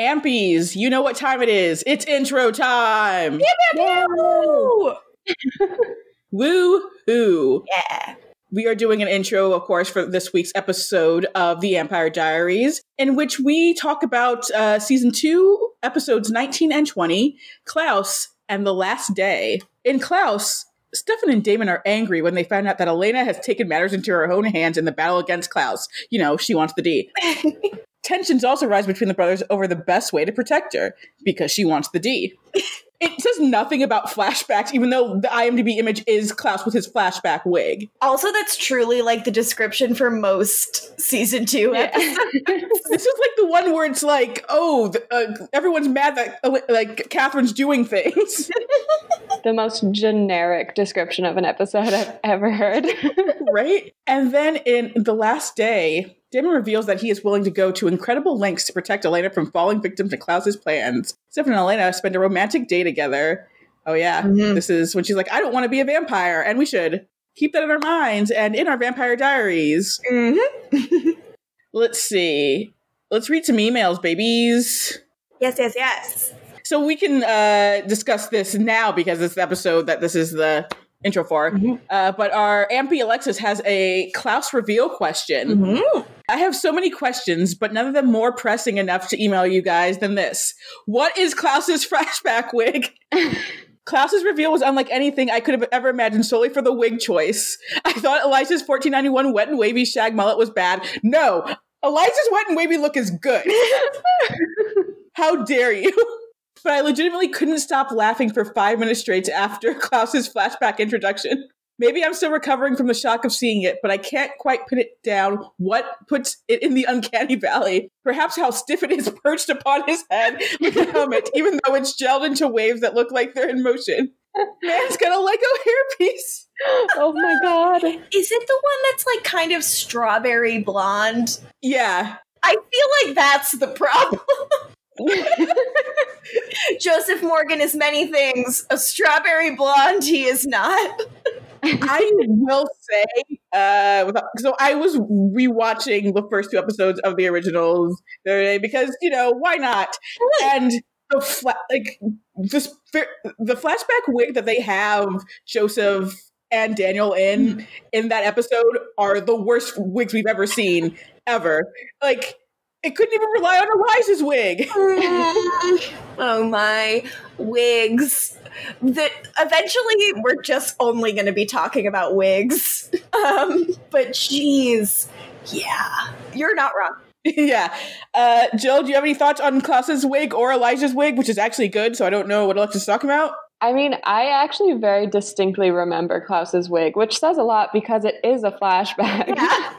Ampies, you know what time it is. It's intro time. Woo! Woo hoo. Yeah. We are doing an intro, of course, for this week's episode of The AMPire Diaries, in which we talk about uh, season two, episodes 19 and 20, Klaus and the Last Day. In Klaus, Stefan and Damon are angry when they find out that Elena has taken matters into her own hands in the battle against Klaus. You know, she wants the D. Tensions also rise between the brothers over the best way to protect her because she wants the D. It says nothing about flashbacks, even though the IMDb image is Klaus with his flashback wig. Also, that's truly like the description for most season two Yeah. episodes. This is like the one where it's like, oh, th- uh, everyone's mad that uh, like Katherine's doing things, the most generic description of an episode I've ever heard. right? And then in the last day, Damon reveals that he is willing to go to incredible lengths to protect Elena from falling victim to Klaus's plans. Stefan and Elena spend a romantic day together. Oh yeah, Mhm. this is when she's like, I don't want to be a vampire, and we should keep that in our minds and in our vampire diaries. Mhm. Let's see. Let's read some emails, babies. Yes, yes, yes. So we can uh, discuss this now because it's the episode that this is the intro for. Mhm. Uh, but our Ampy Alexis has a Klaus reveal question. Mhm. I have so many questions, but none of them more pressing enough to email you guys than this. What is Klaus's flashback wig? Klaus's reveal was unlike anything I could have ever imagined solely for the wig choice. I thought Elijah's 1491 wet and wavy shag mullet was bad. No, Elijah's wet and wavy look is good. How dare you? But I legitimately couldn't stop laughing for five minutes straight after Klaus's flashback introduction. Maybe I'm still recovering from the shock of seeing it, but I can't quite put it down what puts it in the uncanny valley. Perhaps how stiff it is perched upon his head with a helmet, even though it's gelled into waves that look like they're in motion. Man's got a Lego hairpiece. oh my god. Is it the one that's like kind of strawberry blonde? Yeah. I feel like that's the problem. Joseph Morgan is many things. A strawberry blonde, he is not. I will say, uh, without- so I was rewatching the first two episodes of the originals the other day because you know why not? And the fla- like this the flashback wig that they have Joseph and Daniel in in that episode are the worst wigs we've ever seen ever. Like it couldn't even rely on Elijah's wig. oh my wigs. That eventually we're just only going to be talking about wigs. Um, but jeez, yeah, you're not wrong. yeah. Uh, Jill, do you have any thoughts on Klaus's wig or Elijah's wig, which is actually good? So I don't know what Alexis is talking about. I mean, I actually very distinctly remember Klaus's wig, which says a lot because it is a flashback. Yeah.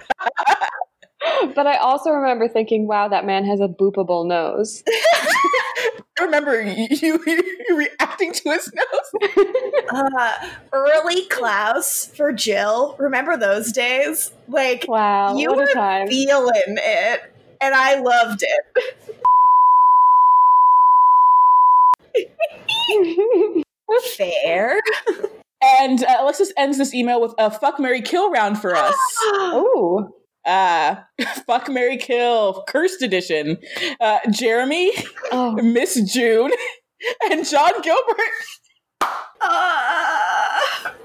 but I also remember thinking, wow, that man has a boopable nose. I remember you, you reacting to his nose. Uh, early Klaus for Jill. Remember those days? Like Wow, you what were a time. feeling it, and I loved it. Fair. And uh, Alexis ends this email with a fuck Mary Kill round for us. oh, Uh, fuck Mary Kill, cursed edition. Uh, Jeremy, oh, Miss June, and John Gilbert. Ah.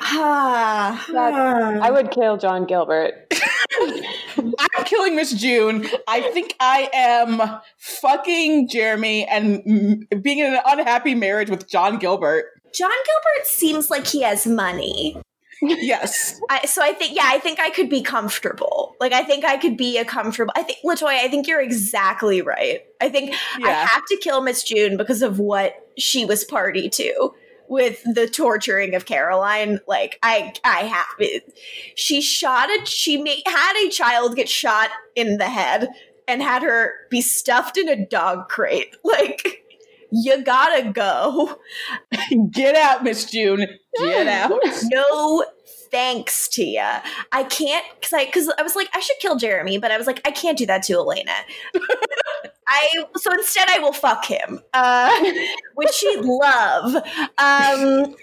Ah. I would kill John Gilbert. I'm killing Miss June. I think I am fucking Jeremy and mm, being in an unhappy marriage with John Gilbert. John Gilbert seems like he has money. Yes. I, so I think, yeah, I think I could be comfortable. Like, I think I could be a comfortable. I think, Latoya, I think you're exactly right. I think I have to kill Miss June because of what she was party to with the torturing of Caroline. Like, I, I have it. She shot a, she made, had a child get shot in the head and had her be stuffed in a dog crate. Like, you gotta go. Get out, Miss June. Get out. no thanks to you. I can't because I because I was like I should kill Jeremy, but I was like I can't do that to Elena. I so instead I will fuck him, uh, which she'd love. Um,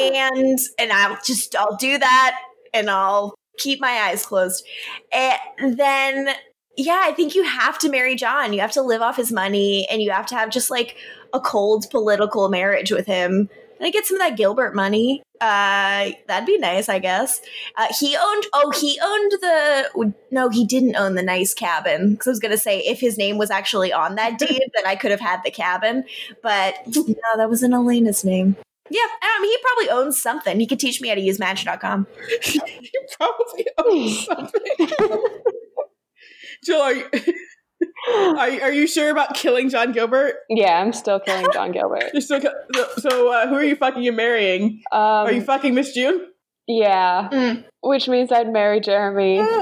and and I'll just I'll do that, and I'll keep my eyes closed, and then yeah, I think you have to marry John. You have to live off his money and you have to have just like a cold political marriage with him. And I get some of that Gilbert money. Uh, that'd be nice, I guess. Uh, he owned. Oh, he owned the. No, he didn't own the nice cabin. Because I was gonna say, if his name was actually on that deed, then I could have had the cabin. But no, that was in Elena's name. Yeah, um, he probably owns something. He could teach me how to use Match.com. you probably own something. Jill, are you, are, you- are you sure about killing John Gilbert? Yeah, I'm still killing John Gilbert. You're still, so, so uh, who are you fucking and marrying? Um, are you fucking Miss June? yeah, Mm. which means I'd marry Jeremy.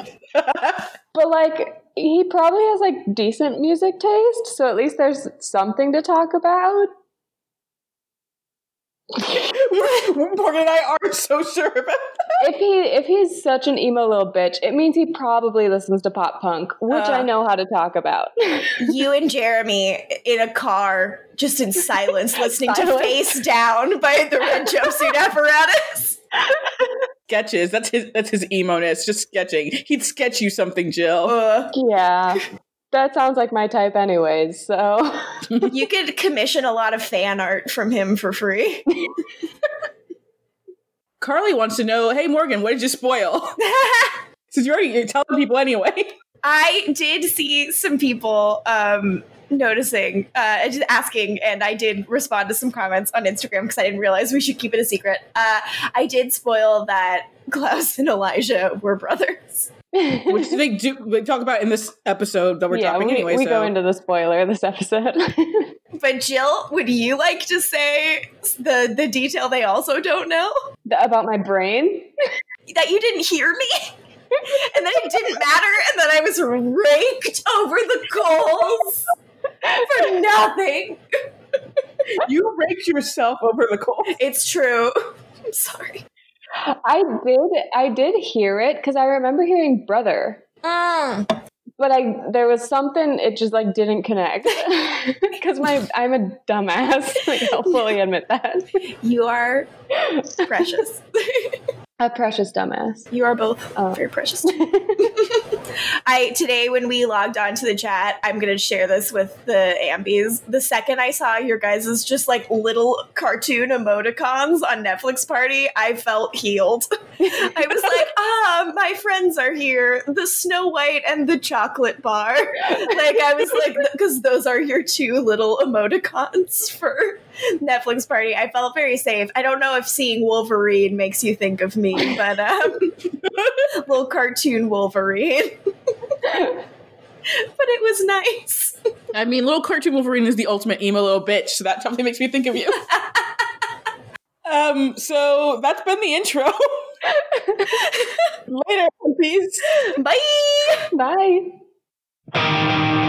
But like, he probably has like decent music taste, so at least there's something to talk about. Morgan and I aren't so sure about that. If he if he's such an emo little bitch, it means he probably listens to pop punk, which Uh. I know how to talk about. you and Jeremy in a car, just in silence, listening to Face Down by the Red Jumpsuit Apparatus. sketches. That's his. That's his emo-ness. Just sketching. He'd sketch you something, Jill. Uh, yeah. That sounds like my type anyways, so you could commission a lot of fan art from him for free. Carly wants to know. Hey, Morgan, what did you spoil? Since you're already you're telling people anyway. I did see some people um, noticing, uh, just asking, and I did respond to some comments on Instagram because I didn't realize we should keep it a secret. Uh, I did spoil that Klaus and Elijah were brothers. Which they do. They talk about in this episode that we're yeah, dropping we, anyway. we so. go into the spoiler this episode. But Jill, would you like to say the the detail they also don't know? The- About my brain? That you didn't hear me? and that it didn't matter and then I was raked over the coals for nothing. you raked yourself over the coals. It's true. I'm sorry. I did I did hear it because I remember hearing brother. Mm. But I there was something it just like didn't connect. Cause my I'm a dumbass. Like I'll fully admit that. You are precious. A precious dumbass. You are both Oh. very precious. I today when we logged on to the chat, I'm gonna share this with the Ampies. The second I saw your guys' just like little cartoon emoticons on Netflix party, I felt healed. I was like, ah, my friends are here. The Snow White and the chocolate bar. Like I was like, because those are your two little emoticons for Netflix party. I felt very safe. I don't know if seeing Wolverine makes you think of me, but um, little cartoon Wolverine. but it was nice. I mean, little cartoon Wolverine is the ultimate emo little bitch, so that definitely makes me think of you. um, so that's been the intro. Later, peace. Bye. Bye.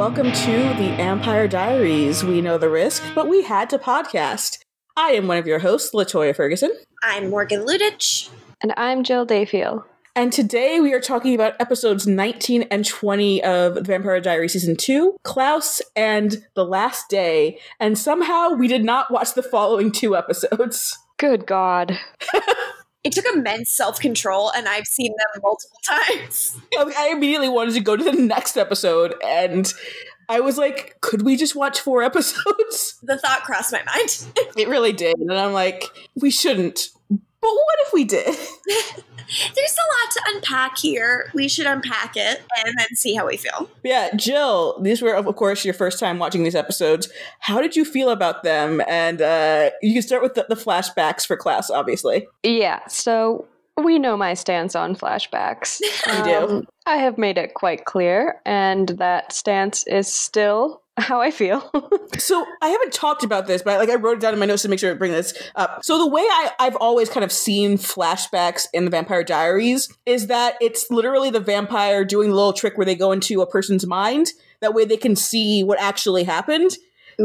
Welcome to the AMPire Diaries. We know the risk, but we had to podcast. I am one of your hosts, Latoya Ferguson, I'm Morgan Ludich. And I'm Jill Dayfield. and today we are talking about episodes 19 and 20 of The Vampire Diaries Season 2, Klaus and The Last Day, and somehow we did not watch the following two episodes. Good God. It took immense self control, and I've seen them multiple times. I I immediately wanted to go to the next episode, and I was like, could we just watch four episodes? The thought crossed my mind. It really did. And I'm like, we shouldn't. But what if we did? There's a lot to unpack here. We should unpack it and then see how we feel. Yeah, Jill, these were, of course, your first time watching these episodes. How did you feel about them? And uh, you can start with the, the flashbacks for Klaus, obviously. Yeah, so we know my stance on flashbacks. We do. Um, I have made it quite clear, and that stance is still how I feel. So I haven't talked about this, but like I wrote it down in my notes to make sure I bring this up. So the way I, I've always kind of seen flashbacks in the Vampire Diaries is that it's literally the vampire doing the little trick where they go into a person's mind. That way they can see what actually happened.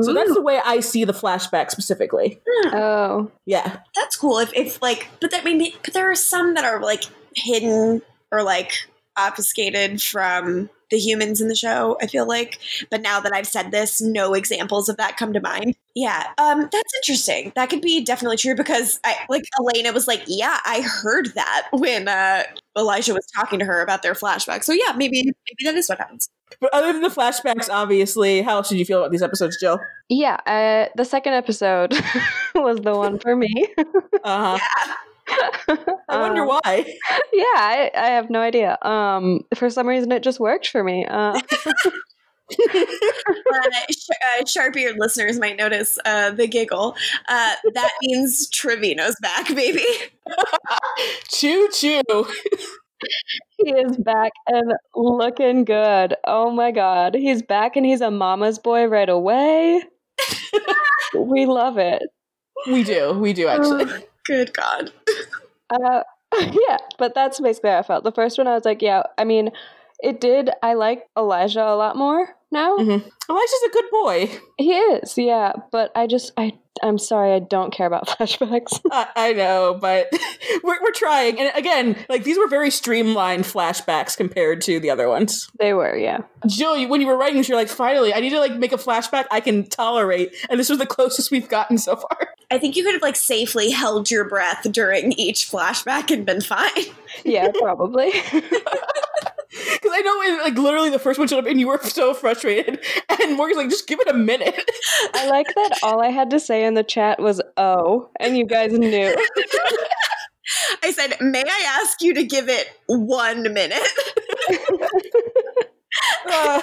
So that's the way I see the flashback specifically. oh, Yeah. That's cool. If, if like, but that maybe, but there are some that are like hidden or like obfuscated from the humans in the show, I feel like. But now that I've said this, no examples of that come to mind. Yeah, um, that's interesting. That could be definitely true because I like Elena was like, Yeah, I heard that when uh Elijah was talking to her about their flashback. So yeah, maybe maybe that is what happens. But other than the flashbacks, obviously, how else did you feel about these episodes, Jill? Yeah, uh, the second episode was the one for me. uh-huh. Yeah. I wonder um, why. Yeah, I, I, have no idea. Um, for some reason, it just worked for me. Uh, uh, sh- uh, sharp-eared listeners might notice uh, the giggle. Uh, that means Trevino's back, baby. choo choo. he is back and looking good. Oh my god, he's back and he's a mama's boy right away. we love it. We do. We do actually. Good God. Uh, yeah, but that's basically how I felt. The first one, I was like, yeah. I mean, it did. I like Elijah a lot more now. Mm-hmm. Elijah's a good boy. He is, yeah. But I just, I, I'm sorry, I don't care about flashbacks. I, I know, but we're, we're trying. And again, like these were very streamlined flashbacks compared to the other ones. They were, yeah. Jill, when you were writing, this, you're like, finally, I need to like make a flashback I can tolerate, and this was the closest we've gotten so far. I think you could have like safely held your breath during each flashback and been fine. Yeah, probably. Because I know, in, like literally, the first one showed up, and you were so frustrated, and Morgan's like, "Just give it a minute." I like that. All I had to say in the chat was "oh," and you guys knew. I said, "May I ask you to give it one minute?" uh,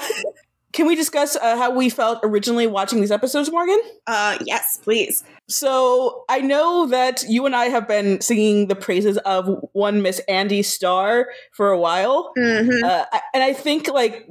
can we discuss uh, how we felt originally watching these episodes, Morgan? Uh, yes, please. So I know that you and I have been singing the praises of one Miss Andie Star for a while, mm-hmm. uh, and I think like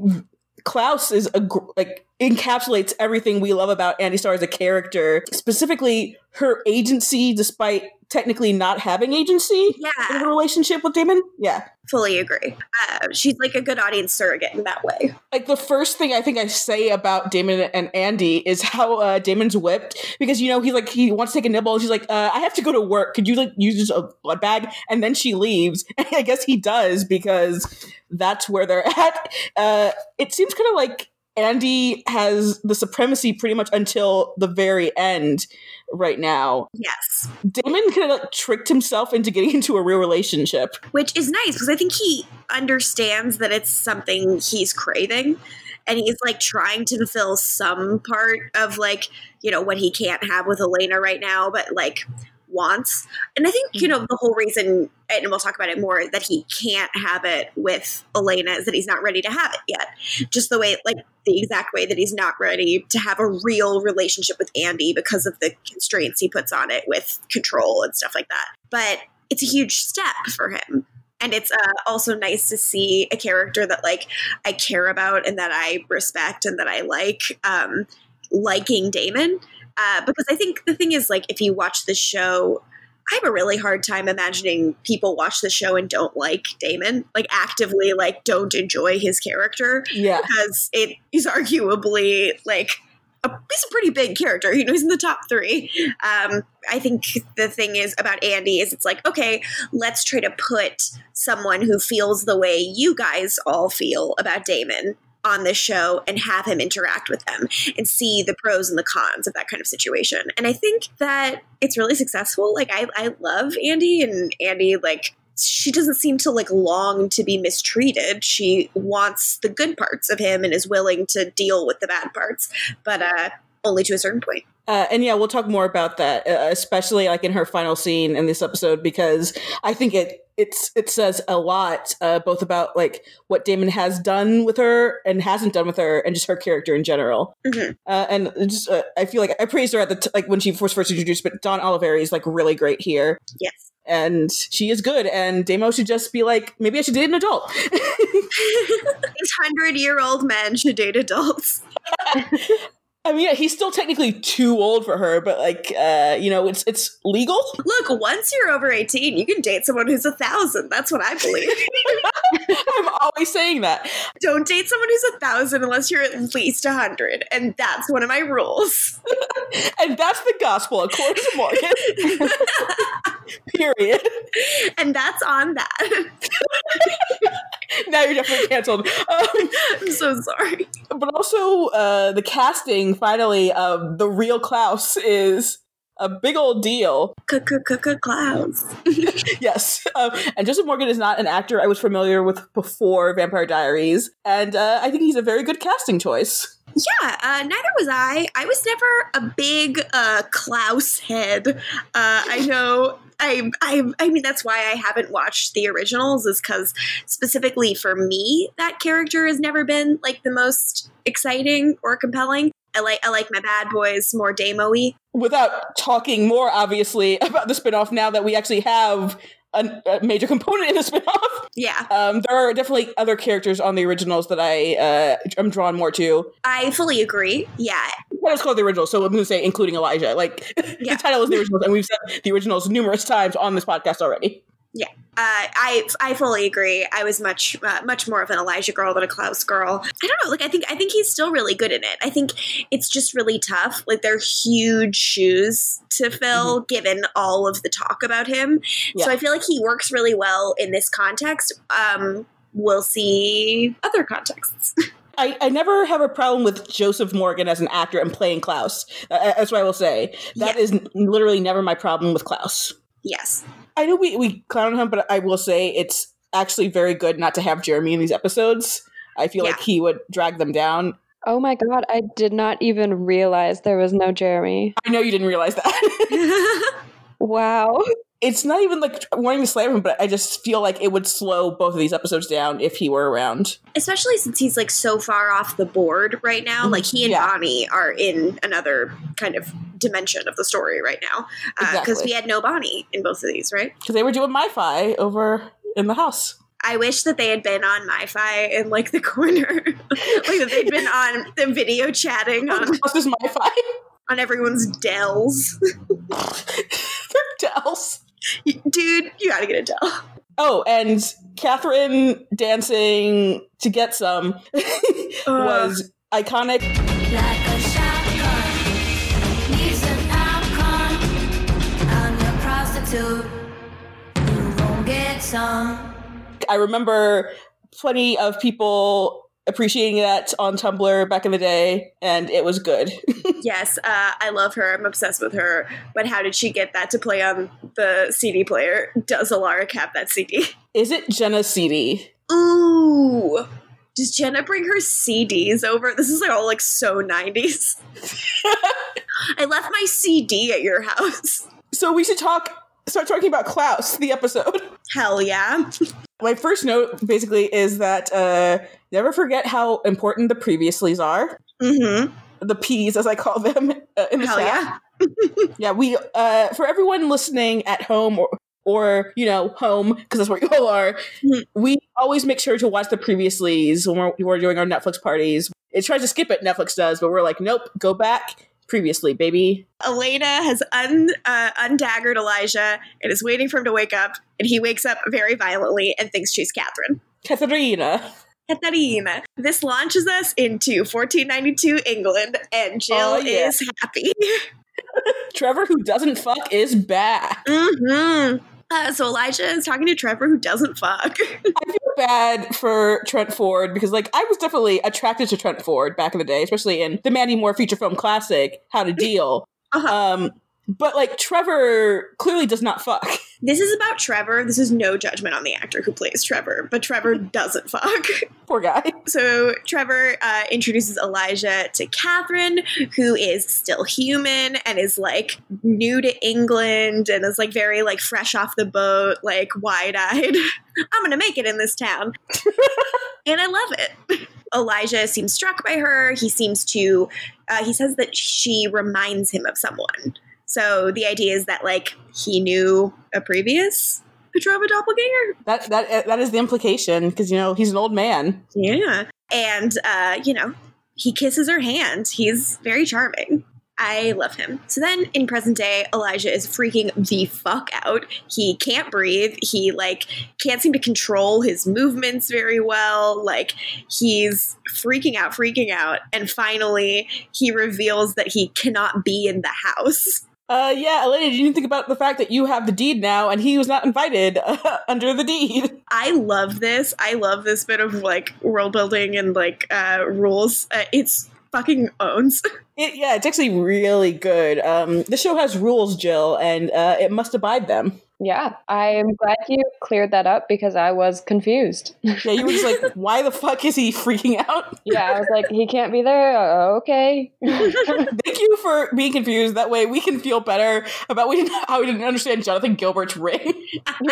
Klaus is a like encapsulates everything we love about Andie Star as a character, specifically her agency, despite technically not having agency yeah. in her relationship with Damon. Yeah. Fully agree. Uh, she's like a good audience surrogate in that way. Like the first thing I think I say about Damon and Andie is how uh, Damon's whipped because you know he's like he wants to take a nibble and she's like uh, I have to go to work. Could you like use a blood bag? And then she leaves. And I guess he does because that's where they're at. Uh, it seems kind of like Andie has the supremacy pretty much until the very end right now. Yes. Damon kind of like tricked himself into getting into a real relationship. Which is nice because I think he understands that it's something he's craving. And he's like trying to fulfill some part of like, you know, what he can't have with Elena right now, but like wants. And I think, you know, the whole reason, and we'll talk about it more, that he can't have it with Elena is that he's not ready to have it yet. Just the way, like, the exact way that he's not ready to have a real relationship with Andie because of the constraints he puts on it with control and stuff like that. But it's a huge step for him. And it's uh, also nice to see a character that, like, I care about and that I respect and that I like, um, liking Damon uh, because I think the thing is, like, if you watch the show, I have a really hard time imagining people watch the show and don't like Damon, like actively like don't enjoy his character. Yeah, because it is arguably like a, he's a pretty big character. You know, he's in the top three. Um, I think the thing is about Andie is it's like okay, let's try to put someone who feels the way you guys all feel about Damon on this show and have him interact with them and see the pros and the cons of that kind of situation. And I think that it's really successful. Like I, I love Andie and Andie like she doesn't seem to like long to be mistreated. She wants the good parts of him and is willing to deal with the bad parts, but uh only to a certain point. Uh, and yeah, we'll talk more about that, uh, especially like in her final scene in this episode, because I think it it's it says a lot, uh, both about like what Damon has done with her and hasn't done with her, and just her character in general. Mm-hmm. Uh, and just uh, I feel like I praised her at the t- like when she was first introduced, but Dawn Olivieri is like really great here. Yes. And she is good, and Damo should just be like, maybe I should date an adult. These hundred year old men should date adults. I mean, yeah, he's still technically too old for her, but like, uh, you know, it's it's legal. Look, once you're over eighteen, you can date someone who's a thousand. That's what I believe. I'm always saying that. Don't date someone who's a thousand unless you're at least a hundred, and that's one of my rules. and that's the gospel according to Morgan. Period. And that's on that. now you're definitely canceled. Um, I'm so sorry. but also, uh, the casting finally of the real Klaus is a big old deal. Clouds. yes, um, and Joseph Morgan is not an actor I was familiar with before Vampire Diaries, and uh, I think he's a very good casting choice. Yeah, uh, neither was I. I was never a big uh, Klaus head. Uh, I know. I, I, I mean, that's why I haven't watched the originals, is because specifically for me, that character has never been like the most exciting or compelling. I like I like my bad boys more demo-y. Without talking more obviously about the spinoff, now that we actually have a, a major component in the spinoff, Yeah, um, there are definitely other characters on the originals that I uh, am drawn more to. I fully agree. Yeah, It's called the originals, so I'm going to say including Elijah. Like Yeah. the title is the originals, and we've said the originals numerous times on this podcast already. uh, I I fully agree. I was much uh, much more of an Elijah girl than a Klaus girl. I don't know. Like I think I think he's still really good in it. I think it's just really tough. Like they're huge shoes to fill, given all of the talk about him. Yeah. So I feel like he works really well in this context. Um, we'll see other contexts. I, I never have a problem with Joseph Morgan as an actor and playing Klaus. Uh, that's what I will say. That Yeah. is literally never my problem with Klaus. yes. I know we, we clown on him, but I will say it's actually very good not to have Jeremy in these episodes. I feel like he would drag them down. Oh my god, I did not even realize there was no Jeremy. I know you didn't realize that. Wow. It's not even like wanting to slam him, but I just feel like it would slow both of these episodes down if he were around. Especially since he's like so far off the board right now. Like he and Yeah. Bonnie are in another kind of dimension of the story right now. Uh, because Exactly. we had no Bonnie in both of these, right? Because they were doing MiFi over in the house. I wish that they had been on MiFi in like the corner. like that they'd been on the video chatting on, Plus, there's MiFi. on everyone's Dells. They're Dells. Dude, you gotta get a Dell. Oh, and Katherine dancing to get some uh. was iconic. Like a shotgun, needs an outcome. I'm your prostitute. You gon' get some. I remember plenty of people appreciating that on Tumblr back in the day, and it was good. Yes, uh, I love her. I'm obsessed with her. But how did she get that to play on the CD player? Does Alaric have that CD? Is it Jenna's CD? Ooh. Does Jenna bring her CDs over? This is like all like so 90s. I left my CD at your house. So we should talk. Start talking about Klaus, the episode. Hell yeah. My first note basically is that uh, never forget how important the previouslys are. Mm-hmm. The P's, as I call them uh, in the Hell chat. yeah. Yeah, we uh for everyone listening at home or or you know home because that's where you all are. Mhm. We always make sure to watch the previouslys when we're, we're doing our Netflix parties. It tries to skip it, Netflix does, but we're like, nope, go back previously, baby. Elena has un, uh, undaggered Elijah and is waiting for him to wake up. And he wakes up very violently and thinks she's Katherine. Katerina. Katerina. This launches us into 1492 England, and Jill Oh, yeah. is happy. Trevor, who doesn't fuck, is back. hmm Uh, so Elijah is talking to Trevor, who doesn't fuck. I feel bad for Trent Ford because, like, I was definitely attracted to Trent Ford back in the day, especially in the Mandy Moore feature film classic, How to Deal. Uh-huh. Um, but like Trevor clearly does not fuck. this is about Trevor. This is no judgment on the actor who plays Trevor, but Trevor doesn't fuck. Poor guy. So Trevor uh, introduces Elijah to Katherine, who is still human and is like new to England and is like very like fresh off the boat, like wide eyed. I'm gonna make it in this town, and I love it. Elijah seems struck by her. He seems to. Uh, he says that she reminds him of someone. So the idea is that like he knew a previous Petrova doppelganger. That that that is the implication because you know he's an old man. Yeah. And, uh, you know, he kisses her hand. He's very charming. I love him. So then in present day, Elijah is freaking the fuck out. He can't breathe. He, like, can't seem to control his movements very well. Like, he's freaking out, freaking out. And finally, he reveals that he cannot be in the house. Uh, yeah, Elena, did you think about the fact that you have the deed now and he was not invited uh, under the deed? I love this. I love this bit of like world building and like uh, rules. Uh, it's fucking owns. It, yeah, it's actually really good. Um, the show has rules, Jill, and uh, it must abide them. Yeah, I'm glad you cleared that up because I was confused. Yeah, you were just like, why the fuck is he freaking out? yeah, I was like, he can't be there. Uh, okay. Thank you for being confused. That way we can feel better about we didn't, how we didn't understand Jonathan Gilbert's ring.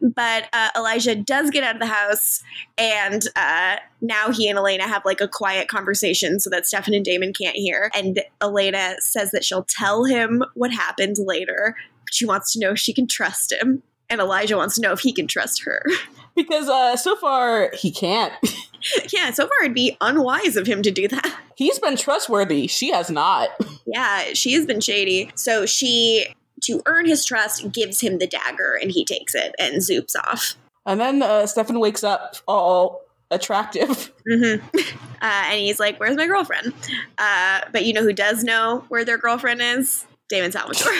but uh, Elijah does get out of the house, and uh, now he and Elena have like a quiet conversation so that Stefan and Damon can't hear. And Elena says that she'll tell him what happened later, but she wants to know if she can trust him. And Elijah wants to know if he can trust her. because uh, so far he can't. yeah, so far it'd be unwise of him to do that. He's been trustworthy. She has not. Yeah, she has been shady. So she, to earn his trust, gives him the dagger and he takes it and zoops off. And then uh, Stefan wakes up all attractive. Mm-hmm. Uh, and he's like, Where's my girlfriend? Uh, but you know who does know where their girlfriend is? Damon Salvatore.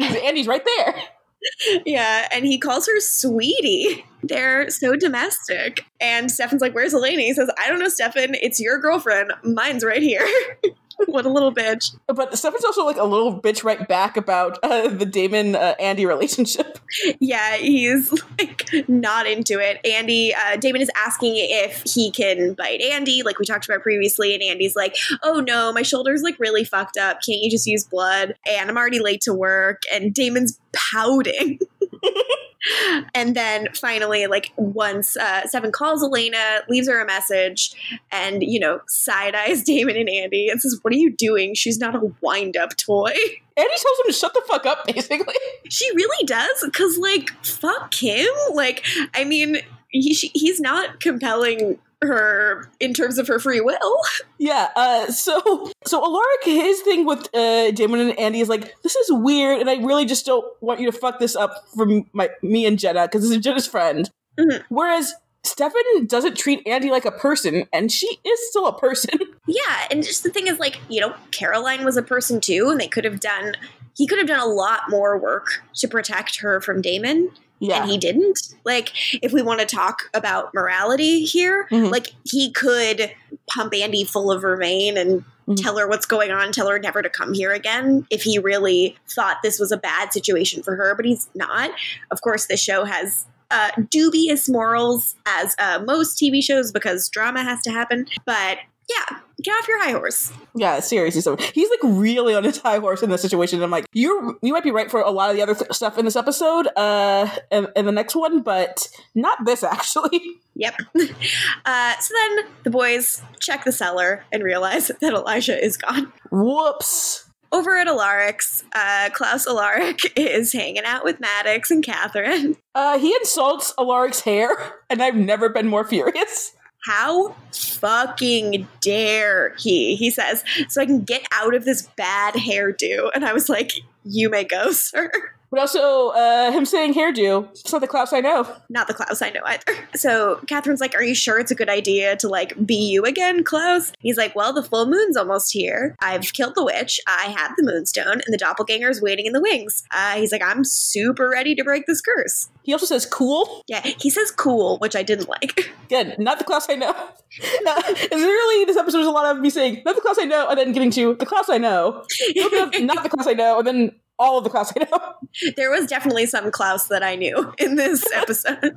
Andie's right there. yeah, and he calls her sweetie. They're so domestic. And Stefan's like, Where's Elena? He says, I don't know, Stefan. It's your girlfriend. Mine's right here. what a little bitch. But Stefan's also like a little bitch right back about uh, the Damon uh, Andie relationship. Yeah, he's like not into it. Andie, uh, Damon is asking if he can bite Andie, like we talked about previously, and Andie's like, "Oh no, my shoulder's like really fucked up. Can't you just use blood?" And I'm already late to work. And Damon's pouting. and then finally, like once uh, Stefan calls Elena, leaves her a message, and you know side eyes Damon and Andie and says, "What are you doing? She's not a wind up toy." Andie tells him to shut the fuck up, basically. She really does, because like fuck him. Like I mean, he she, he's not compelling her in terms of her free will. Yeah, uh, so so Alaric, his thing with uh, Damon and Andie is like, this is weird, and I really just don't want you to fuck this up for my me and Jenna because this is Jenna's friend. Mhm. Whereas Stefan doesn't treat Andie like a person, and she is still a person. Yeah, and just the thing is, like, you know, Caroline was a person too, and they could have done, he could have done a lot more work to protect her from Damon, Yeah, and he didn't. Like, if we want to talk about morality here, Mhm. like, he could pump Andie full of vervain and Mhm. tell her what's going on, tell her never to come here again if he really thought this was a bad situation for her, but he's not. Of course, this show has. Uh, dubious morals as uh, most TV shows because drama has to happen. But yeah, get off your high horse. yeah, seriously. So he's like really on his high horse in this situation. And I'm like, you're you might be right for a lot of the other th- stuff in this episode, uh, and, and the next one, but not this actually. Yep. Uh, so then the boys check the cellar and realize that Elijah is gone. Whoops. Over at Alaric's, uh, Klaus Alaric is hanging out with Maddox and Katherine. Uh, he insults Alaric's hair, and I've never been more furious. How fucking dare he? He says, so I can get out of this bad hairdo. And I was like, you may go, sir. But also, uh, him saying hairdo, it's not the Klaus I know. Not the Klaus I know either. So Katherine's like, Are you sure it's a good idea to like be you again, Klaus? He's like, Well, the full moon's almost here. I've killed the witch. I have the moonstone, and the doppelganger's waiting in the wings. Uh, he's like, I'm super ready to break this curse. He also says cool. Yeah, he says cool, which I didn't like. Again, not the Klaus I know. It's really, this episode is a lot of me saying, not the Klaus I know, and then getting to the Klaus I know. not the Klaus I know, and then all of the Klaus I know. there was definitely some Klaus that I knew in this episode.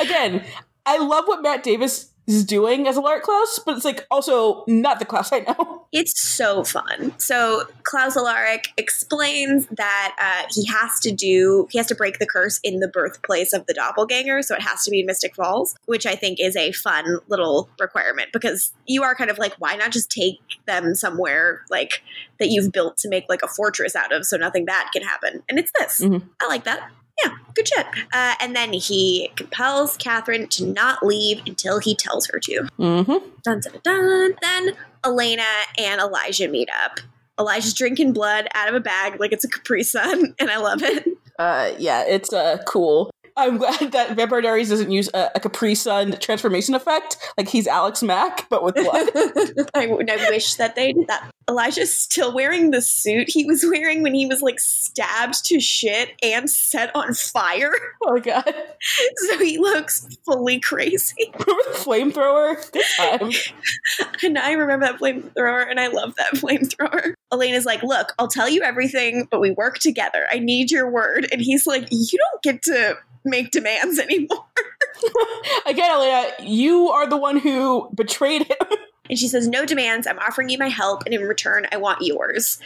Again, I love what Matt Davis is doing as Alaric Klaus, but it's like also not the Klaus I know. It's so fun. So Klaus Alaric explains that uh, he has to do, he has to break the curse in the birthplace of the doppelganger. So it has to be in Mystic Falls, which I think is a fun little requirement because you are kind of like, why not just take them somewhere like that you've built to make like a fortress out of so nothing bad can happen? And it's this. Mhm. I like that. Yeah, good shit. Uh, and then he compels Katherine to not leave until he tells her to. Mm-hmm. Dun, dun, dun. Then Elena and Elijah meet up. Elijah's drinking blood out of a bag like it's a Capri Sun, and I love it. Uh, yeah, it's uh cool. I'm glad that Vampire Diaries doesn't use a, a Capri Sun transformation effect, like he's Alex Mack, but with blood. I, I wish that they did that. Elijah's still wearing the suit he was wearing when he was like stabbed to shit and set on fire. Oh god. So he looks fully crazy. Remember the flamethrower? And I remember that flamethrower and I love that flamethrower. Elena's like, Look, I'll tell you everything, but we work together. I need your word. And he's like, You don't get to make demands anymore. Again, Elena, you are the one who betrayed him. And she says, "No demands. I'm offering you my help, and in return, I want yours."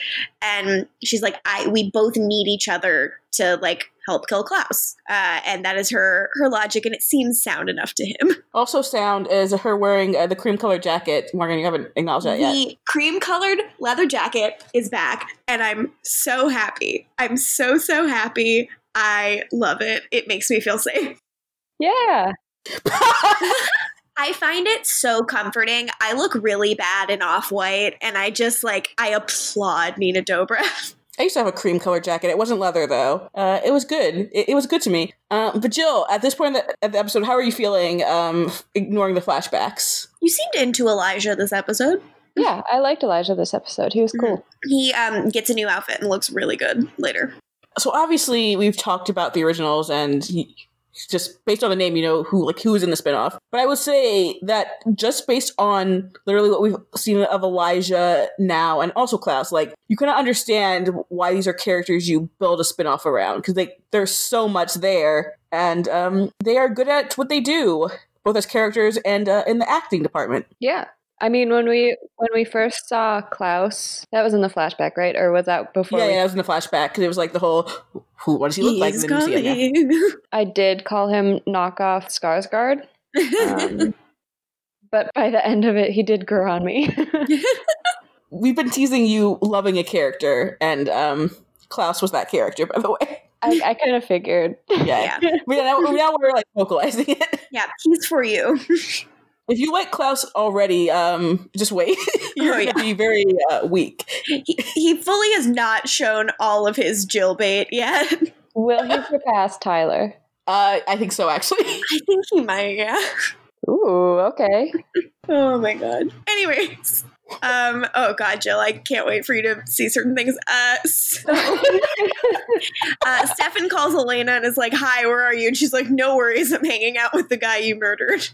And she's like, "I we both need each other to like help kill Klaus." Uh, and that is her her logic, and it seems sound enough to him. Also, sound is her wearing uh, the cream colored jacket. Morgan, you haven't acknowledged that yet. The cream colored leather jacket is back, and I'm so happy. I'm so so happy. I love it. It makes me feel safe. Yeah. I find it so comforting. I look really bad in off white, and I just like I applaud Nina Dobrev. I used to have a cream colored jacket. It wasn't leather though. Uh, it was good. It, it was good to me. Um, but Jill, at this point in the, at the episode, how are you feeling? Um, ignoring the flashbacks. You seemed into Elijah this episode. Yeah, I liked Elijah this episode. He was cool. He um, gets a new outfit and looks really good later. So obviously, we've talked about the originals, and just based on the name, you know who like who is in the spinoff. But I would say that just based on literally what we've seen of Elijah now, and also Klaus, like you kind of understand why these are characters you build a spinoff around because they there's so much there, and um, they are good at what they do, both as characters and uh, in the acting department. Yeah. I mean, when we when we first saw Klaus, that was in the flashback, right? Or was that before? yeah, we- yeah, it was in the flashback because it was like the whole who what does he look like? He's And then you see it, yeah. I did call him knockoff Skarsgård, um, but by the end of it, he did grow on me. We've been teasing you loving a character, and um, Klaus was that character, by the way. I, I kind of figured. Yeah. yeah, But now, now we're like vocalizing it. yeah, he's for you. If you like Klaus already, um, just wait. You're Oh, gonna be very uh, weak. he, he fully has not shown all of his Jill bait yet. Will he surpass Tyler? Uh, I think so, actually. I think he might. Yeah. Ooh, okay. Oh my god. Anyways. Um, oh god, Jill, I can't wait for you to see certain things. Uh, so, uh, Stefan calls Elena and is like, Hi, where are you? And she's like, No worries, I'm hanging out with the guy you murdered.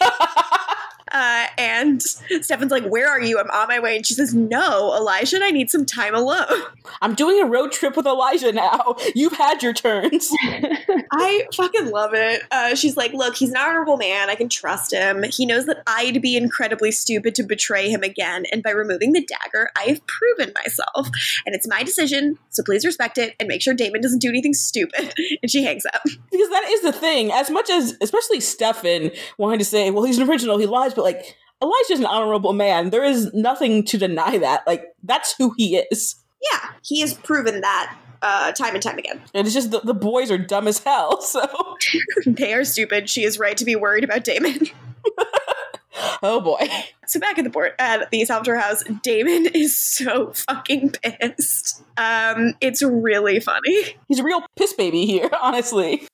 Uh, and Stefan's like, Where are you? I'm on my way. And she says, No, Elijah and I need some time alone. I'm doing a road trip with Elijah now. You've had your turns. I fucking love it. Uh, she's like, Look, he's an honorable man. I can trust him. He knows that I'd be incredibly stupid to betray him again. And by removing the dagger, I've proven myself. And it's my decision. So please respect it and make sure Damon doesn't do anything stupid. And she hangs up. because that is the thing. As much as, especially Stefan wanting to say, well, he's an original, he lies, but like, Elijah's an honorable man. There is nothing to deny that. Like, that's who he is. Yeah, he has proven that uh, time and time again. And it's just the, the boys are dumb as hell, so. They are stupid. She is right to be worried about Damon. Oh boy. So back at the board at the Salvatore house, Damon is so fucking pissed. Um, it's really funny. He's a real piss baby here, honestly.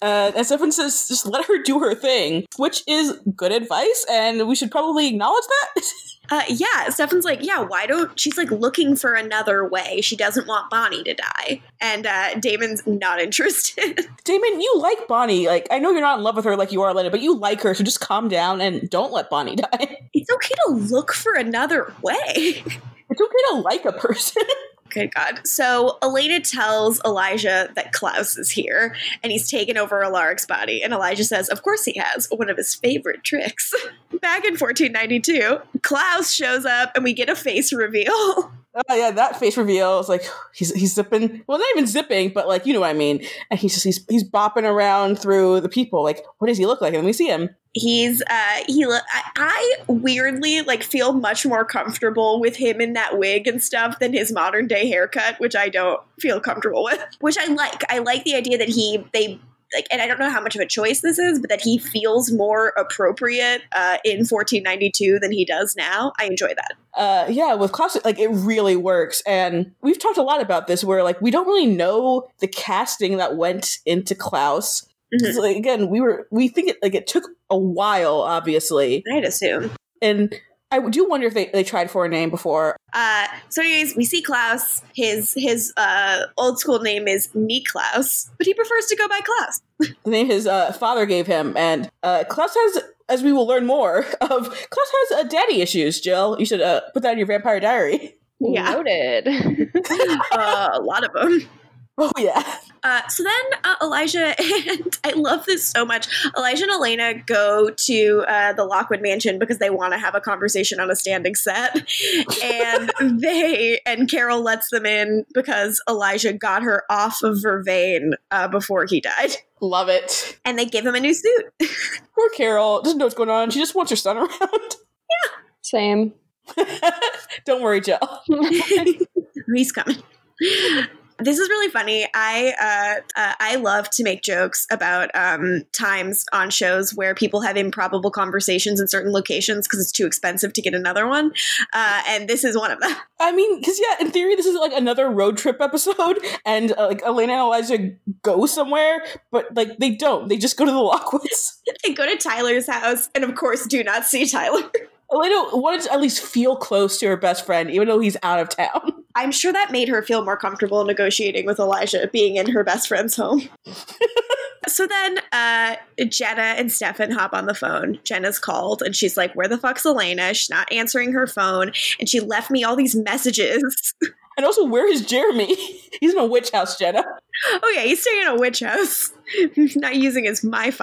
uh, and Stefan says, just let her do her thing, which is good advice, and we should probably acknowledge that. Uh, yeah, Stefan's like, yeah, why don't she's like looking for another way. She doesn't want Bonnie to die. And uh, Damon's not interested. Damon, you like Bonnie. Like, I know you're not in love with her like you are, Elena, but you like her, so just calm down and don't let Bonnie die. it's okay to look for another way. It's okay to like a person. Good God. So Elena tells Elijah that Klaus is here and he's taken over Alaric's body. And Elijah says, Of course he has, one of his favorite tricks. Back in 1492, Klaus shows up and we get a face reveal. Oh yeah, that face reveal is like he's he's zipping. Well, not even zipping, but like you know what I mean. And he's just he's he's bopping around through the people. Like, what does he look like? And we see him. He's uh he lo- I, I weirdly like feel much more comfortable with him in that wig and stuff than his modern day haircut, which I don't feel comfortable with. Which I like. I like the idea that he they like and I don't know how much of a choice this is, but that he feels more appropriate uh, in 1492 than he does now. I enjoy that. uh yeah with classic like it really works and we've talked a lot about this where like we don't really know the casting that went into klaus Mhm. 'Cause, like, again we were we think it like it took a while obviously I'd assume. and I do wonder if they, they tried for a name before. Uh, so, anyways, we see Klaus. His his uh, old school name is Klaus, but he prefers to go by Klaus. The name his uh, father gave him, and uh, Klaus has, as we will learn more of, Klaus has uh, daddy issues. Jill, you should uh, put that in your Vampire Diary. Yeah. Noted. uh, a lot of them. Oh yeah, Uh, so then uh, Elijah and I love this so much. Elijah and Elena go to uh, the Lockwood Mansion because they want to have a conversation on a standing set, and they and Carol lets them in because Elijah got her off of Vervain uh, before he died, love it. and they give him a new suit. Poor Carol doesn't know what's going on. She just wants her son around. Yeah. Same. Don't worry, Jill. He's coming. This is really funny. I uh, uh, I love to make jokes about um, times on shows where people have improbable conversations in certain locations because it's too expensive to get another one, uh, and this is one of them. I mean, because yeah, in theory, this is like another road trip episode, and uh, like Elena and Elijah go somewhere, but like they don't. They just go to the Lockwoods. They go to Tyler's house, and of course, do not see Tyler. Elena wanted to at least feel close to her best friend, even though he's out of town. I'm sure that made her feel more comfortable negotiating with Elijah being in her best friend's home. so then uh, Jenna and Stefan hop on the phone. Jenna's called and she's like, Where the fuck's Elena? She's not answering her phone. And she left me all these messages. And also, where is Jeremy? He's in a witch house, Jenna. oh, yeah, he's staying in a witch house, He's not using his MiFi.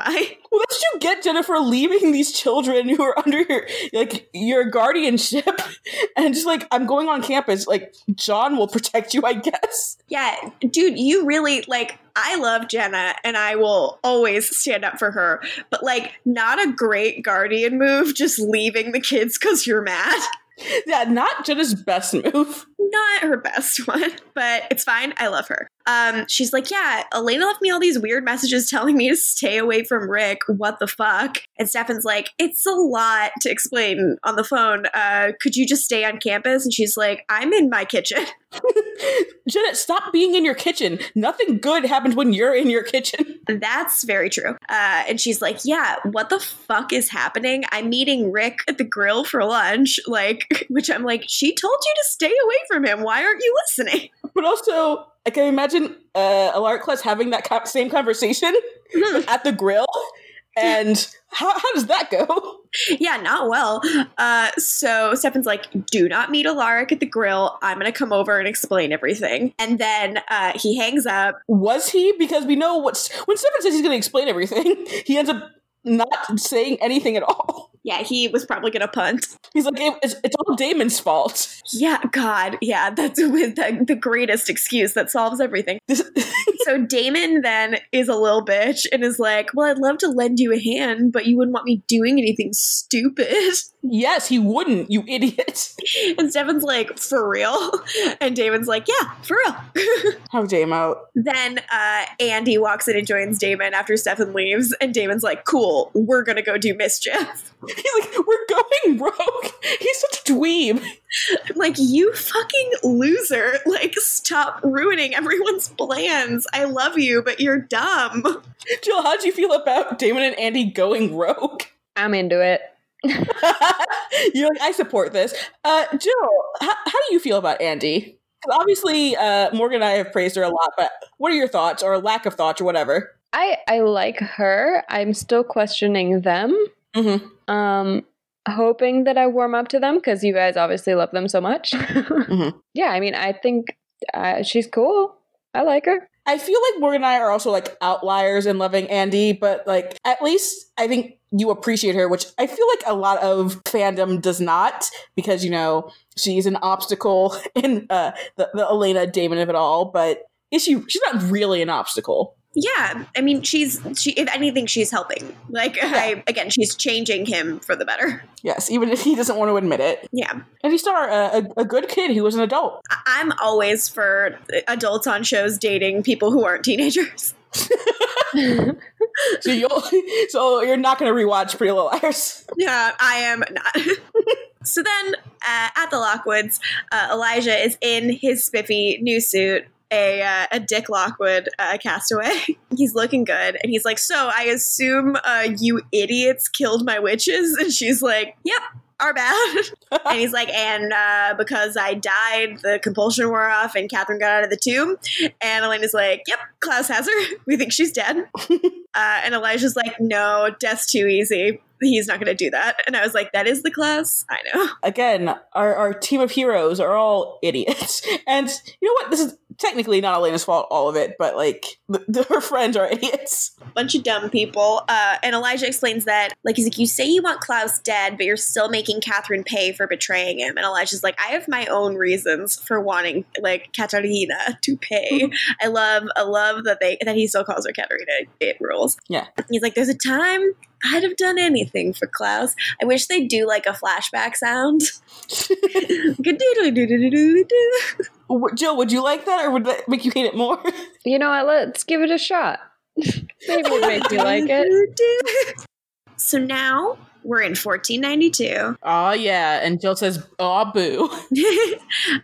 Well, that's what you get, Jennifer leaving these children who are under your like your guardianship, and just like I'm going on campus. Like John will protect you, I guess. Yeah, dude, you really like. I love Jenna and I will always stand up for her, but like, not a great guardian move just leaving the kids because you're mad. Yeah, not Jenna's best move. Not her best one, but it's fine. I love her. Um, she's like, Yeah, Elena left me all these weird messages telling me to stay away from Rick. What the fuck? And Stefan's like, It's a lot to explain on the phone. Uh, could you just stay on campus? And she's like, I'm in my kitchen. Janet, stop being in your kitchen. Nothing good happens when you're in your kitchen. That's very true. Uh, and she's like, Yeah, what the fuck is happening? I'm meeting Rick at the grill for lunch. Like, which I'm like, She told you to stay away from him. Why aren't you listening? But also, I can imagine uh, Klaus having that co- same conversation but at the grill. And how, how does that go? yeah, not well. Uh, so Stefan's like, do not meet Alaric at the grill. I'm going to come over and explain everything. And then uh, he hangs up. Was he? Because we know what's when Stefan says he's going to explain everything, he ends up not saying anything at all. Yeah, he was probably going to punt. He's like, "It- it's, it's all Damon's fault. Yeah, God. Yeah, that's with the, the greatest excuse that solves everything. So Damon then is a little bitch and is like, well, I'd love to lend you a hand, but you wouldn't want me doing anything stupid. yes, he wouldn't, you idiot. And Stefan's like, for real? And Damon's like, yeah, for real. How Dame out. Then uh, Andie walks in and joins Damon after Stefan leaves, and Damon's like, "Cool, we're gonna go do mischief." He's like, we're going rogue. He's such a dweeb. I'm like, "You fucking loser! Like, stop ruining everyone's plans. I love you, but you're dumb." Jill, how do you feel about Damon and Andie going rogue? I'm into it. You're like, I support this. Uh, Jill, how, how do you feel about Andie? 'Cause obviously, uh, Morgan and I have praised her a lot, but what are your thoughts or lack of thoughts or whatever? I I like her. I'm still questioning them. Mm-hmm. Um, hoping that I warm up to them because you guys obviously love them so much. Yeah, I mean, I think uh, she's cool. I like her. I feel like Morgan and I are also like outliers in loving Andie, but like at least I think you appreciate her, which I feel like a lot of fandom does not, because you know she's an obstacle in uh, the, the Elena Damon of it all. But is she? She's not really an obstacle. Yeah, I mean, she's she. If anything, she's helping. Like, I again, she's changing him for the better. Yes, even if he doesn't want to admit it. Yeah, Andie Star a, a, a good kid who was an adult. I- I'm always for adults on shows dating people who aren't teenagers. So you'll so you're not going to rewatch Pretty Little Liars. Yeah, I am not. so then uh, at the Lockwoods, uh, Elijah is in his spiffy new suit, a, uh, a Dick Lockwood uh, castaway. he's looking good. And he's like, So I assume uh, you idiots killed my witches? And she's like, Yep, our bad. and he's like, and uh, because I died, the compulsion wore off, and Katherine got out of the tomb. And Elena's like, yep, Klaus has her. We think she's dead. uh, and Elijah's like, no, death's too easy. He's not going to do that. And I was like, that is the Klaus. I know. Again, our, our team of heroes are all idiots. And you know what? This is technically not Elena's fault, all of it, but like the, the, her friends are idiots. Bunch of dumb people. Uh, and Elijah explains that, like, he's like, you say you want Klaus dead, but you're still making Katherine pay for betraying him. And Elijah's like, I have my own reasons for wanting, like, Katerina to pay. I love, I love that they, that he still calls her Katerina. It rules. Yeah. He's like, there's a time I'd have done anything for Klaus. I wish they'd do like a flashback sound. Jill, would you like that or would that make you hate it more? You know what? Let's give it a shot. Maybe it makes you like it. So now we're in 1492. Oh, yeah. And Jill says, oh, boo.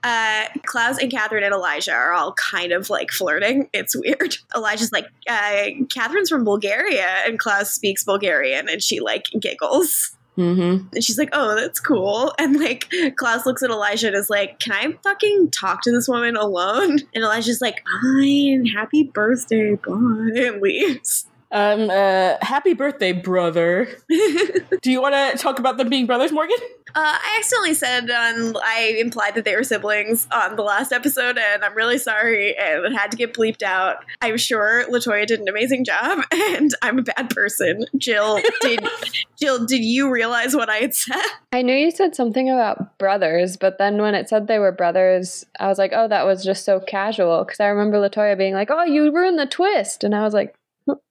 uh, Klaus and Katherine and Elijah are all kind of like flirting. It's weird. Elijah's like, uh, Katherine's from Bulgaria, and Klaus speaks Bulgarian, and she like giggles. Mm-hmm. And she's like, oh, that's cool. And like, Klaus looks at Elijah and is like, can I fucking talk to this woman alone? And Elijah's like, fine, happy birthday, bye, and leaves. Um, uh, happy birthday, brother. Do you want to talk about them being brothers, Morgan? Uh, I accidentally said um, I implied that they were siblings on the last episode, and I'm really sorry, and it had to get bleeped out. I'm sure LaToya did an amazing job, and I'm a bad person. Jill, did Jill, did you realize what I had said? I knew you said something about brothers, but then when it said they were brothers, I was like, oh, that was just so casual. Because I remember LaToya being like, oh, you ruined the twist. And I was like,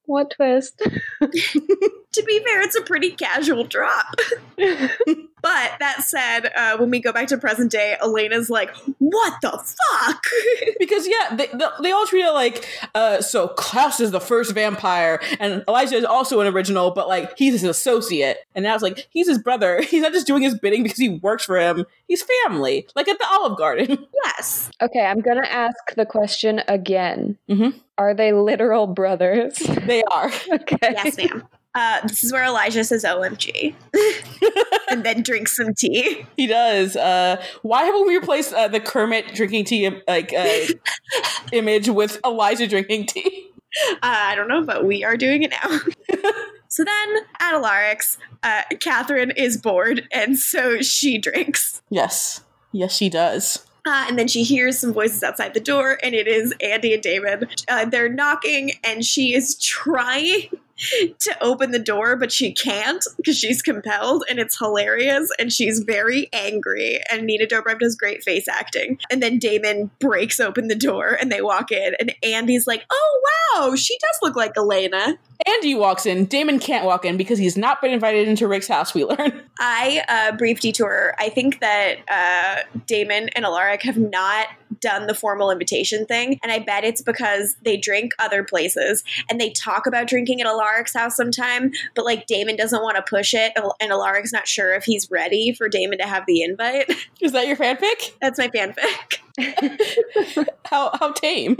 what twist? to be fair, it's a pretty casual drop. but that said, uh, when we go back to present day, Elena's like, "What the fuck?" because yeah, they, they all treat it like, uh, so Klaus is the first vampire, and Elijah is also an original, but like he's his associate, and now it's like he's his brother. He's not just doing his bidding because he works for him. He's family, like at the Olive Garden. Yes. Okay, I'm gonna ask the question again. Mm-hmm. Are they literal brothers? They are. okay. Yes, ma'am. Uh, this is where Elijah says "OMG" and then drinks some tea. He does. Uh, why haven't we replaced uh, the Kermit drinking tea like uh, image with Elijah drinking tea? Uh, I don't know, but we are doing it now. so then at Alaric's, uh, Katherine is bored, and so she drinks. Yes. Yes, she does. Uh, and then she hears some voices outside the door, and it is Andie and Damon. Uh, they're knocking, and she is trying to open the door, but she can't because she's compelled, and it's hilarious. And she's very angry. And Nina Dobrev does great face acting. And then Damon breaks open the door, and they walk in, and Andie's like, "Oh wow, she does look like Elena." Andie walks in. Damon can't walk in because he's not been invited into Rick's house. We learn. I uh, brief detour. I think that uh, Damon and Alaric have not done the formal invitation thing, and I bet it's because they drink other places and they talk about drinking at Alaric's house sometime, but like Damon doesn't want to push it, and Alaric's not sure if he's ready for Damon to have the invite. Is that your fanfic? That's my fanfic. how how tame.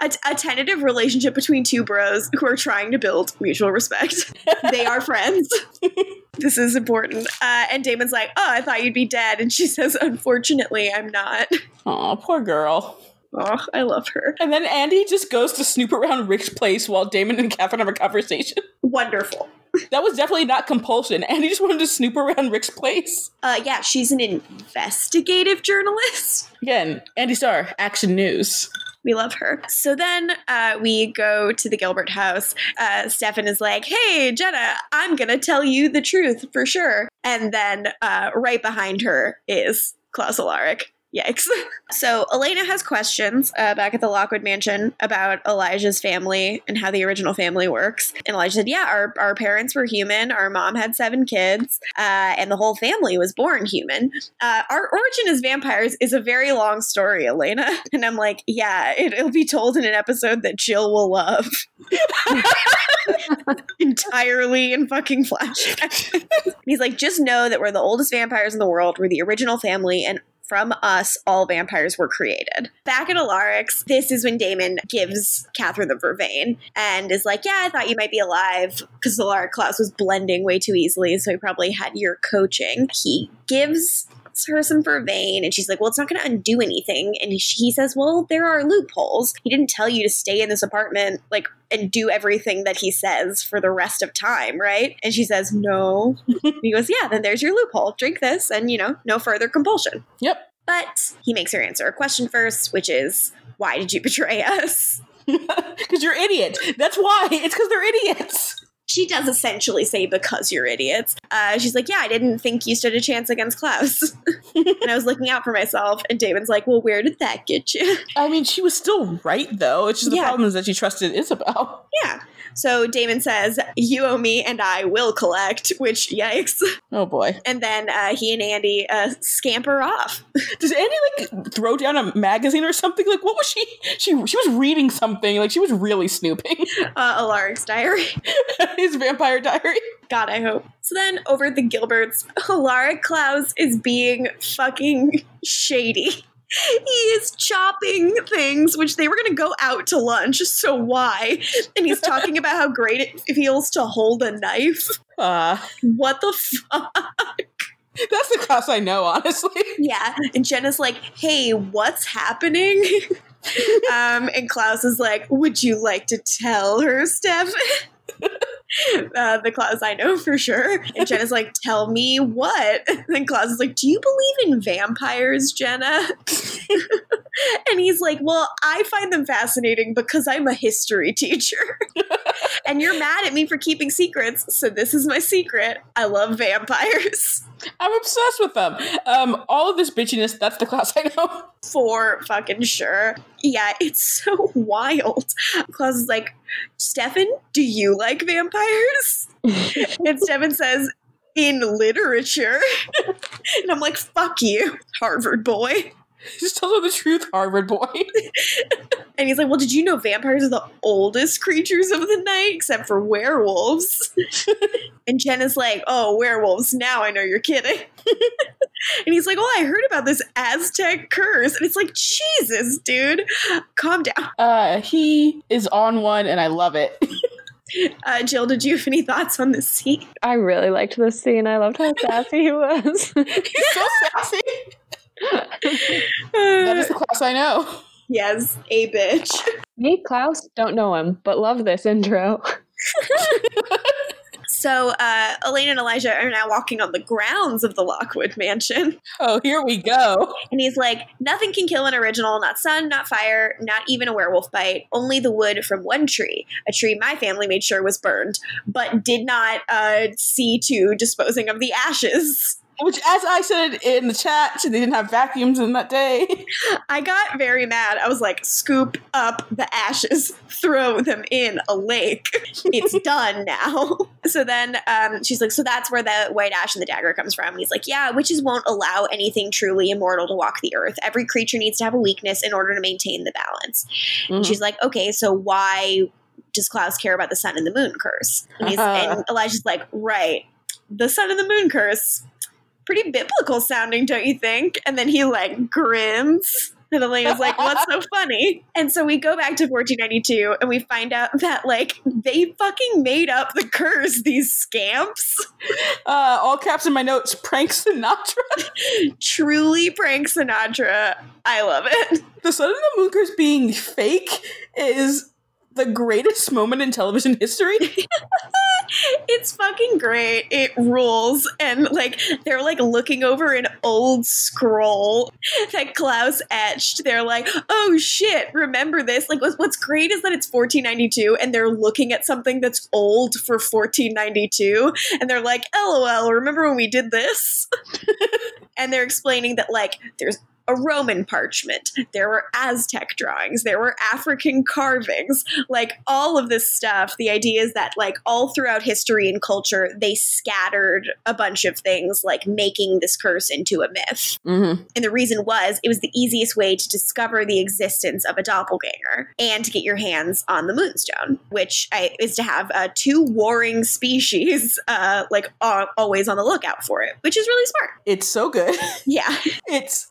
A, a tentative relationship between two bros who are trying to build mutual respect. they are friends. this is important. Uh, and Damon's like, "Oh, I thought you'd be dead," and she says, "Unfortunately, I'm not." Oh, poor girl. Oh, I love her. And then Andie just goes to snoop around Rick's place while Damon and Katherine have a conversation. Wonderful. That was definitely not compulsion. Andie just wanted to snoop around Rick's place. Uh, yeah, she's an investigative journalist. Again, Andie Star, Action News. We love her. So then uh, we go to the Gilbert house. Uh, Stefan is like, hey, Jenna, I'm going to tell you the truth for sure. And then uh, right behind her is Klaus Alaric. Yikes. So Elena has questions uh, back at the Lockwood Mansion about Elijah's family and how the original family works. And Elijah said, Yeah, our, our parents were human. Our mom had seven kids, uh, and the whole family was born human. Uh, our origin as vampires is a very long story, Elena. And I'm like, Yeah, it, it'll be told in an episode that Jill will love. Entirely in fucking flashback. He's like, Just know that we're the oldest vampires in the world. We're the original family, and from us, all vampires were created. Back at Alaric's, this is when Damon gives Katherine the Vervain and is like, Yeah, I thought you might be alive because Alaric Klaus was blending way too easily, so he probably had your coaching. He gives her some vervain and she's like well it's not going to undo anything and he, he says well there are loopholes he didn't tell you to stay in this apartment like and do everything that he says for the rest of time right and she says no he goes yeah then there's your loophole drink this and you know no further compulsion Yep. but he makes her answer a question first which is why did you betray us Because you're idiots. That's why. It's because they're idiots. She does essentially say because you're idiots uh, she's like yeah i didn't think you stood a chance against klaus and i was looking out for myself and damon's like well where did that get you I mean, she was still right, though. It's just the Yeah. problem is that she trusted Isabel. yeah so damon says you owe me and i will collect which yikes Oh boy. and then uh, he and Andie uh, scamper off Does Andie like throw down a magazine or something? Like, what was she? She she was reading something. Like, she was really snooping. uh, alaric's diary His vampire diary. god i hope so then over at the gilberts alaric klaus is being fucking shady he is chopping things which they were going to go out to lunch so why? And he's talking about how great it feels to hold a knife. Uh, what the fuck? That's the Klaus I know, honestly. yeah and jenna's like hey what's happening? Um and klaus is like would you like to tell her steph Uh, the Klaus I know for sure. And Jenna's like, tell me what? And then Klaus is like, do you believe in vampires, Jenna? and he's like, well, I find them fascinating because I'm a history teacher. and you're mad at me for keeping secrets, so this is my secret. I love vampires. I'm obsessed with them. Um, all of this bitchiness, that's the Klaus I know. For fucking sure. Yeah, it's so wild. Klaus is like, Stefan, do you like vampires? And Stefan says, in literature. and I'm like, fuck you, Harvard boy. Just tell her the truth, Harvard boy. And he's like, well, did you know vampires are the oldest creatures of the night, except for werewolves? and Jen is like, oh, werewolves, now I know you're kidding. and he's like, oh, I heard about this Aztec curse. And it's like, Jesus, dude, calm down. Uh, he is on one, and I love it. Uh, Jill, did you have any thoughts on this scene? I really liked this scene. I loved how sassy he was. He's so sassy. That is the Klaus I know. yes, a bitch. Me, Klaus, don't know him, but love this intro. So uh, Elena and Elijah are now walking on the grounds of the Lockwood mansion. Oh, here we go. And he's like, nothing can kill an original, not sun, not fire, not even a werewolf bite, only the wood from one tree. A tree my family made sure was burned, but did not uh, see to disposing of the ashes. Which, as I said in the chat, they didn't have vacuums in that day. I got very mad. I was like, scoop up the ashes, throw them in a lake. It's done now. So then um, she's like, so that's where the white ash and the dagger comes from. And he's like, yeah, witches won't allow anything truly immortal to walk the earth. Every creature needs to have a weakness in order to maintain the balance. And she's like, okay, so why does Klaus care about the sun and the moon curse? And, he's, and Elijah's like, right, the sun and the moon curse. Pretty biblical sounding, don't you think? And then he like grins. And Elena's like, what's so funny? And so we go back to 1492 and we find out that like they fucking made up the curse, these scamps. Uh, all caps in my notes. Prank Sinatra. Truly prank Sinatra. I love it. The Sun and the Moon Curse being fake is the greatest moment in television history. it's fucking great. It rules. And like they're like looking over an old scroll that Klaus etched. They're like, oh shit, remember this? Like what's, what's great is that it's 1492 and they're looking at something that's old for 1492 and they're like, LOL, remember when we did this? and they're explaining that like there's a Roman parchment, there were Aztec drawings, there were African carvings, like all of this stuff. The idea is that, like, all throughout history and culture, they scattered a bunch of things, like making this curse into a myth. Mm-hmm. And the reason was it was the easiest way to discover the existence of a doppelganger and to get your hands on the moonstone, which I, is to have uh, two warring species, uh, like, al- always on the lookout for it, which is really smart. It's so good. Yeah. It's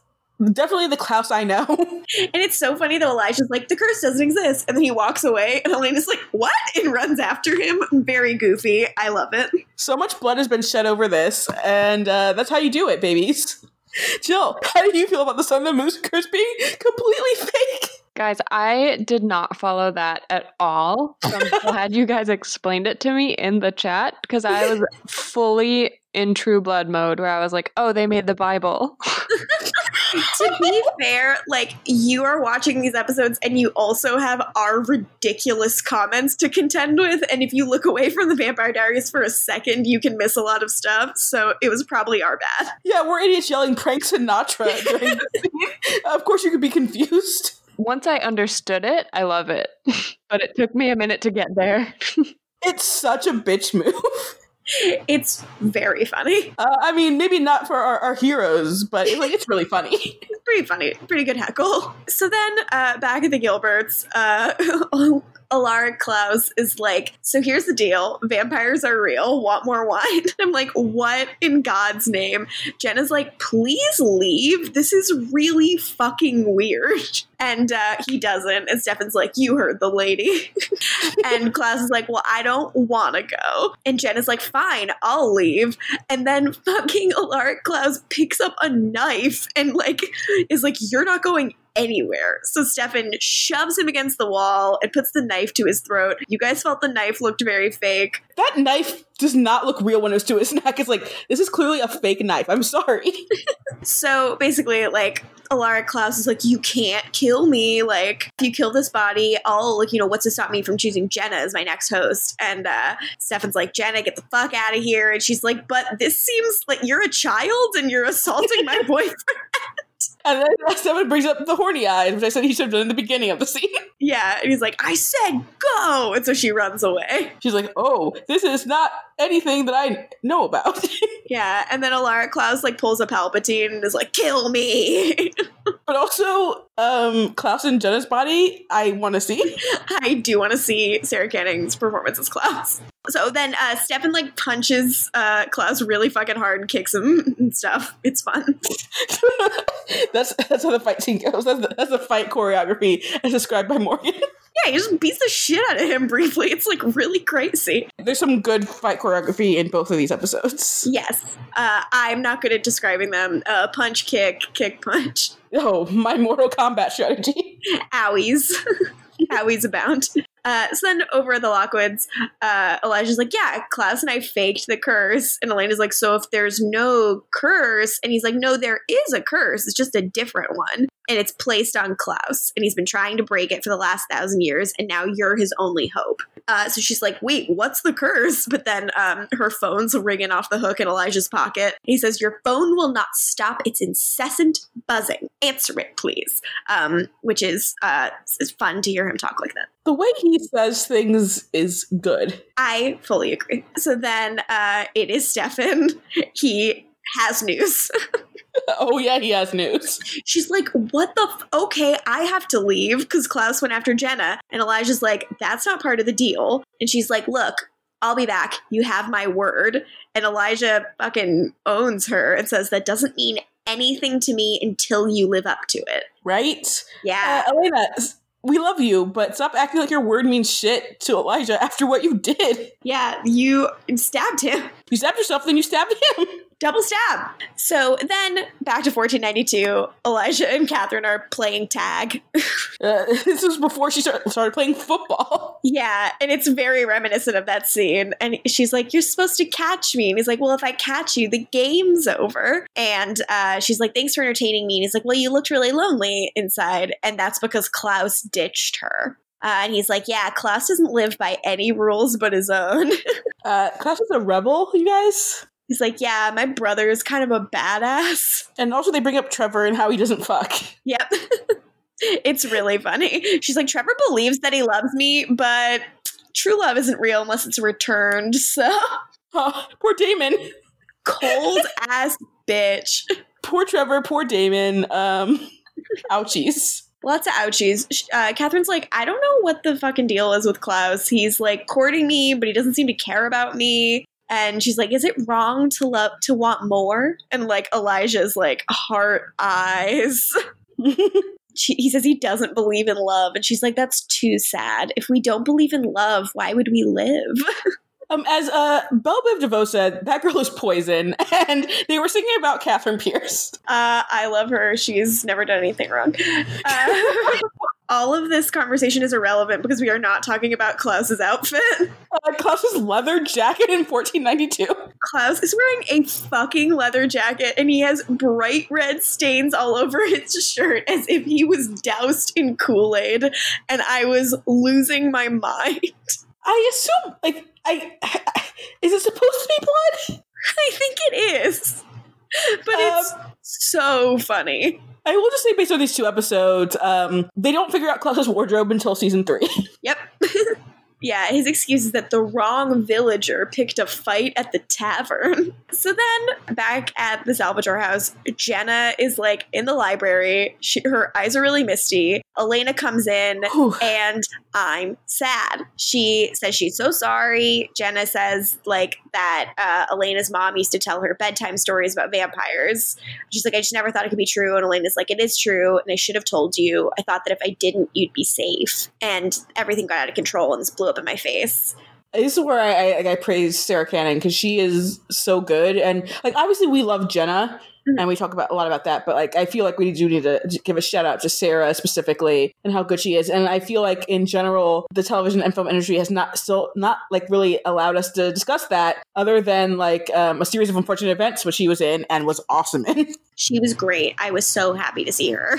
Definitely the Klaus I know. And it's so funny that Elijah's like, the curse doesn't exist. And then he walks away, and Elena's like, what? And runs after him. Very goofy. I love it. so much blood has been shed over this, and uh, that's how you do it, babies. Jill, how do you feel about the Sun and the Moon curse being completely fake? Guys, I did not follow that at all. So I'm glad you guys explained it to me in the chat because I was fully in True Blood mode where I was like, oh, they made the Bible. To be fair, like, you are watching these episodes, and you also have our ridiculous comments to contend with. And if you look away from the Vampire Diaries for a second, you can miss a lot of stuff. So it was probably our bad. Yeah, we're idiots yelling prank Sinatra during the scene. Of course, you could be confused. Once I understood it, I love it. but it took me a minute to get there. It's such a bitch move. It's very funny. Uh, I mean, maybe not for our, our heroes, but like it's really funny. It's pretty funny. Pretty good heckle. So then, uh, back at the Gilberts, uh, Alaric Klaus is like, So here's the deal vampires are real. Want more wine? I'm like, What in God's name? Jenna's like, Please leave. This is really fucking weird. And uh, he doesn't. And Stefan's like, You heard the lady. and Klaus is like, Well, I don't want to go. And Jenna's like, Fine, I'll leave. And then fucking Alaric Klaus picks up a knife and like is like, You're not going anywhere. So Stefan shoves him against the wall and puts the knife to his throat. You guys felt the knife looked very fake. That knife does not look real when it's to his neck. It's like, this is clearly a fake knife. I'm sorry. So basically, like, Alaric Klaus is like, You can't kill me. Like, if you kill this body, I'll, like, you know, what's to stop me from choosing Jenna as my next host? And uh, Stefan's like, Jenna, get the fuck out of here. And she's like, But this seems like you're a child and you're assaulting my boyfriend. And then someone brings up the horny eyes, which I said he should have done in the beginning of the scene. yeah. And he's like, I said go. And so she runs away. She's like, oh, this is not anything that I know about. Yeah. And then Alaric Klaus, like, pulls a Palpatine and is like, Kill me. but also, um, Klaus and Jenna's body, I want to see. I do want to see Sara Canning's performance as Klaus. So then uh, Stefan like punches uh, Klaus really fucking hard and kicks him and stuff. It's fun. that's that's how the fight scene goes. That's the, that's the fight choreography as described by Morgan. Yeah, he just beats the shit out of him briefly. It's like really crazy. There's some good fight choreography in both of these episodes. Yes, uh, I'm not good at describing them. Uh, punch, kick, kick, punch. Oh, my Mortal Kombat strategy. Owies. Owies abound. Uh, so then over at the Lockwoods, uh, Elijah's like, yeah, Klaus and I faked the curse. And Elena's like, so if there's no curse, and he's like, no, there is a curse. It's just a different one. And it's placed on Klaus. And he's been trying to break it for the last thousand years. And now you're his only hope. Uh, so she's like, wait, what's the curse? But then um, her phone's ringing off the hook in Elijah's pocket. He says, your phone will not stop its incessant buzzing. Answer it, please. Um, which is, uh, is fun to hear him talk like that. The way he says things is good. I fully agree. So then uh, it is Stefan. He has news. Oh yeah, he has news. She's like, What the? F- okay, I have to leave because Klaus went after Jenna. And Elijah's like, That's not part of the deal. And she's like, Look, I'll be back. You have my word. And Elijah fucking owns her and says, That doesn't mean anything to me until you live up to it. Right? Yeah. Uh, Elena, we love you, but stop acting like your word means shit to Elijah after what you did. yeah, you stabbed him. You stabbed yourself, then you stabbed him. Double stab. So then back to 1492, Elijah and Katherine are playing tag. Uh, this was before she start, started playing football. yeah, and it's very reminiscent of that scene. And she's like, You're supposed to catch me. And he's like, Well, if I catch you, the game's over. And uh, she's like, Thanks for entertaining me. And he's like, Well, you looked really lonely inside. And that's because Klaus ditched her. Uh, and he's like, Yeah, Klaus doesn't live by any rules but his own. Uh, Klaus is a rebel, you guys. He's like, Yeah, my brother is kind of a badass. And also, they bring up Trevor and how he doesn't fuck. Yep. it's really funny. She's like, Trevor believes that he loves me, but true love isn't real unless it's returned. So Oh, poor Damon. cold ass bitch. Poor Trevor. Poor Damon. Um, ouchies. Lots of ouchies. Uh, Katherine's like, I don't know what the fucking deal is with Klaus. He's like courting me, but he doesn't seem to care about me. And she's like, "Is it wrong to love to want more?" And like Elijah's like heart eyes. she, he says he doesn't believe in love, and she's like, "That's too sad. If we don't believe in love, why would we live?" Um, as uh, Bell Biv DeVoe said, that girl is poison, and they were singing about Katherine Pierce. Uh, I love her. She's never done anything wrong. Uh, all of this conversation is irrelevant because we are not talking about Klaus's outfit. Uh, Klaus's leather jacket in 1492. Klaus is wearing a fucking leather jacket and he has bright red stains all over his shirt as if he was doused in Kool Aid. And I was losing my mind. I assume, like, I is it supposed to be blood? I think it is. But it's so funny. I will just say, based on these two episodes, um, they don't figure out Klaus's wardrobe until season three. Yep. yeah, his excuse is that the wrong villager picked a fight at the tavern. So then, back at the Salvatore house, Jenna is like in the library. She, her eyes are really misty. Elena comes in, Whew. and I'm sad. She says she's so sorry. Jenna says like that uh, Elena's mom used to tell her bedtime stories about vampires. She's like, I just never thought it could be true. And Elena's like, it is true, and I should have told you. I thought that if I didn't, you'd be safe. And everything got out of control and this blew up in my face. this is where I, I, I praise Sara Canning because she is so good, and like obviously we love Jenna. Mhm. And we talk about a lot about that, but like I feel like we do need to give a shout out to Sara specifically and how good she is. And I feel like in general, the television and film industry has not still not like really allowed us to discuss that, other than like um, a series of unfortunate events, which she was in and was awesome in. She was great. I was so happy to see her.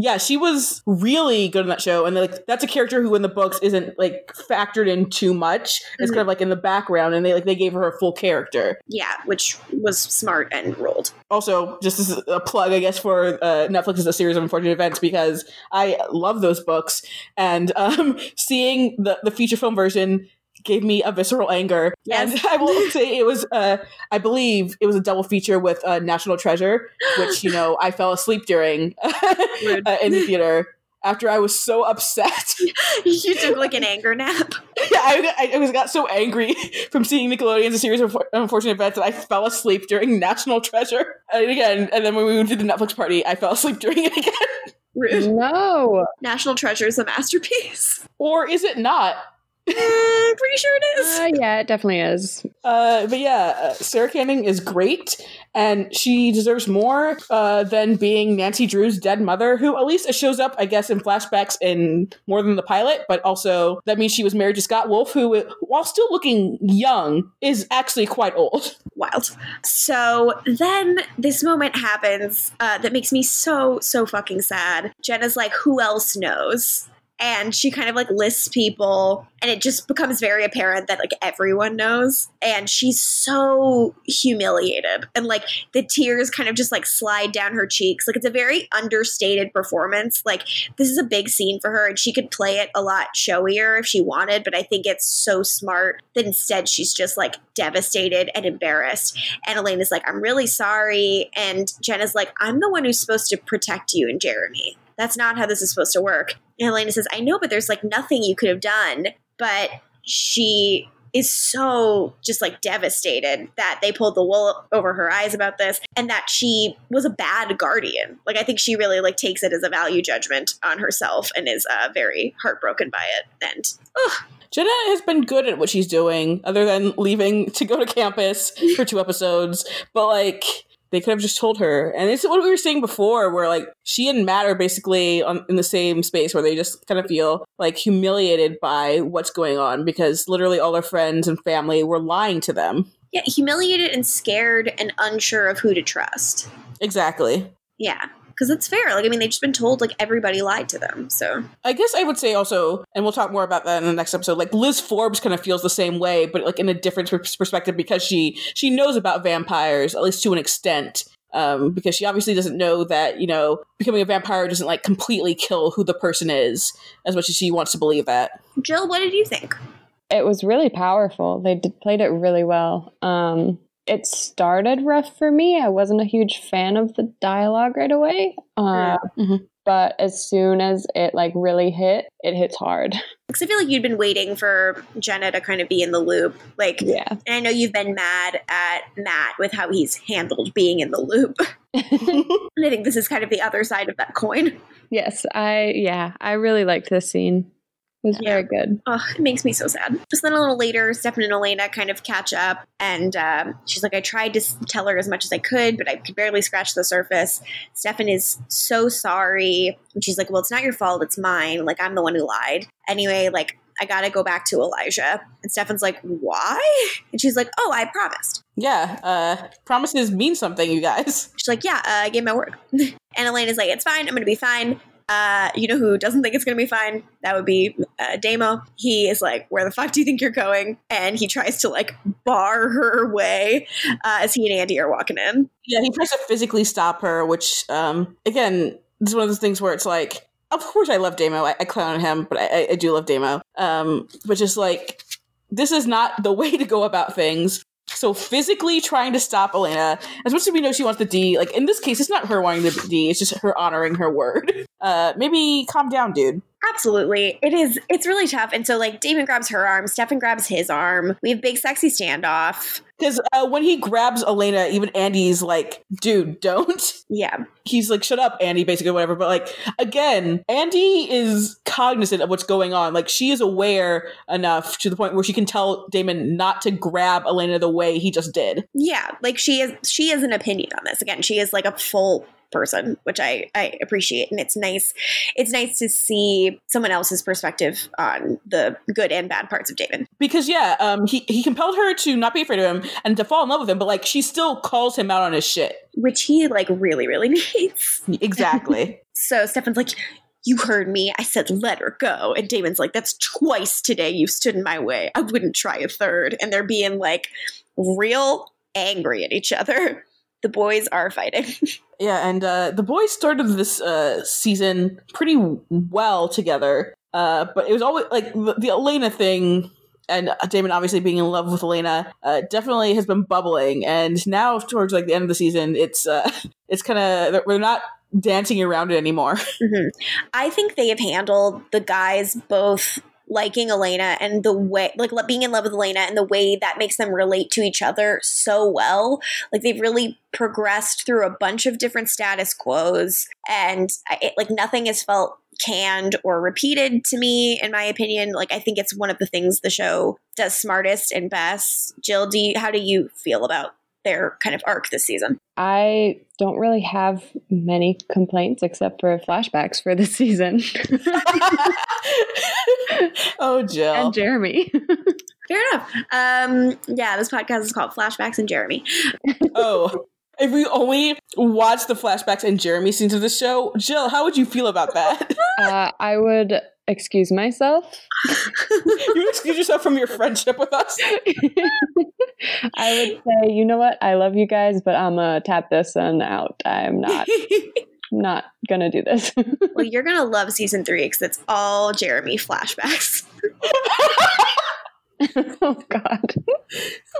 Yeah, she was really good in that show, and like that's a character who in the books isn't like factored in too much. It's kind of like in the background, and they like they gave her a full character. Yeah, which was smart and ruled. Also, just as a plug, I guess for uh, Netflix is a series of unfortunate events because I love those books, and um, seeing the the feature film version gave me a visceral anger. Yes. And I will say it was, uh, I believe it was a double feature with uh, National Treasure, which you know I fell asleep during uh, in the theater after I was so upset. you took like an anger nap. yeah, I, I, I was got so angry from seeing Nickelodeon's A Series of Unfortunate Events that I fell asleep during National Treasure. And again, and then when we went to the Netflix party, I fell asleep during it again. Rude. No. National Treasure is a masterpiece. or is it not? Pretty sure it is. Uh, yeah, it definitely is. Uh, but yeah, uh, Sara Canning is great, and she deserves more uh, than being Nancy Drew's dead mother, who at least shows up, I guess, in flashbacks in more than the pilot. But also, that means she was married to Scott Wolf, who, while still looking young, is actually quite old. Wild. So then this moment happens uh, that makes me so, so fucking sad. Jenna's like, who else knows? And she kind of like lists people, and it just becomes very apparent that like everyone knows. And she's so humiliated. And like the tears kind of just like slide down her cheeks. Like it's a very understated performance. Like this is a big scene for her, and she could play it a lot showier if she wanted, but I think it's so smart that instead she's just like devastated and embarrassed. And Elena's like, I'm really sorry. And Jenna's like, I'm the one who's supposed to protect you and Jeremy. That's not how this is supposed to work. And Elena says, I know, but there's like nothing you could have done. But she is so just like devastated that they pulled the wool over her eyes about this and that she was a bad guardian. Like I think she really like takes it as a value judgment on herself and is uh, very heartbroken by it. And ugh, Jenna has been good at what she's doing, other than leaving to go to campus for two episodes. But like, they could have just told her. And it's what we were saying before, where like she and Matt are basically on, in the same space, where they just kind of feel like humiliated by what's going on because literally all their friends and family were lying to them. yeah, humiliated and scared and unsure of who to trust. Exactly. Yeah, because it's fair. Like I mean, they've just been told like everybody lied to them. So I guess I would say also, and we'll talk more about that in the next episode. Like Liz Forbes kind of feels the same way, but like in a different perspective because she she knows about vampires at least to an extent. Um, because she obviously doesn't know that you know becoming a vampire doesn't like completely kill who the person is as much as she wants to believe that. Jill, what did you think? It was really powerful. They did, played it really well. Um, it started rough for me. I wasn't a huge fan of the dialogue right away. Uh, Mhm. but as soon as it like really hit, it hits hard. Because I feel like you'd been waiting for Jenna to kind of be in the loop. Like, Yeah. and I know you've been mad at Matt with how he's handled being in the loop. and I think this is kind of the other side of that coin. Yes, I yeah, I really liked this scene. It was very good. Oh, it makes me so sad. Just then a little later, Stefan and Elena kind of catch up, and um, she's like, I tried to tell her as much as I could, but I could barely scratch the surface. Stefan is so sorry. And she's like, Well, it's not your fault, it's mine. Like, I'm the one who lied. Anyway, like, I gotta go back to Elijah. And Stefan's like, Why? And she's like, Oh, I promised. Yeah, uh, promises mean something, you guys. She's like, Yeah, uh, I gave my word. and Elena's like, It's fine, I'm gonna be fine. Uh, you know who doesn't think it's gonna be fine? That would be uh, Damo. He is like, "Where the fuck do you think you're going?" And he tries to like bar her way uh, as he and Andie are walking in. Yeah, he tries to physically stop her, which, um, again, this is one of those things where it's like, of course I love Damo. I, I clown on him, but I, I- I do love Damo. Um, but just like, this is not the way to go about things. So physically trying to stop Elena, as much as we know she wants the D, like in this case, it's not her wanting the D; it's just her honoring her word. Uh, maybe calm down, dude. Absolutely, it is. It's really tough. And so like Damon grabs her arm, Stefan grabs his arm. We have big sexy standoff. Because uh, when he grabs Elena, even Andie's like, "Dude, don't." Yeah, he's like, shut up, Andie, basically, whatever. But like, again, Andie is cognizant of what's going on. Like, she is aware enough to the point where she can tell Damon not to grab Elena the way he just did. yeah. Like she is. She has an opinion on this. Again, she is like a full person which I, I appreciate and it's nice it's nice to see someone else's perspective on the good and bad parts of Damon. Because yeah, um, he he compelled her to not be afraid of him and to fall in love with him, but like, she still calls him out on his shit. which he like really really needs. Exactly. So Stefan's like, "You heard me. I said let her go." And Damon's like, "That's twice today you stood in my way. I wouldn't try a third. And they're being like real angry at each other. The boys are fighting. yeah, and uh, the boys started this uh, season pretty well together, uh, but it was always like the, the Elena thing. And Damon obviously being in love with Elena uh, definitely has been bubbling, and now towards like the end of the season, it's uh, it's kind of we're not dancing around it anymore. Mhm. I think they have handled the guys both liking Elena and the way, like being in love with Elena and the way that makes them relate to each other so well. Like they've really progressed through a bunch of different status quos, and it, like nothing has felt canned or repeated to me. In my opinion, like I think it's one of the things the show does smartest and best. Jill, do you, how do you feel about their kind of arc this season? I don't really have many complaints except for flashbacks for this season. oh, Jill. and Jeremy. Fair enough. Um, yeah, this podcast is called Flashbacks and Jeremy. oh, if we only watched the flashbacks and Jeremy scenes of the show, Jill, how would you feel about that? uh, I would excuse myself. you excuse yourself from your friendship with us. I would say, you know what? I love you guys, but I'm gonna tap this and out. I'm not not gonna do this. well, you're gonna love season three because it's all Jeremy flashbacks. oh God.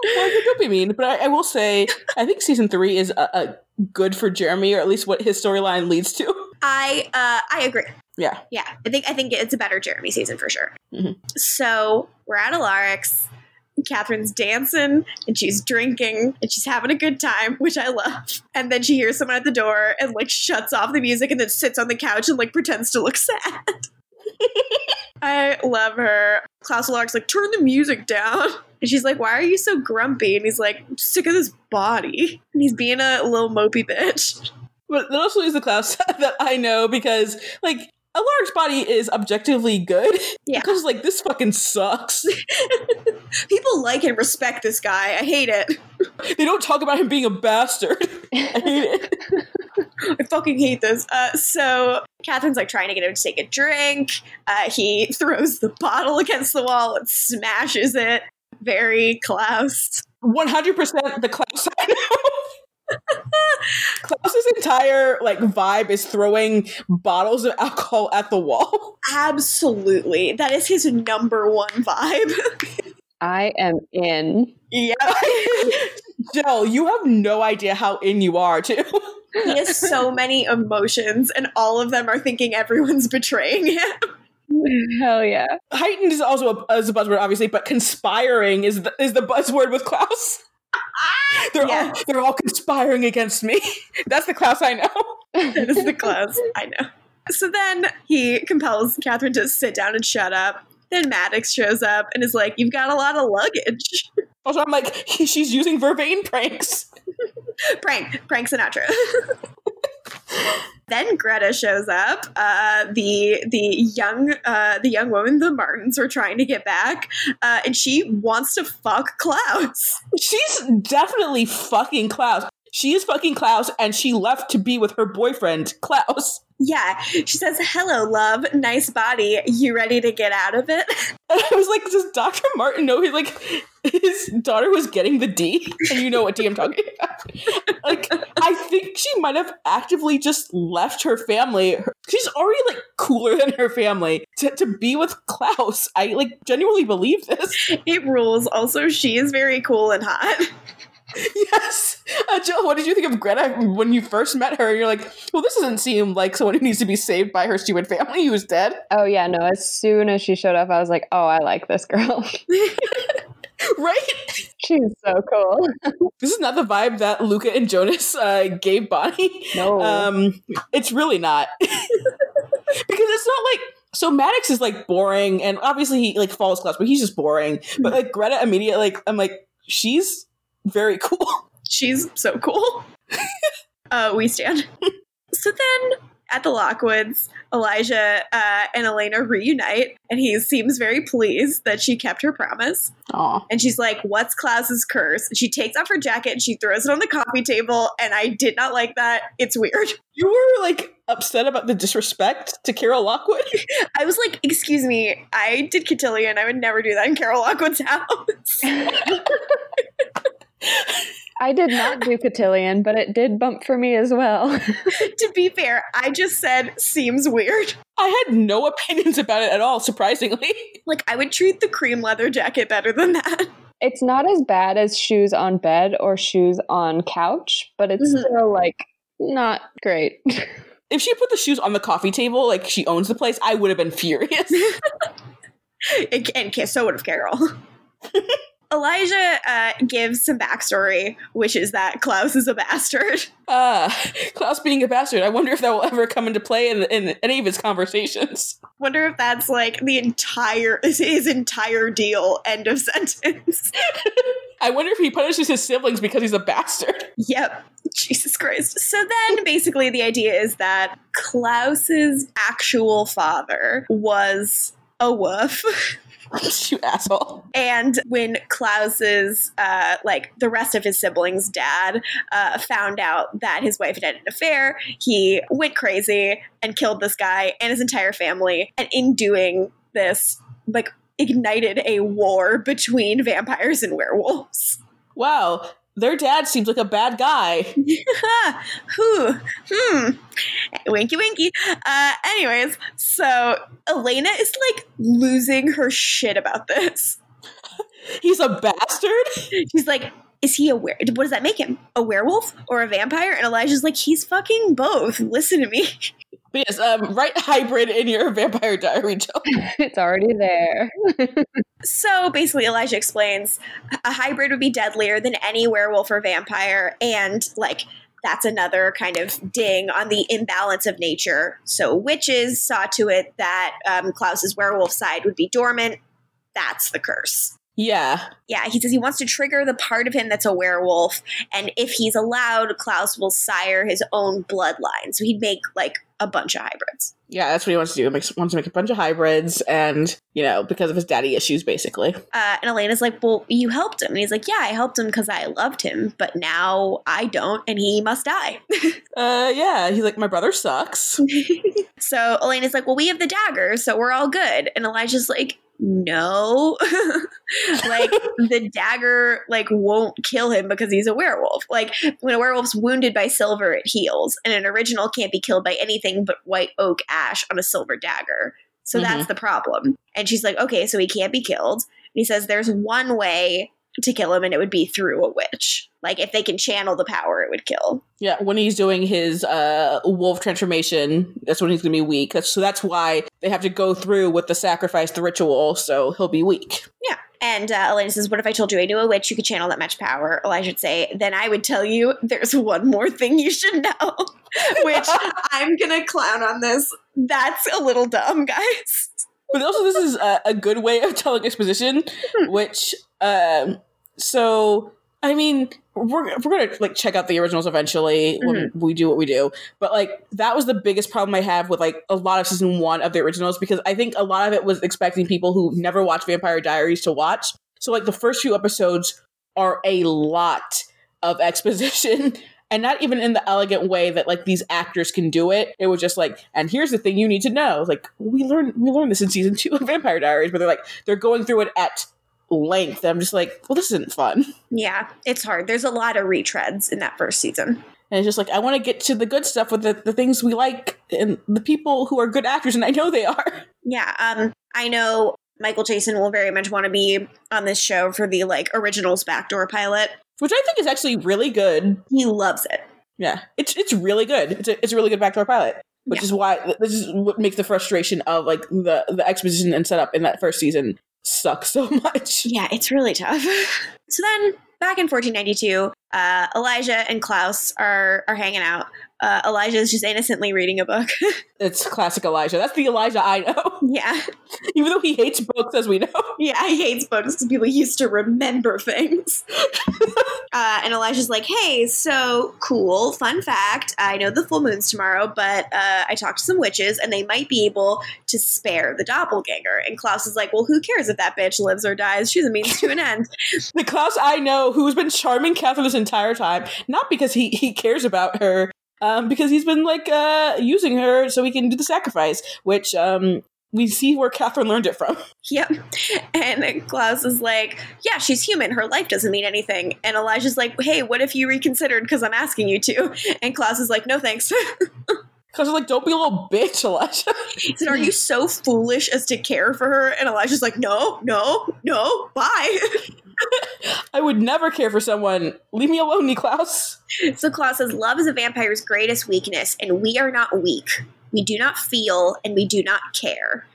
well, don't be mean, but I, I will say I think season three is uh, uh, good for Jeremy, or at least what his storyline leads to. I uh, I agree. Yeah, Yeah, I think I think it's a better Jeremy season for sure. Mhm. So we're at Alaric's. Katherine's dancing and she's drinking and she's having a good time, which I love. And then she hears someone at the door and like shuts off the music and then sits on the couch and like pretends to look sad. I love her. Klaus Alaric's like, turn the music down. And she's like, why are you so grumpy? And he's like, I'm sick of this body. And he's being a little mopey bitch. but that also is the Klaus that I know because like. A large body is objectively good. Yeah. Because like this fucking sucks. People like and respect this guy. I hate it. they don't talk about him being a bastard. I hate it. I fucking hate this. Uh, so Katherine's like trying to get him to take a drink. Uh, he throws the bottle against the wall and smashes it. Very Klaus. One hundred percent the Klaus I know. Klaus's entire like vibe is throwing bottles of alcohol at the wall. Absolutely. That is his number one vibe. I am in. yeah. Jill, you have no idea how in you are too. he has so many emotions, and all of them are thinking everyone's betraying him. Hell yeah. Heightened is also a, is a buzzword, obviously, but conspiring is the, is the buzzword with Klaus. They're Yeah. all they're all conspiring against me. That's the Klaus I know. that is the Klaus I know. So then he compels Katherine to sit down and shut up. Then Maddox shows up and is like, You've got a lot of luggage. Also, I'm like, she's using vervain pranks. prank, prank Sinatra. then Greta shows up. Uh, the the young uh, the young woman the Martins were trying to get back, uh, and she wants to fuck Klaus. She's definitely fucking Klaus. She is fucking Klaus, and she left to be with her boyfriend, Klaus. Yeah, she says, "Hello, love. Nice body. You ready to get out of it?" And I was like, does Dr. Martin know he like his daughter was getting the D? And you know what D I'm talking about. Like, I think she might have actively just left her family. She's already like cooler than her family to, to be with Klaus. I like genuinely believe this. It rules. Also, she is very cool and hot. Yes. Uh, Jill, what did you think of Greta when you first met her? You're like, well, this doesn't seem like someone who needs to be saved by her stupid family who's dead. Oh yeah, no. As soon as she showed up, I was like, "Oh, I like this girl. Right? She's so cool." This is not the vibe that Luca and Jonas uh, gave Bonnie. No, Um, it's really not because it's not like so. Maddox is like boring, and obviously he like falls class, but he's just boring. But like Greta immediately, like I'm like she's very cool. She's so cool. uh, we stand. so then at the Lockwoods, Elijah uh, and Elena reunite, and he seems very pleased that she kept her promise. Aw. And she's like, What's Klaus's curse? She takes off her jacket and she throws it on the coffee table, and I did not like that. It's weird. You were like upset about the disrespect to Carol Lockwood. I was like, Excuse me, I did cotillion. I would never do that in Carol Lockwood's house. I did not do cotillion, but it did bump for me as well. to be fair, I just said, Seems weird. I had no opinions about it at all. Surprisingly, Like, I would treat the cream leather jacket better than that. it's not as bad as shoes on bed or shoes on couch, but it's Mhm. still like not great. if she put the shoes on the coffee table like she owns the place, I would have been furious. and, and so would have Carol. Elijah uh, gives some backstory, which is that Klaus is a bastard. Ah, Klaus being a bastard. I wonder if that will ever come into play in, in any of his conversations. Wonder if that's like the entire his entire deal. End of sentence. I wonder if he punishes his siblings because he's a bastard. yep. Jesus Christ. So then basically the idea is that Klaus's actual father was a wolf. you asshole. And when Klaus's, uh, like the rest of his siblings' dad, uh, found out that his wife had had an affair, he went crazy and killed this guy and his entire family. And in doing this, like, ignited a war between vampires and werewolves. Wow, their dad seems like a bad guy. Whew. Hmm. Winky winky. Uh, anyways, so Elena is like losing her shit about this. He's a bastard? She's like, is he a were? What does that make him? A werewolf or a vampire? And Elijah's like, he's fucking both. Listen to me. But yes, um, write hybrid in your vampire diary, Jill. it's already there. So basically, Elijah explains a hybrid would be deadlier than any werewolf or vampire, and like that's another kind of ding on the imbalance of nature. So witches saw to it that um, Klaus's werewolf side would be dormant. That's the curse. Yeah. Yeah, he says he wants to trigger the part of him that's a werewolf, and if he's allowed, Klaus will sire his own bloodline. So he'd make like a bunch of hybrids. Yeah, that's what he wants to do. He makes, wants to make a bunch of hybrids, and, you know, because of his daddy issues, basically. Uh, and Elena's like, Well, you helped him. And he's like, Yeah, I helped him because I loved him, but now I don't, and he must die. Uh, yeah, he's like, my brother sucks. so Elena's like, Well, we have the dagger, so we're all good. And Elijah's like, No. like the dagger like won't kill him because he's a werewolf. Like when a werewolf's wounded by silver, it heals. And an original can't be killed by anything but white oak ash on a silver dagger. So that's mm-hmm. the problem. And she's like, Okay, so he can't be killed. And he says there's one way to kill him, and it would be through a witch. Like if they can channel the power, it would kill. Yeah, when he's doing his uh, wolf transformation, that's when he's gonna be weak. That's, so that's why they have to go through with the sacrifice, the ritual, so he'll be weak. Yeah. And uh, Elena says, What if I told you I knew a witch who could channel that much power? Elijah would say, Then I would tell you there's one more thing you should know. Which I'm going to clown on this. That's a little dumb, guys. But also, this is a, a good way of telling exposition, which, um, so I mean, we're we're gonna like check out the originals eventually when mm-hmm. we do what we do. But like that was the biggest problem I have with like a lot of season one of the originals because I think a lot of it was expecting people who never watched Vampire Diaries to watch. So like the first few episodes are a lot of exposition. And not even in the elegant way that like these actors can do it. It was just like, and here's the thing you need to know. Like we learned we learned this in season two of Vampire Diaries, but they're like they're going through it at length. I'm just like, well, this isn't fun. Yeah, it's hard. There's a lot of retreads in that first season. And it's just like I want to get to the good stuff with the, the things we like and the people who are good actors, and I know they are. Yeah, um, I know Michael Jason will very much want to be on this show for the like originals backdoor pilot. Which I think is actually really good. He loves it. Yeah, it's it's really good. It's a, it's a really good backdoor pilot. Which Yeah. is why this is what makes the frustration of like the the exposition and setup in that first season suck so much. Yeah, it's really tough. so then, back in 1492, uh, Elijah and Klaus are are hanging out. Uh, Elijah is just innocently reading a book. It's classic Elijah. That's the Elijah I know. yeah, Even though he hates books, as we know. yeah, he hates books because people used to remember things. uh, and Elijah's like, "Hey, so cool. Fun fact: I know the full moon's tomorrow, but uh, I talked to some witches, and they might be able to spare the doppelganger." And Klaus is like, "Well, who cares if that bitch lives or dies? She's a means to an end." The Klaus I know who's been charming Katherine this entire time, not because he, he cares about her, um, because he's been like uh, using her so he can do the sacrifice, which um, we see where Katherine learned it from. Yep. And Klaus is like, yeah, she's human. Her life doesn't mean anything. And Elijah's like, hey, what if you reconsidered because I'm asking you to? And Klaus is like, no thanks. Because like, don't be a little bitch, Elijah. he said, are you so foolish as to care for her? And Elijah's like, no, no, no, bye. I would never care for someone. Leave me alone, Niklaus. so Klaus says, love is a vampire's greatest weakness, and we are not weak. We do not feel, and we do not care.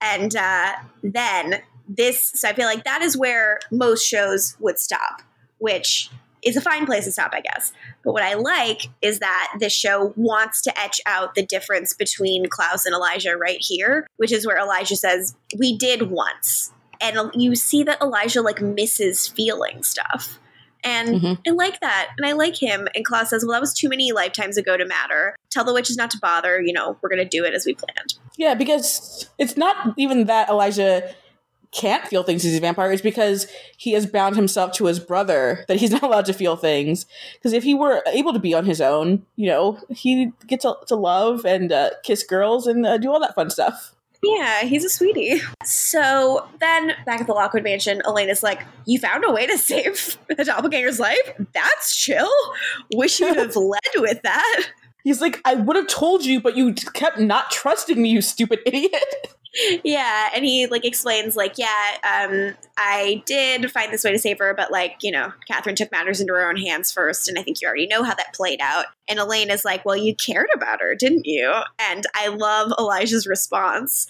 And uh, then this, so I feel like that is where most shows would stop, which is a fine place to stop, I guess. But what I like is that this show wants to etch out the difference between Klaus and Elijah right here, which is where Elijah says, We did once. And you see that Elijah like misses feeling stuff. And Mhm. I like that. And I like him. And Klaus says, Well, that was too many lifetimes ago to matter. Tell the witches not to bother. You know, we're going to do it as we planned. Yeah, because it's not even that Elijah can't feel things as a vampire, it's because he has bound himself to his brother that he's not allowed to feel things. Because if he were able to be on his own, you know, he gets to, to love and uh, kiss girls and uh, do all that fun stuff. Yeah, he's a sweetie. So then back at the Lockwood Mansion, Elena's like, You found a way to save the doppelganger's life? That's chill. Wish you'd have led with that. He's like, I would have told you, but you kept not trusting me, you stupid idiot. Yeah, and he like explains, like, yeah, um, I did find this way to save her, but like, you know, Katherine took matters into her own hands first, and I think you already know how that played out. And Elena is like, Well, you cared about her, didn't you? And I love Elijah's response.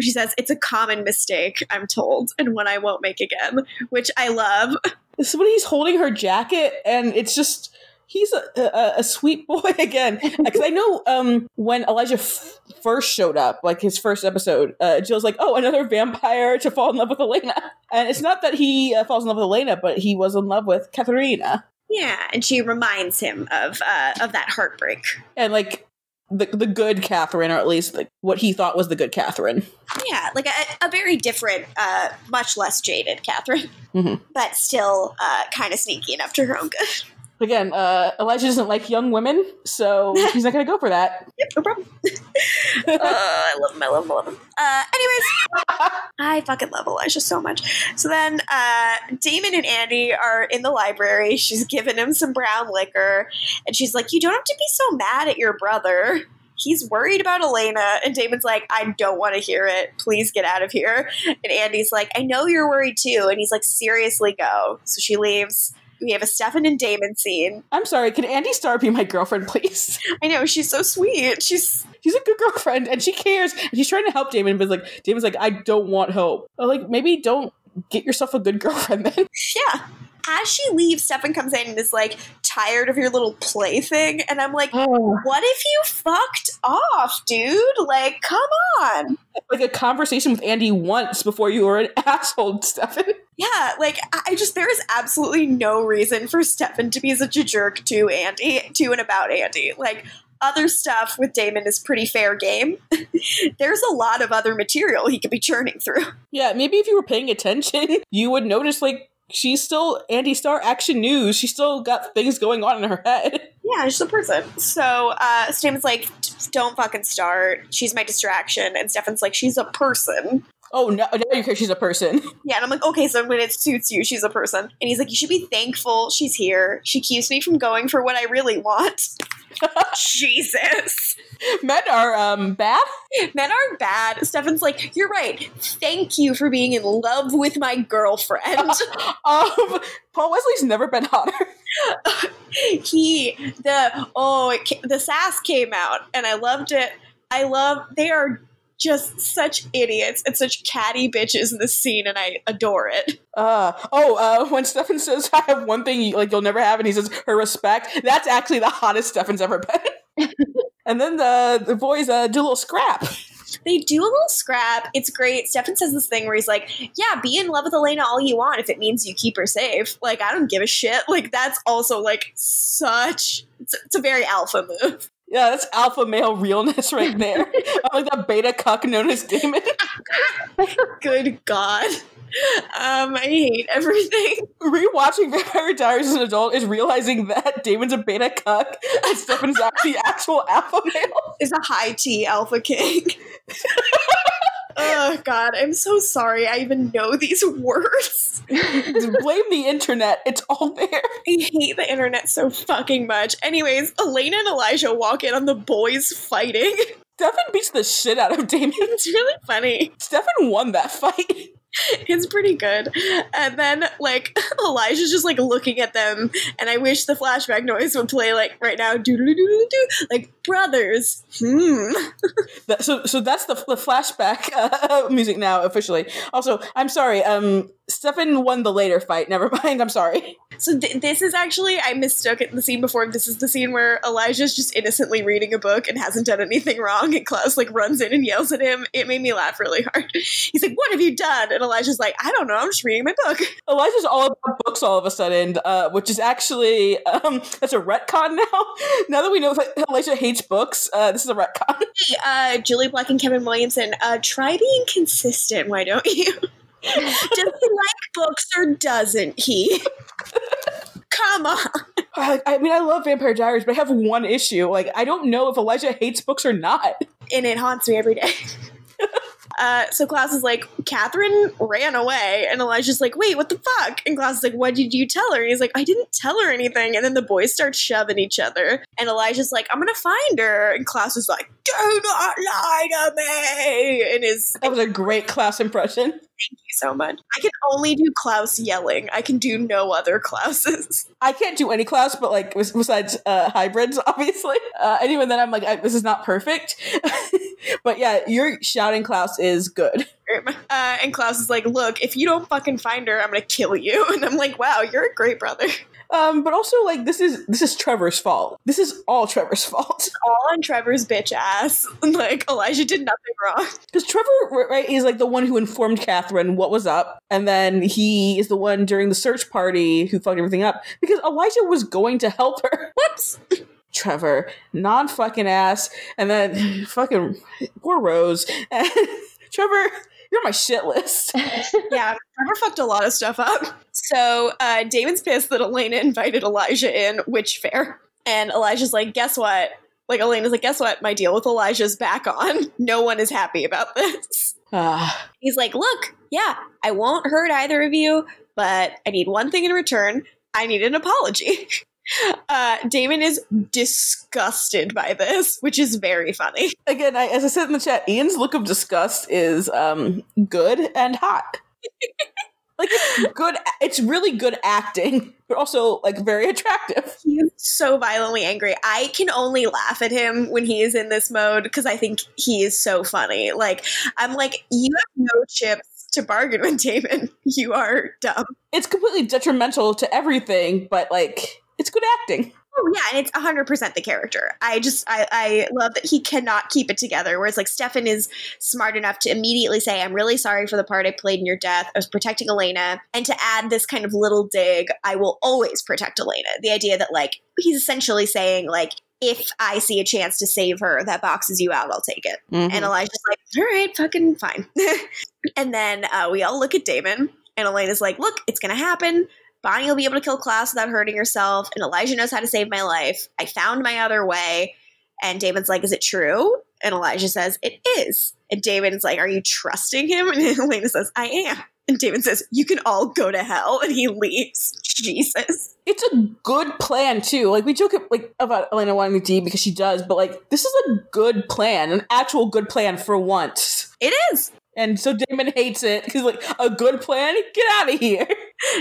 She says, It's a common mistake, I'm told, and one I won't make again, which I love. Is when he's holding her jacket, and it's just he's a, a, a sweet boy again. Because I know um, when Elijah f- first showed up, like his first episode, uh, Jill's like, "Oh, another vampire to fall in love with Elena," and it's not that he uh, falls in love with Elena, but he was in love with Katerina, Yeah, and she reminds him of uh, of that heartbreak. and like the the good Katherine, or at least like what he thought was the good Katherine. Yeah, like a, a very different, uh, much less jaded Katherine, Mhm. but still uh, kind of sneaky enough to her own good. Again, uh, Elijah doesn't like young women, so he's not going to go for that. Yep, no problem. uh, I love him. I love him. I love him. Uh, anyways, I fucking love Elijah so much. So then, uh, Damon and Andie are in the library. She's giving him some brown liquor, and she's like, "You don't have to be so mad at your brother. he's worried about Elena. And Damon's like, I don't want to hear it. Please get out of here. And Andie's like, I know you're worried too. And he's like, seriously, go. So she leaves. We have a Stefan and Damon scene. I'm sorry, can Andie Star be my girlfriend, please? I know, she's so sweet. She's She's a good girlfriend and she cares and she's trying to help Damon, but like Damon's like, I don't want help. Oh, like maybe don't get yourself a good girlfriend then. yeah. As she leaves, Stefan comes in and is like, tired of your little plaything. And I'm like, Oh. what if you fucked off, dude? Like, come on. like a conversation with Andie once before you were an asshole, Stefan. Yeah, like I I just there is absolutely no reason for Stefan to be such a jerk to Andie, to and about Andie. Like other stuff with Damon is pretty fair game. There's a lot of other material he could be churning through. Yeah, maybe if you were paying attention, you would notice like she's still Andie Star action news. She's still got things going on in her head. Yeah, she's a person. So uh Damon's like, don't fucking start. She's my distraction. And Stefan's like, she's a person. Oh no, now you care she's a person. Yeah, and I'm like, okay, so when it suits you, she's a person. And he's like, you should be thankful she's here. She keeps me from going for what I really want. Jesus. Men are um bad. Men are bad. Stefan's like, you're right. Thank you for being in love with my girlfriend. Um, Paul Wesley's never been hotter. he, the, oh, it, the sass came out and I loved it. I love, they are just such idiots and such catty bitches in this scene and I adore it. Uh oh, uh when Stefan says I have one thing you, like you'll never have and he says her respect, that's actually the hottest Stefan's ever been. and then the the boys uh do a little scrap. They do a little scrap. It's great. Stefan says this thing where he's like, Yeah, be in love with Elena all you want if it means you keep her safe. Like, I don't give a shit. Like, that's also like such, it's, it's a very alpha move. Yeah, that's alpha male realness right there. I'm like that beta cuck known as Damon. Good God. Um, I hate everything. Rewatching Vampire Diaries as an adult is realizing that Damon's a beta cuck and Stefan's actually the actual alpha male. Is a high T alpha king. Oh God, I'm so sorry. I even know these words. Blame the internet. It's all there. I hate the internet so fucking much. Anyways, Elena and Elijah walk in on the boys fighting. Stefan beats the shit out of Damon. It's really funny. Stefan won that fight. It's pretty good. And then, like, Elijah's just like looking at them, and I wish the flashback noise would play like right now, doo doo doo doo doo, like brothers. Hmm. So, so that's the, the flashback uh, music now officially. Also, I'm sorry. Um, Stefan won the later fight. Never mind. I'm sorry. So th- this is actually I mistook it the scene before. This is the scene where Elijah's just innocently reading a book and hasn't done anything wrong, and Klaus like runs in and yells at him. It made me laugh really hard. He's like, "What have you done?" And Elijah's like, "I don't know. I'm just reading my book." Elijah's all about books all of a sudden, uh, which is actually um, that's a retcon now. now that we know that Elijah hates books, uh, this is a retcon. Hey, uh, Julie Plec and Kevin Williamson, uh, try being consistent. Why don't you? Does he like books or doesn't he? Come on. I, I mean, I love Vampire Diaries, but I have one issue. Like, I don't know if Elijah hates books or not. and it haunts me every day. uh, so Klaus is like, Katherine ran away, and Elijah's like, wait, what the fuck? And Klaus is like, what did you tell her? And he's like, I didn't tell her anything. And then the boys start shoving each other, and Elijah's like, I'm gonna find her, and Klaus is like, do not lie to me, and is That was a great Klaus impression. thank you so much. I can only do Klaus yelling. I can do no other Klauses. I can't do any Klaus, but like besides uh, hybrids, obviously. Uh, and even then, I'm like, I, this is not perfect. but yeah, your shouting Klaus is good. Uh, and Klaus is like, look, if you don't fucking find her, I'm gonna kill you. And I'm like, wow, you're a great brother. Um, but also like this is this is Trevor's fault. This is all Trevor's fault all on Trevor's bitch ass. Like Elijah did nothing wrong. because Trevor, right, is like the one who informed Katherine what was up, and then he is the one during the search party who fucked everything up because Elijah was going to help her. Whoops. Trevor, non fucking ass, and then fucking poor Rose. And Trevor, you're on my shit list. Yeah, Trevor fucked a lot of stuff up. So uh, Damon's pissed that Elena invited Elijah in, which fair. And Elijah's like, guess what? Like Elena's like, guess what? My deal with Elijah's back on. No one is happy about this. Ah, He's like, look, yeah, I won't hurt either of you, but I need one thing in return. I need an apology. Uh, Damon is disgusted by this, which is very funny. Again, I, as I said in the chat, Ian's look of disgust is um good and hot. like it's good. It's really good acting, but also like very attractive. He's so violently angry. I can only laugh at him when he is in this mode because I think he is so funny. Like I'm like, you have no chips to bargain with Damon. You are dumb. It's completely detrimental to everything, but like it's good acting. Oh yeah, and it's hundred percent the character. I just I, I love that he cannot keep it together. Whereas like Stefan is smart enough to immediately say, "I'm really sorry for the part I played in your death. I was protecting Elena," and to add this kind of little dig, "I will always protect Elena." The idea that like he's essentially saying like. If I see a chance to save her that boxes you out, I'll take it. Mhm. And Elijah's like, all right, fucking fine. and then uh, we all look at Damon, and Elena's like, look, it's going to happen. Bonnie will be able to kill Klaus without hurting herself, and Elijah knows how to save my life. I found my other way. And Damon's like, is it true? And Elijah says, it is. And Damon's like, are you trusting him? And Elena says, I am. And Damon says, you can all go to hell. And he leaves. Jesus. it's a good plan too. Like we joke like about Elena wanting to D because she does, but like this is a good plan, an actual good plan for once. It is. And so Damon hates it because like a good plan, get out of here.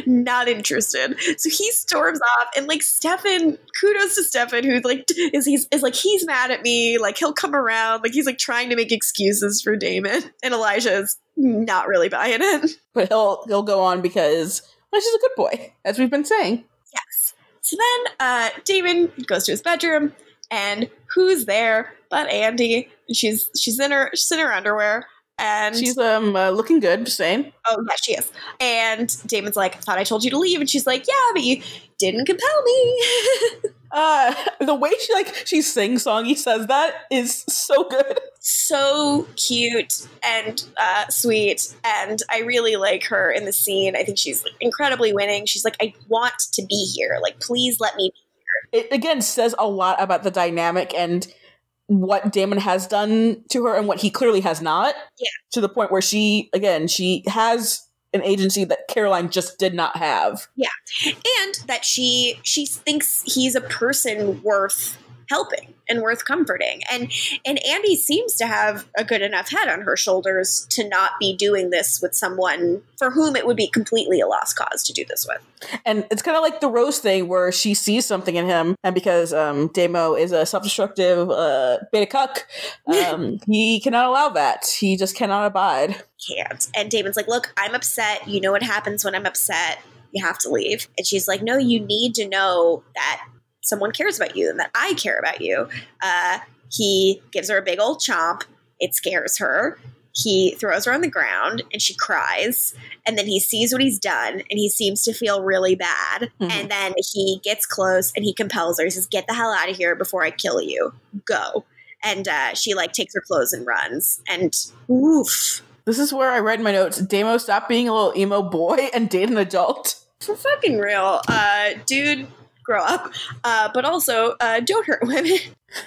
not interested. So he storms off, and like Stefan, kudos to Stefan, who like is he's is like he's mad at me. Like he'll come around, like he's like trying to make excuses for Damon, and Elijah is not really buying it. But he'll he'll go on because well, she's a good boy, as we've been saying. Yes. So then uh, Damon goes to his bedroom, and who's there but Andie? And she's she's in her she's in her underwear, and She's um uh, looking good, just saying. Oh yeah, she is. And Damon's like, I thought I told you to leave, and she's like, Yeah, but you didn't compel me. Uh, the way she like she sings songy says that is so good. so cute and uh, sweet, and I really like her in the scene. I think she's like, incredibly winning. She's like, I want to be here. Like, please let me. Be here. It again says a lot about the dynamic and what Damon has done to her and what he clearly has not. Yeah. To the point where she again she has an agency that Caroline just did not have. Yeah. And that she she thinks he's a person worth helping and worth comforting. And and Andie seems to have a good enough head on her shoulders to not be doing this with someone for whom it would be completely a lost cause to do this with. And it's kind of like the Rose thing where she sees something in him, and because um, Damo is a self destructive uh, beta cuck, um, he cannot allow that. He just cannot abide. can't. And Damon's like look I'm upset. You know what happens when I'm upset. You have to leave. And she's like no you need to know that someone cares about you and that I care about you. Uh, he gives her a big old chomp. It scares her. He throws her on the ground and she cries. And then he sees what he's done and he seems to feel really bad. Mhm. and then he gets close and he compels her. He says get the hell out of here before i kill you. Go. And uh, she like takes her clothes and runs. And oof. This is where I read in my notes. Damo stop being a little emo boy and date an adult. for fucking real. Uh dude grow up uh but also uh don't hurt women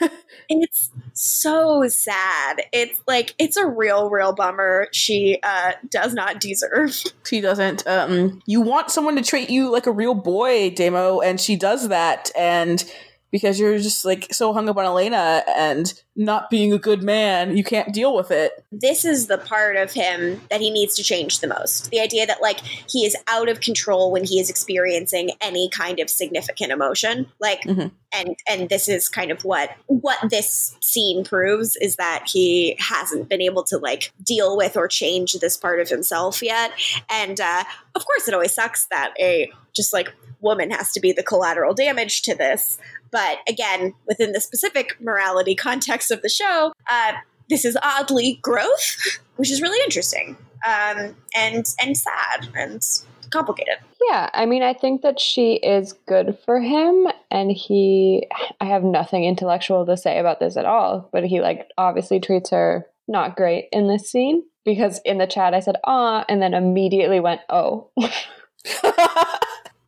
And it's so sad it's like it's a real real bummer she uh does not deserve She doesn't. Um, you want someone to treat you like a real boy, Damo, and she does that. And because you're just like so hung up on Elena and not being a good man, you can't deal with it. this is the part of him that he needs to change the most. The idea that like he is out of control when he is experiencing any kind of significant emotion. Like Mhm. and and this is kind of what what this scene proves is that he hasn't been able to like deal with or change this part of himself yet. And uh of course it always sucks that a just like woman has to be the collateral damage to this. But again, within the specific morality context of the show, uh, this is oddly growth, which is really interesting um, and and sad and complicated. Yeah, I mean, I think that she is good for him, and he. I have nothing intellectual to say about this at all, but he, like, obviously treats her not great in this scene because in the chat I said, ah, and then immediately went, oh.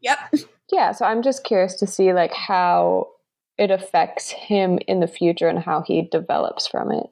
Yep. Yeah, so I'm just curious to see, like, how it affects him in the future and how he develops from it.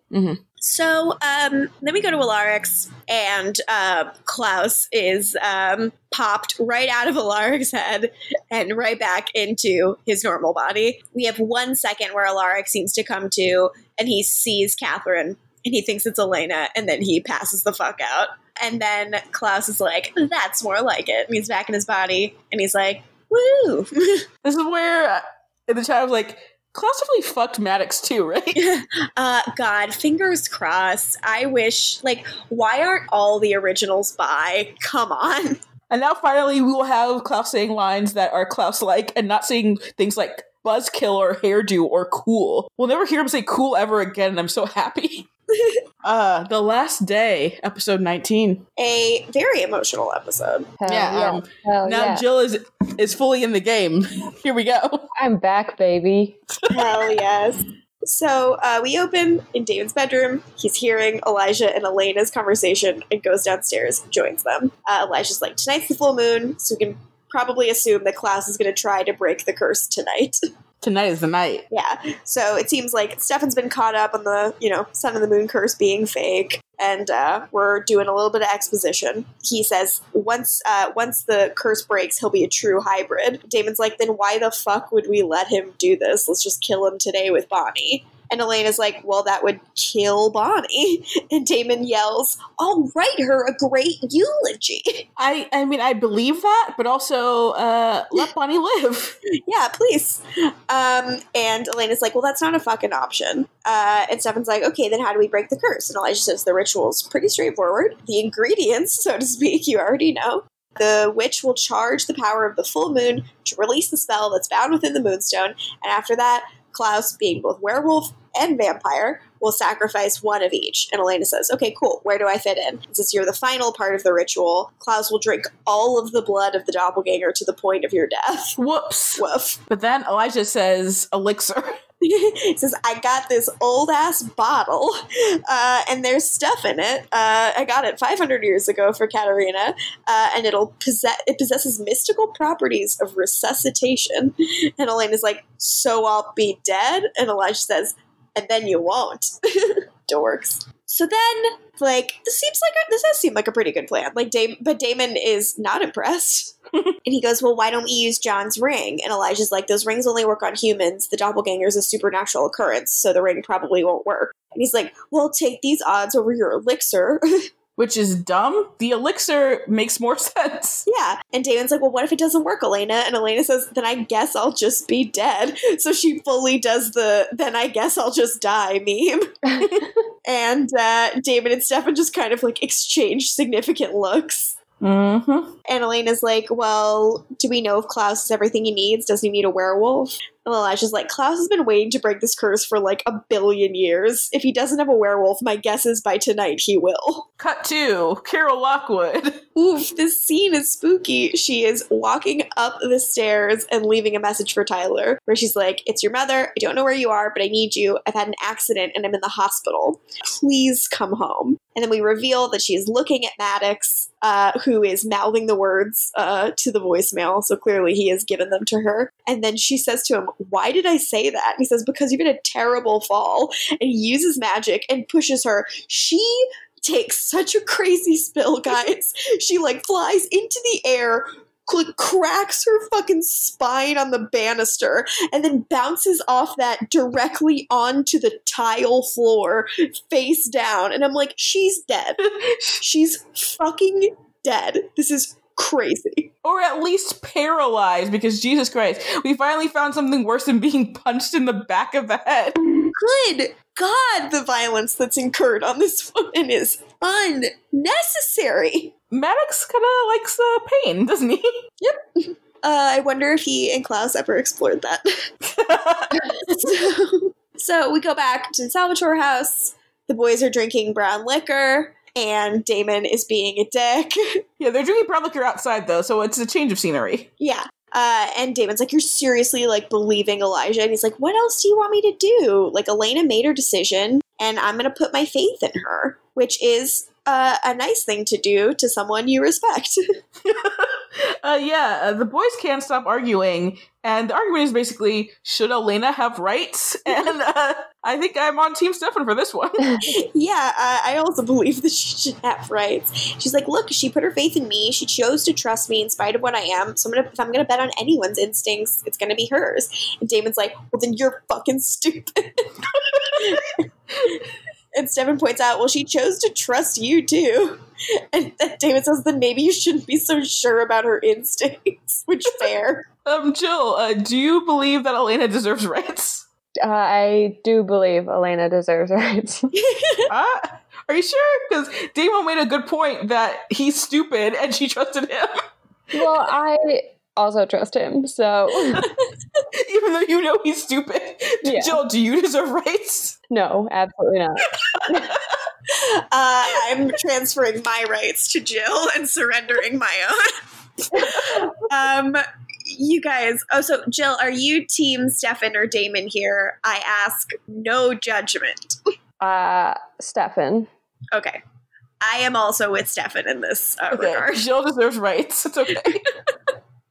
So um, then we go to Alaric's, and uh, Klaus is um, popped right out of Alaric's head and right back into his normal body. We have one second where Alaric seems to come to, and he sees Katherine, and he thinks it's Elena, and then he passes the fuck out. And then Klaus is like, "That's more like it." And he's back in his body, and he's like, "Woo!" This is where uh, in the chat I was like, Klaus definitely fucked Maddox too, right? Uh, God, fingers crossed. I wish, like, why aren't all the originals by? Come on. And now finally we will have Klaus saying lines that are Klaus like and not saying things like buzzkill or hairdo or cool. We'll never hear him say cool ever again, and I'm so happy. uh The Last Day, episode 19. A very emotional episode. Hell Yeah, yeah. um, Hell now yeah. Jill is is fully in the game. Here we go. I'm back, baby. Hell yes. So uh, we open in David's bedroom. He's hearing Elijah and Elena's conversation and goes downstairs and joins them. Uh, Elijah's like, Tonight's the full moon, so we can probably assume that Klaus is going to try to break the curse tonight. Tonight is the night. Yeah. So it seems like Stefan's been caught up on the, you know, sun and the moon curse being fake, and uh, we're doing a little bit of exposition. He says once uh, once the curse breaks, he'll be a true hybrid. Damon's like, then why the fuck would we let him do this? Let's just kill him today with Bonnie. And Elena's like, well, that would kill Bonnie. And Damon yells, I'll write her a great eulogy. I I mean I believe that, but also uh let Bonnie live. yeah, please. Um, and Elena's like, well, that's not a fucking option. Uh, and Stefan's like, okay, then how do we break the curse? And Elijah says the ritual's pretty straightforward. The ingredients, so to speak, you already know. The witch will charge the power of the full moon to release the spell that's bound within the moonstone, and after that, Klaus, being both werewolf and vampire, will sacrifice one of each. And Elena says, Okay, cool, where do I fit in? Since you're the final part of the ritual, Klaus will drink all of the blood of the doppelganger to the point of your death. Whoops. Woof. But then Elijah says elixir. he says, I got this old ass bottle, uh, and there's stuff in it. Uh, I got it 500 years ago for Katerina, uh, and it'll possess it possesses mystical properties of resuscitation. And Elena's like, So I'll be dead? And Elijah says, And then you won't. Dorks. So then, like, this seems like a, this does seem like a pretty good plan. Like, Dam- but Damon is not impressed. And he goes, Well, why don't we use John's ring? And Elijah's like, Those rings only work on humans. The doppelganger is a supernatural occurrence, so the ring probably won't work. And he's like, Well, take these odds over your elixir. Which is dumb. The elixir makes more sense. yeah. And Damon's like, Well, what if it doesn't work, Elena? And Elena says, Then I guess I'll just be dead. So she fully does the, Then I guess I'll just die meme. and uh, Damon and Stefan just kind of like exchange significant looks. Mm-hmm. And Elena's like, Well, do we know if Klaus has everything he needs? Does he need a werewolf? And Elijah's like, Klaus has been waiting to break this curse for like a billion years. If he doesn't have a werewolf, my guess is by tonight he will. Cut to Carol Lockwood. Oof, this scene is spooky. She is walking up the stairs and leaving a message for Tyler, where she's like, It's your mother. I don't know where you are, but I need you. I've had an accident and I'm in the hospital. Please come home. And then we reveal that she is looking at Maddox, uh, who is mouthing the words uh, to the voicemail. So clearly he has given them to her. And then she says to him, Why did I say that? And he says, Because you've had a terrible fall. And he uses magic and pushes her. She takes such a crazy spill, guys. she like flies into the air, cl- cracks her fucking spine on the banister, and then bounces off that directly onto the tile floor, face down. And I'm like, she's dead. She's fucking dead. This is crazy. or at least paralyzed, because Jesus Christ, we finally found something worse than being punched in the back of the head. Good God, the violence that's incurred on this woman is unnecessary. Maddox kind of likes uh, pain, doesn't he? Uh, I wonder if he and Klaus ever explored that. so, so we go back to the Salvatore house. The boys are drinking brown liquor, and Damon is being a dick. yeah, they're drinking brown liquor outside though, so it's a change of scenery. yeah. Uh, and Damon's like, You're seriously like believing Elijah? And he's like, What else do you want me to do? Like, Elena made her decision, and I'm going to put my faith in her, which is uh, a nice thing to do to someone you respect. uh, yeah, uh, the boys can't stop arguing, and the argument is basically should Elena have rights? And uh, I think I'm on Team Stefan for this one. yeah, I also believe that she should have rights. She's like, look, she put her faith in me. She chose to trust me in spite of what I am. So I'm gonna, if I'm gonna bet on anyone's instincts, it's gonna be hers. And Damon's like, well, then you're fucking stupid. And Stefan points out, well, she chose to trust you too. And Damon says, then maybe you shouldn't be so sure about her instincts. Which fair. Um, Jill, uh, do you believe that Elena deserves rights? Uh, I do believe Elena deserves rights. uh, are you sure? Because Damon made a good point that he's stupid and she trusted him. well, I also trust him, so Even though you know he's stupid. Yeah. Jill, do you deserve rights? no, absolutely not. Uh, I'm transferring my rights to Jill and surrendering my own. um, you guys, oh, so Jill, are you Team Stefan or Damon here? I ask no judgment. Uh, Stefan. Okay. I am also with Stefan in this uh, Okay, regard. Jill deserves rights. It's okay.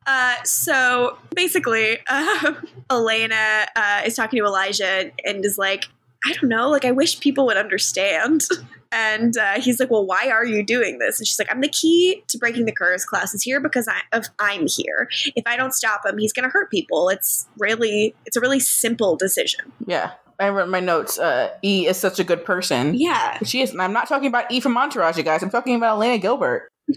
Uh, so basically, uh, Elena uh, is talking to Elijah and is like, I don't know, like, I wish people would understand. And uh, he's like, Well, why are you doing this? And she's like, I'm the key to breaking the curse. Klaus is here because I, of, I'm here. If I don't stop him, he's going to hurt people. It's really, it's a really simple decision. yeah, I wrote my notes. Uh, e is such a good person. Yeah. She is. And I'm not talking about E from Entourage, you guys. I'm talking about Elena Gilbert.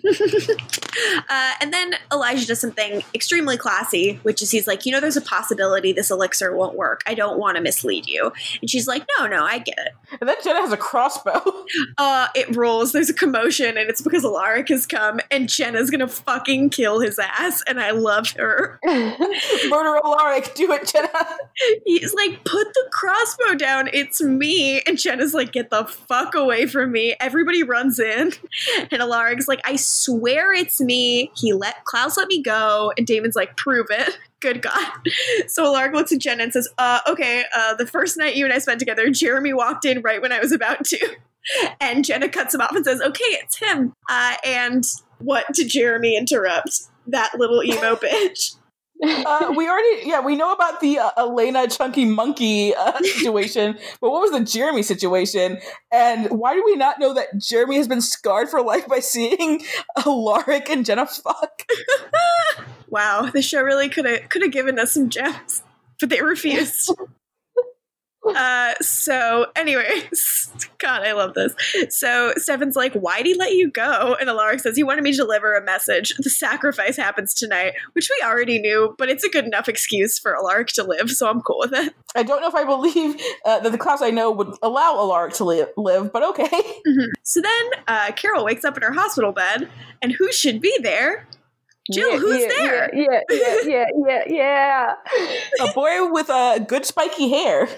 Uh, and then Elijah does something extremely classy, which is he's like, you know, there's a possibility this elixir won't work. I don't want to mislead you. And she's like, no, no, I get it. And then Jenna has a crossbow. Uh, it rolls. There's a commotion, and it's because Alaric has come, and Jenna's gonna fucking kill his ass, and I love her. Murder Alaric, do it, Jenna. He's like, put the crossbow down. It's me. And Jenna's like, get the fuck away from me. Everybody runs in, and Alaric's like, I swear it's me. He let Klaus let me go, and Damon's like, prove it. Good God. So Alaric looks at Jenna and says, uh, okay, uh, the first night you and I spent together, Jeremy walked in right when I was about to. And Jenna cuts him off and says, okay, it's him. Uh, and what did Jeremy interrupt? That little emo bitch. Uh, we already, yeah, we know about the uh, Elena Chunky Monkey uh, situation, but what was the Jeremy situation? And why do we not know that Jeremy has been scarred for life by seeing Alaric and Jenna fuck? Wow, the show really could have could have given us some gems, but they refused. uh, so, anyways, God, I love this. So Stefan's like, "Why'd he let you go?" And Alaric says, "He wanted me to deliver a message. The sacrifice happens tonight, which we already knew, but it's a good enough excuse for Alaric to live, so I'm cool with it." I don't know if I believe uh, that the Klaus I know would allow Alaric to li- live, but okay. So then uh, Carol wakes up in her hospital bed, and who should be there? Jill, Yeah, who's yeah, there? Yeah, yeah, yeah, yeah, yeah. A boy with uh, good spiky hair.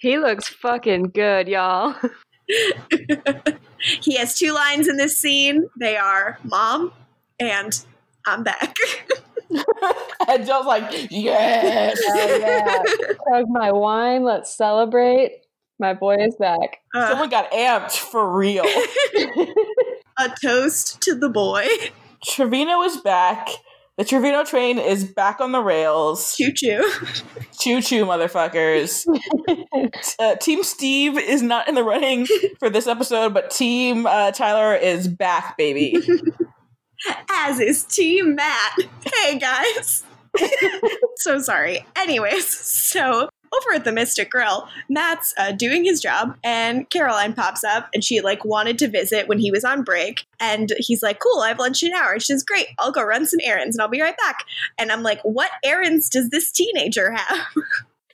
He looks fucking good, y'all. He has two lines in this scene. They are "Mom" and "I'm back." And Jill's like, yes. Hell yeah. Chug my wine. Let's celebrate. My boy is back. Uh, Someone got amped for real. a toast to the boy. Trevino is back. The Trevino train is back on the rails. Choo choo. Choo choo, motherfuckers. uh, Team Steve is not in the running for this episode, but Team uh, Tyler is back, baby. As is Team Matt. Hey guys. so sorry. Anyways, so over at the Mystic Grill, Matt's uh, doing his job, and Caroline pops up, and she like wanted to visit when he was on break, and he's like, "Cool, I have lunch in an hour." And she's great. I'll go run some errands, and I'll be right back. And I'm like, "What errands does this teenager have?"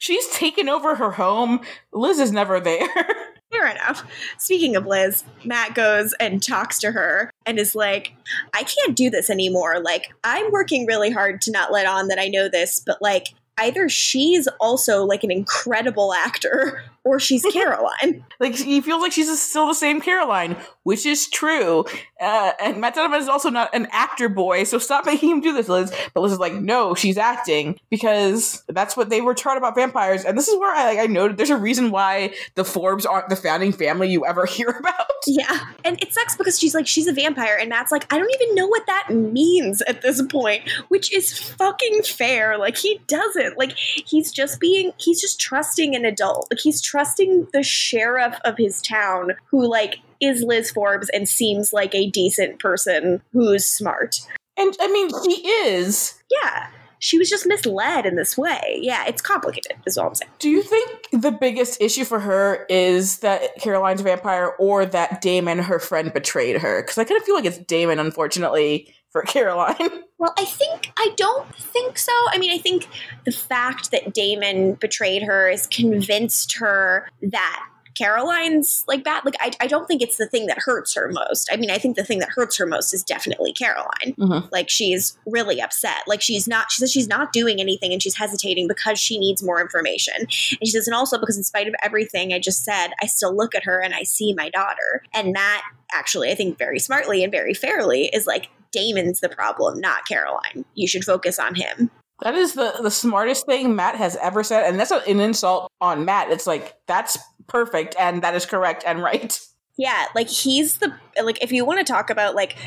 She's taken over her home. Liz is never there. Fair enough. Speaking of Liz, Matt goes and talks to her and is like, I can't do this anymore. Like, I'm working really hard to not let on that I know this, but like, either she's also like an incredible actor or she's Caroline. Like he feels like she's still the same Caroline, which is true. Uh, and Matt Donovan is also not an actor boy, so stop making him do this, Liz. But Liz is like, no, she's acting because that's what they were taught about vampires. And this is where I like I noted there's a reason why the Forbes aren't the founding family you ever hear about. Yeah. And it sucks because she's like, she's a vampire. And Matt's like, I don't even know what that means at this point, which is fucking fair. Like, he doesn't. Like, he's just being, he's just trusting an adult. Like, he's trusting the sheriff of his town who, like, is Liz Forbes and seems like a decent person who's smart. And I mean, she is. Yeah. She was just misled in this way. Yeah, it's complicated, is all I'm saying. Do you think the biggest issue for her is that Caroline's a vampire or that Damon, her friend, betrayed her? Because I kind of feel like it's Damon, unfortunately, for Caroline. Well, I think I don't think so. I mean, I think the fact that Damon betrayed her has convinced her that Caroline's like bad. Like, I, I don't think it's the thing that hurts her most. I mean, I think the thing that hurts her most is definitely Caroline. Mhm. Like, she's really upset. Like, she's not, she says she's not doing anything and she's hesitating because she needs more information. And she says, and also because in spite of everything I just said, I still look at her and I see my daughter. And Matt, actually, I think very smartly and very fairly, is like, Damon's the problem, not Caroline. You should focus on him. That is the, the smartest thing Matt has ever said. And that's an insult on Matt. It's like, that's perfect and that is correct and right. Yeah, like he's the like if you want to talk about like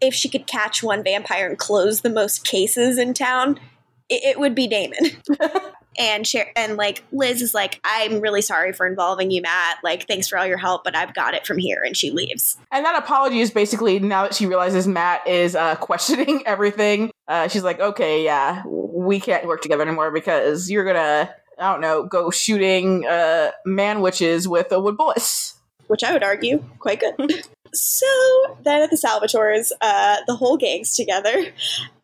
if she could catch one vampire and close the most cases in town, it, it would be Damon. and share and like Liz is like, I'm really sorry for involving you, Matt. Like, thanks for all your help, but I've got it from here, and she leaves. And that apology is basically now that she realizes Matt is uh, questioning everything. Uh, she's like, okay, yeah, we can't work together anymore because you're gonna, I don't know, go shooting uh, man witches with a wood bullets. which I would argue quite good. so then at the Salvatores, uh, the whole gang's together,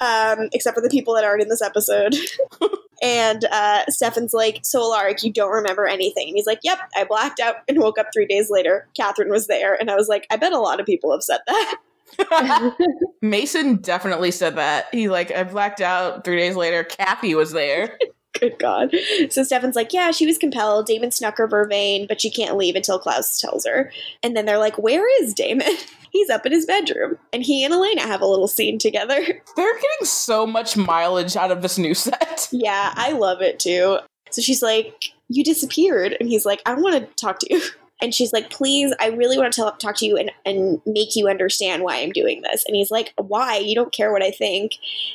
um, except for the people that aren't in this episode. and uh, Stefan's like, "So Alaric, you don't remember anything?" And he's like, "Yep, I blacked out and woke up three days later. Katherine was there." And I was like, "I bet a lot of people have said that." Mason definitely said that. He like, I blacked out three days later. Kathy was there. Good God. So Stefan's like, yeah, she was compelled. Damon snuck her vervain, but she can't leave until Klaus tells her. And then they're like, where is Damon? He's up in his bedroom. And he and Elena have a little scene together. They're getting so much mileage out of this new set. yeah, I love it too. So she's like, you disappeared. And he's like, I want to talk to you. And she's like, please, I really want to tell, talk to you and, and make you understand why I'm doing this. And he's like, why? You don't care what I think.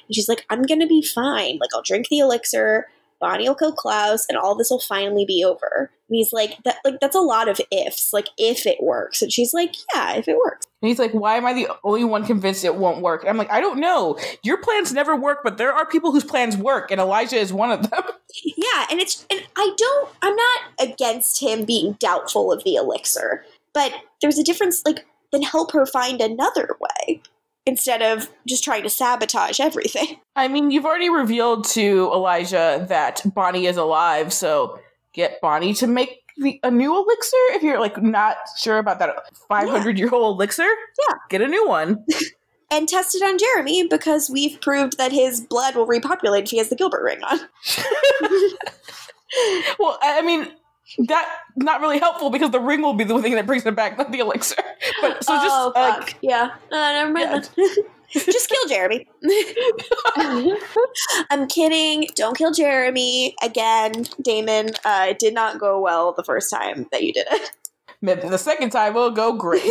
And she's like, I'm going to be fine. Like, I'll drink the elixir. Bonnie will kill Klaus, and all this will finally be over. And he's like, that like that's a lot of ifs. Like, if it works. And she's like, yeah, if it works. And he's like, why am I the only one convinced it won't work? And I'm like, I don't know. Your plans never work, but there are people whose plans work, and Elijah is one of them. Yeah, and it's and I don't I'm not against him being doubtful of the elixir, but there's a difference like then help her find another way instead of just trying to sabotage everything. I mean, you've already revealed to Elijah that Bonnie is alive, so get Bonnie to make the, a new elixir if you're like not sure about that 500 year old elixir. Yeah. get a new one. And test it on Jeremy because we've proved that his blood will repopulate if he has the Gilbert ring on. well, I I mean. That not really helpful because the ring will be the thing that brings it back, not the elixir. But so just oh, uh, yeah. Uh, never mind then. just kill Jeremy. I'm kidding. Don't kill Jeremy. Again, Damon, uh, it did not go well the first time that you did it. maybe the second time will go great.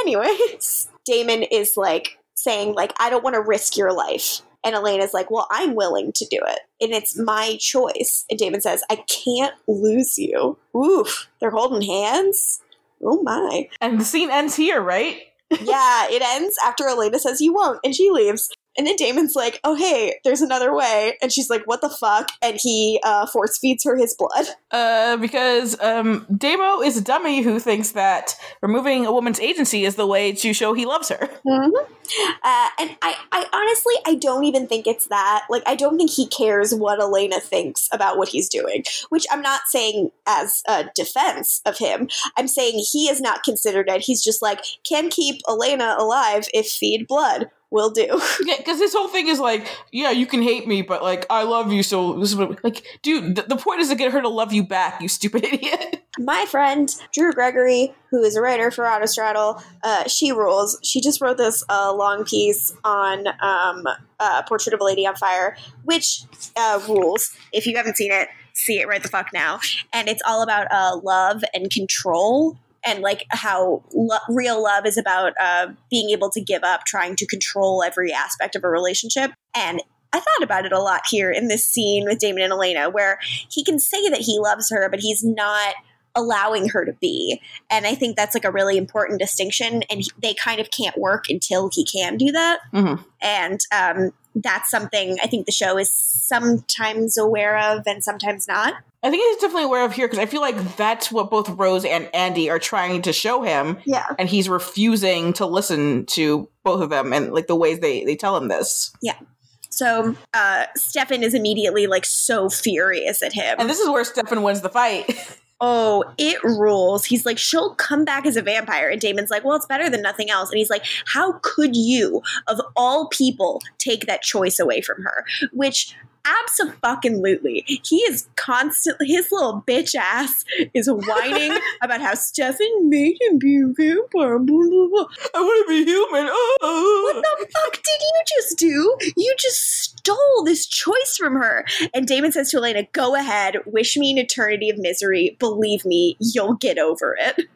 Anyways, Damon is like saying like I don't want to risk your life. And Elena's like, "Well, I'm willing to do it, and it's my choice." And Damon says, "I can't lose you." Oof, they're holding hands. Oh my. and the scene ends here, right? yeah, it ends after Elena says you won't, and she leaves. And then Damon's like, "Oh hey, there's another way," and she's like, "What the fuck?" And he uh, force feeds her his blood. Uh, because um, Damo is a dummy who thinks that removing a woman's agency is the way to show he loves her. Uh, and I, I honestly, I don't even think it's that. Like, I don't think he cares what Elena thinks about what he's doing. Which I'm not saying as a defense of him. I'm saying he is not considered it. He's just like can keep Elena alive if feed blood. Will do. Yeah, because this whole thing is like, yeah, you can hate me, but like, I love you, so this is what, like, dude, the, the point is to get her to love you back, you stupid idiot. My friend Drew Gregory, who is a writer for Autostraddle, uh, she rules. She just wrote this uh, long piece on um, uh, Portrait of a Lady on Fire, which uh, rules. If you haven't seen it, see it right the fuck now. And it's all about uh, love and control. And like how lo- real love is about uh, being able to give up, trying to control every aspect of a relationship. And I thought about it a lot here in this scene with Damon and Elena, where he can say that he loves her, but he's not allowing her to be. And I think that's like a really important distinction. And he, they kind of can't work until he can do that. Mhm. And um, that's something I think the show is sometimes aware of and sometimes not. I think he's definitely aware of here because I feel like that's what both Rose and Andie are trying to show him, Yeah. and he's refusing to listen to both of them and like the ways they they tell him this. Yeah. So uh, Stefan is immediately like so furious at him. And this is where Stefan wins the fight. oh, it rules. He's like, she'll come back as a vampire. And Damon's like, well, it's better than nothing else. And he's like, how could you, of all people, take that choice away from her? Which absolutely he is constantly his little bitch ass is whining about how Stefan made him be a vampire. Blah, blah, blah. I want to be human. Oh. What the fuck did you just do? You just stole this choice from her. And Damon says to Elena, Go ahead, wish me an eternity of misery. Believe me, you'll get over it.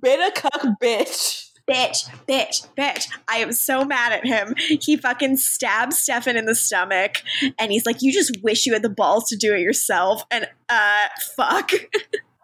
Been a cuck bitch. Bitch, bitch, bitch. I am so mad at him. He fucking stabs Stefan in the stomach and he's like, You just wish you had the balls to do it yourself. And uh fuck.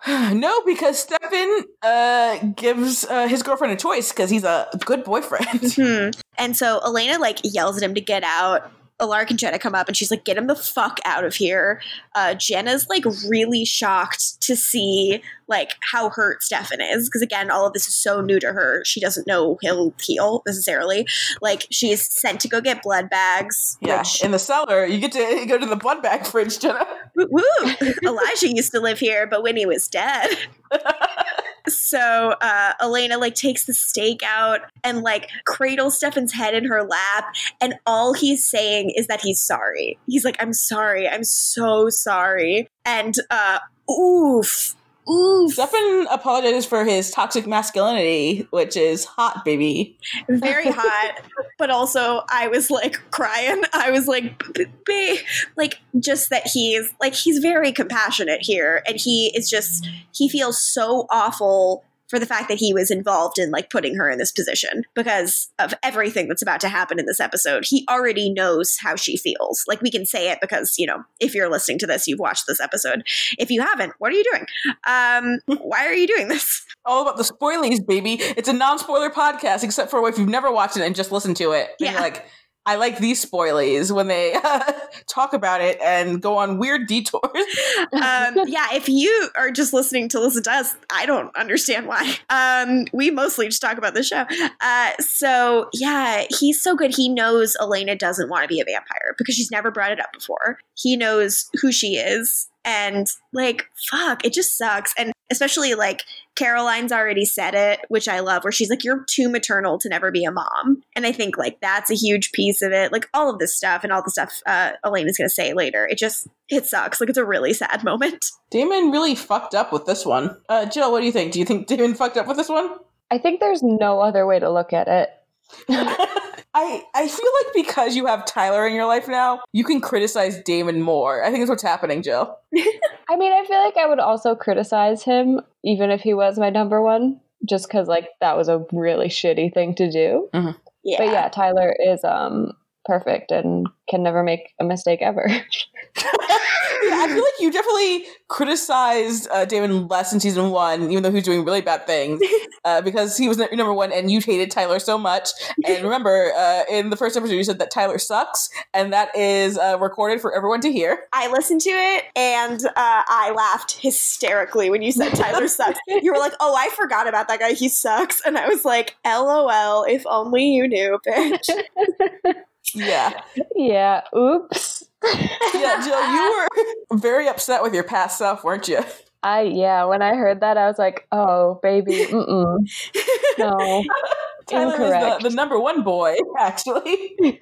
no, because Stefan uh, gives uh, his girlfriend a choice because he's a good boyfriend. Hmm. And so Elena like yells at him to get out. Alaric and Jenna come up and she's like, get him the fuck out of here. Uh, Jenna's like really shocked to see like how hurt Stefan is. Because again, all of this is so new to her. She doesn't know he'll heal necessarily. Like she's sent to go get blood bags. yeah, Which, in the cellar, you get to go to the blood bag fridge, Jenna. woo, woo. Elijah used to live here, but when he was dead. so uh, Elena like takes the stake out and like cradles Stefan's head in her lap, and all he's saying is that he's sorry. He's like, "I'm sorry. I'm so sorry." And uh, oof, oof, Stefan apologizes for his toxic masculinity, which is hot, baby. very hot. but also, I was like crying. I was like, "B- b- like just that he's like he's very compassionate here, and he is just he feels so awful for the fact that he was involved in like putting her in this position because of everything that's about to happen in this episode. He already knows how she feels. Like we can say it because, you know, if you're listening to this, you've watched this episode. If you haven't, what are you doing? Um, why are you doing this? All about the spoilies, baby. It's a non-spoiler podcast, except for if you've never watched it and just listened to it. And Yeah. like, I like these spoilies when they talk about it and go on weird detours. um, yeah, if you are just listening to listen to us, I don't understand why. Um, we mostly just talk about the show. Uh, so yeah, he's so good. He knows Elena doesn't want to be a vampire because she's never brought it up before. He knows who she is. And like, fuck, it just sucks. And especially like Caroline's already said it, which I love, where she's like, You're too maternal to never be a mom. And I think like that's a huge piece of it. Like all of this stuff and all the stuff uh, Elena is gonna say later. It just it sucks. Like it's a really sad moment. Damon really fucked up with this one. Uh, Jill, what do you think? Do you think Damon fucked up with this one? I think there's no other way to look at it. I I feel like because you have Tyler in your life now, you can criticize Damon more. I think that's what's happening, Jill. I mean, I feel like I would also criticize him, even if he was my number one, just because like that was a really shitty thing to do. Yeah. But yeah, Tyler is um perfect and can never make a mistake ever. Yeah, I feel like you definitely criticized uh, Damon less in season one, even though he was doing really bad things, uh, because he was number one and you hated Tyler so much. And remember, uh, in the first episode, you said that Tyler sucks, and that is uh, recorded for everyone to hear. I listened to it and uh, I laughed hysterically when you said Tyler sucks. You were like, "Oh, I forgot about that guy. He sucks," and I was like, "LOL. If only you knew, bitch." Yeah, yeah. Oops. yeah, Jill, you were very upset with your past self, weren't you? I yeah. When I heard that, I was like, oh baby, mm-mm. no. Tyler Incorrect. is the, the number one boy, actually.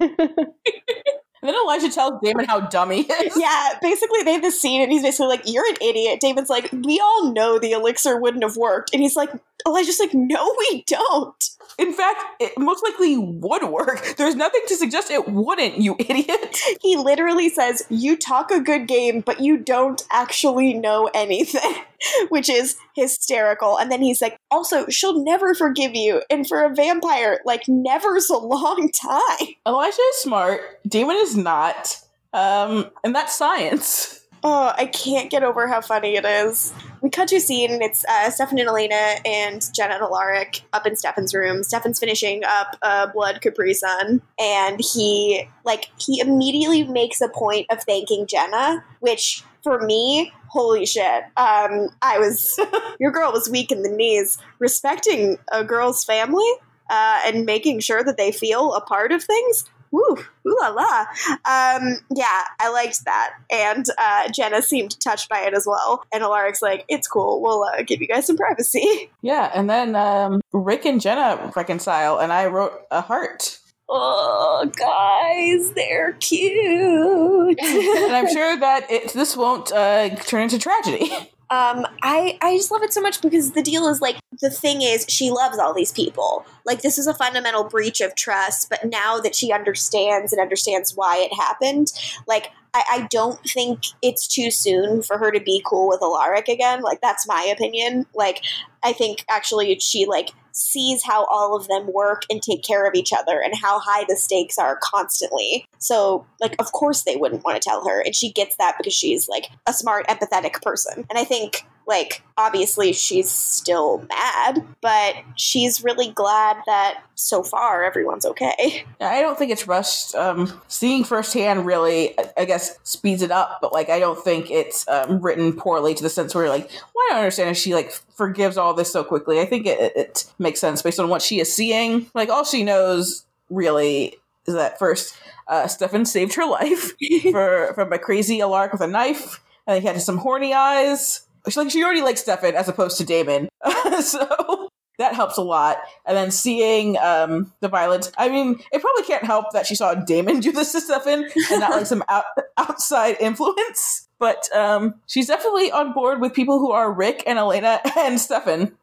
and then Elijah tells Damon how dumb he is. Yeah, basically they have this scene and he's basically like, You're an idiot. Damon's like, We all know the elixir wouldn't have worked. And he's like, Elijah's like, No, we don't. In fact, it most likely would work. There's nothing to suggest it wouldn't, you idiot. He literally says, You talk a good game, but you don't actually know anything, which is hysterical. And then he's like, Also, she'll never forgive you. And for a vampire, like, never's a long time. Elijah is smart. Damon is not. Um, and that's science. Oh, I can't get over how funny it is. We cut to a scene, and it's uh, Stefan and Elena and Jenna and Alaric up in Stefan's room. Stefan's finishing up a blood Capri Sun, and he like he immediately makes a point of thanking Jenna, which for me, holy shit, um, I was your girl was weak in the knees, respecting a girl's family uh, and making sure that they feel a part of things. Woo, ooh la la. Um, yeah, I liked that. And uh, Jenna seemed touched by it as well. And Alaric's like, it's cool. We'll uh, give you guys some privacy. Yeah, and then um, Rick and Jenna reconcile, and I wrote a heart. Oh, guys, they're cute. and I'm sure that it, this won't uh, turn into tragedy. um, I I just love it so much because the deal is like the thing is she loves all these people. Like this is a fundamental breach of trust, but now that she understands and understands why it happened, like I, I don't think it's too soon for her to be cool with Alaric again. Like that's my opinion. Like I think actually she like sees how all of them work and take care of each other and how high the stakes are constantly. So, like, of course they wouldn't want to tell her. And she gets that because she's like a smart, empathetic person. And I think, like, obviously she's still mad, but she's really glad that so far everyone's okay. I don't think it's rushed. Um, seeing firsthand really, I- guess, speeds it up. But like, I don't think it's um, written poorly to the sense where like, well, I don't understand if she like forgives all this so quickly. I think it, it makes sense based on what she is seeing. Like, all she knows really is that first, uh, Stefan saved her life for from a crazy Alaric with a knife, and he had some horny eyes. She like she already likes Stefan as opposed to Damon, so that helps a lot. And then seeing um, the violence, I mean, it probably can't help that she saw Damon do this to Stefan and not like some out- outside influence. But um, she's definitely on board with people who are Rick and Elena and Stefan.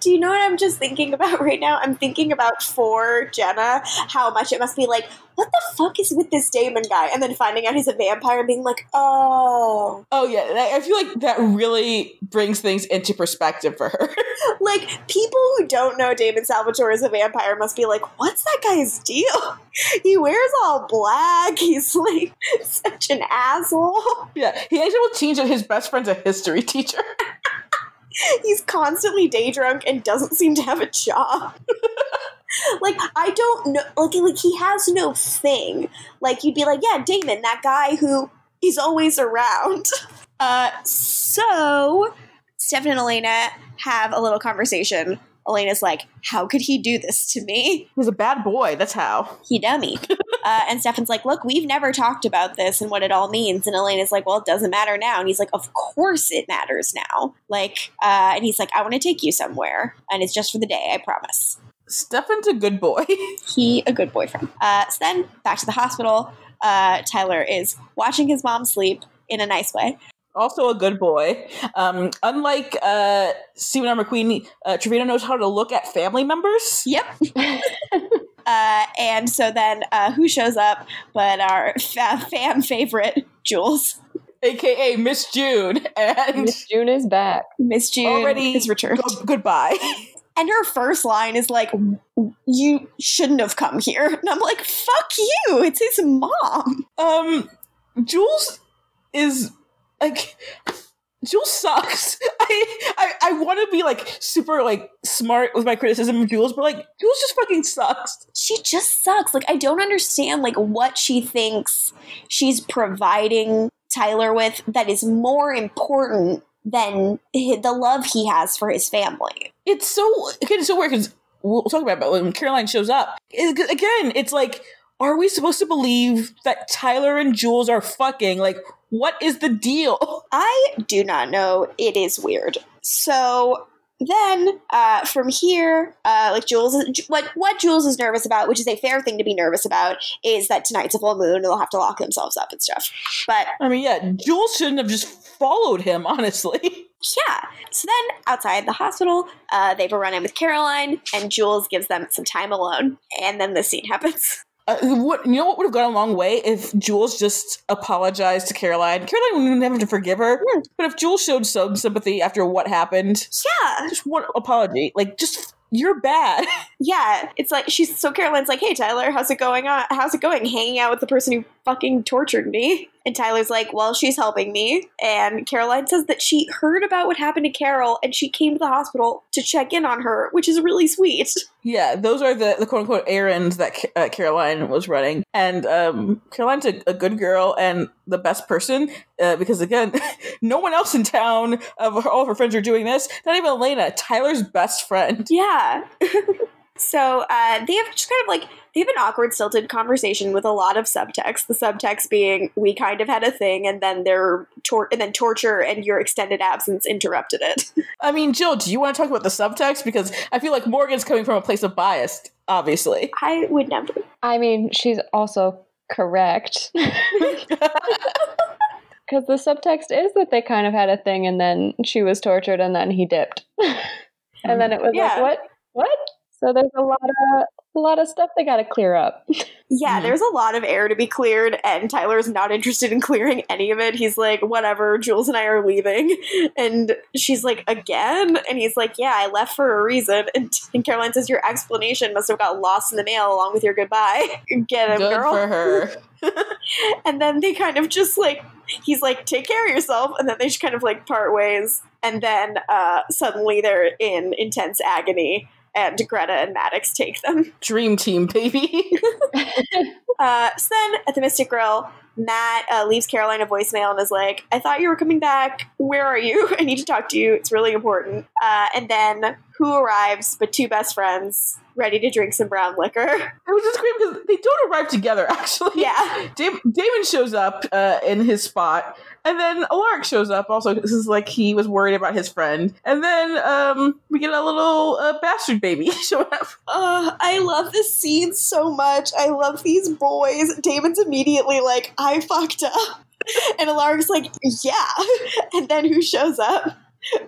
Do you know what I'm just thinking about right now? I'm thinking about for Jenna how much it must be like, what the fuck is with this Damon guy? And then finding out he's a vampire and being like, oh. Oh yeah, I feel like that really brings things into perspective for her. Like, people who don't know Damon Salvatore is a vampire must be like, what's that guy's deal? He wears all black. He's like such an asshole. yeah, he actually will change his best friend's a history teacher. He's constantly day drunk and doesn't seem to have a job. like I don't know like like he has no thing. Like you'd be like, yeah, Damon, that guy who is always around. Uh so Stefan and Elena have a little conversation. Elena's like, How could he do this to me? He's a bad boy. That's how. He dummy. uh, and Stefan's like, Look, we've never talked about this and what it all means. And Elena's like, Well, it doesn't matter now. And he's like, Of course it matters now. Like, uh, and he's like, I want to take you somewhere. And it's just for the day, I promise. Stefan's a good boy. He a good boyfriend. Uh, so then back to the hospital. Uh, Tyler is watching his mom sleep in a nice way. Also a good boy. Um, unlike uh, Steven R. McQueen, uh, Trevino knows how to look at family members. Yep. uh, and so then uh, who shows up but our fa- fan favorite, Jules. aka Miss June, and Miss June is back. Miss June already is returned. go- goodbye. And her first line is like, You shouldn't have come here. And I'm like, Fuck you. It's his mom. Um, Jules is like. Jules sucks. I I, I want to be like super like smart with my criticism of Jules, but like Jules just fucking sucks. she just sucks. Like I don't understand like what she thinks she's providing Tyler with that is more important than the love he has for his family. It's so again, it's so weird because we'll talk about it, but when Caroline shows up it- again, it's like, are we supposed to believe that Tyler and Jules are fucking? Like, what is the deal? I do not know. It is weird. So then uh, from here, uh, like Jules, is, what what Jules is nervous about, which is a fair thing to be nervous about, is that tonight's a full moon and they'll have to lock themselves up and stuff. But I mean, yeah, Jules shouldn't have just followed him, honestly. yeah, so then outside the hospital, uh, they have a run in with Caroline, and Jules gives them some time alone, and then the scene happens. Uh, what you know what would have gone a long way if Jules just apologized to Caroline. Caroline wouldn't have to forgive her, but if Jules showed some sympathy after what happened, Yeah, just one apology, like just you're bad. yeah. It's like she's so Caroline's like, "Hey Tyler, how's it going on? How's it going? Hanging out with the person who fucking tortured me?" And Tyler's like, "Well, she's helping me." And Caroline says that she heard about what happened to Carol and she came to the hospital to check in on her, which is really sweet. yeah, those are the, the quote unquote errands that uh, Caroline was running, and um, Caroline's a, a good girl and the best person uh, because again, no one else in town of her, all of her friends are doing this. Not even Elena, Tyler's best friend. Yeah. so uh, they have just kind of like they have an awkward, stilted conversation with a lot of subtext. The subtext being we kind of had a thing, and then their tor- and then torture and your extended absence interrupted it. I mean, Jill, do you want to talk about the subtext? Because I feel like Morgan's coming from a place of bias, obviously. I would never. I mean, she's also correct. Because the subtext is that they kind of had a thing and then she was tortured and then he dipped. and then it was Yeah. like, what? What? So there's a lot of a lot of stuff they got to clear up. Yeah, Mhm. there's a lot of air to be cleared, and Tyler's not interested in clearing any of it. He's like, whatever, Jules and I are leaving. And she's like, again? And he's like, yeah, I left for a reason. And, and Caroline says, your explanation must have got lost in the mail along with your goodbye. Get him, Good girl. for her. And then they kind of just like, he's like, take care of yourself. And then they just kind of like part ways. And then uh, suddenly they're in intense agony. And Greta and Maddox take them. Dream team, baby. Uh, so then at the Mystic Grill, Matt uh, leaves Caroline a voicemail and is like, I thought you were coming back. Where are you? I need to talk to you. It's really important. Uh, and then who arrives but two best friends ready to drink some brown liquor? It was just great because they don't arrive together, actually. Yeah. Dam- Damon shows up uh, in his spot, and then Alaric shows up also. This is like he was worried about his friend. And then um, we get a little uh, bastard baby showing up. Uh, I love this scene so much. I love these boys. Damon's immediately like, I fucked up. And Alaric's like, yeah. And then who shows up?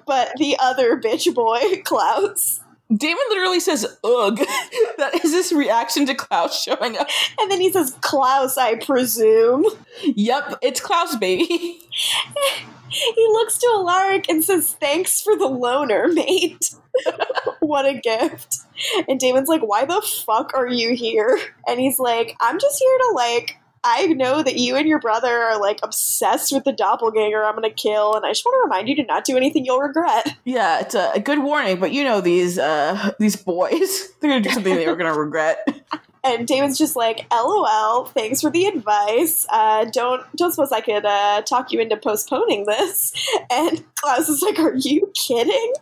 But the other bitch boy, Klaus. Damon literally says, ugh. that is his reaction to Klaus showing up. And then he says, Klaus, I presume. Yep, it's Klaus, baby. He looks to Alaric and says, Thanks for the loaner, mate. what a gift. And Damon's like, Why the fuck are you here? And he's like, I'm just here to, like, I know that you and your brother are, like, obsessed with the doppelganger I'm gonna kill, and I just want to remind you to not do anything you'll regret. Yeah, it's a, good warning, but you know these uh, these boys. They're gonna do something they were gonna regret. And Damon's just like, "LOL, thanks for the advice. Uh, don't don't suppose I could uh, talk you into postponing this?" And Klaus is like, "Are you kidding?"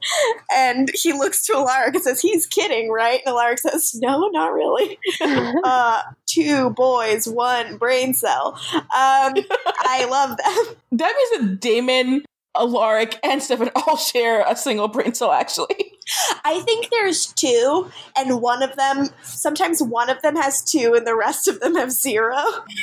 And he looks to Alaric and says, "He's kidding, right?" And Alaric says, "No, not really. uh, two boys, one brain cell. Um, I love them." That means that Damon, Alaric, and Stefan all share a single brain cell, actually. I think there's two, and one of them, sometimes one of them has two, and the rest of them have zero.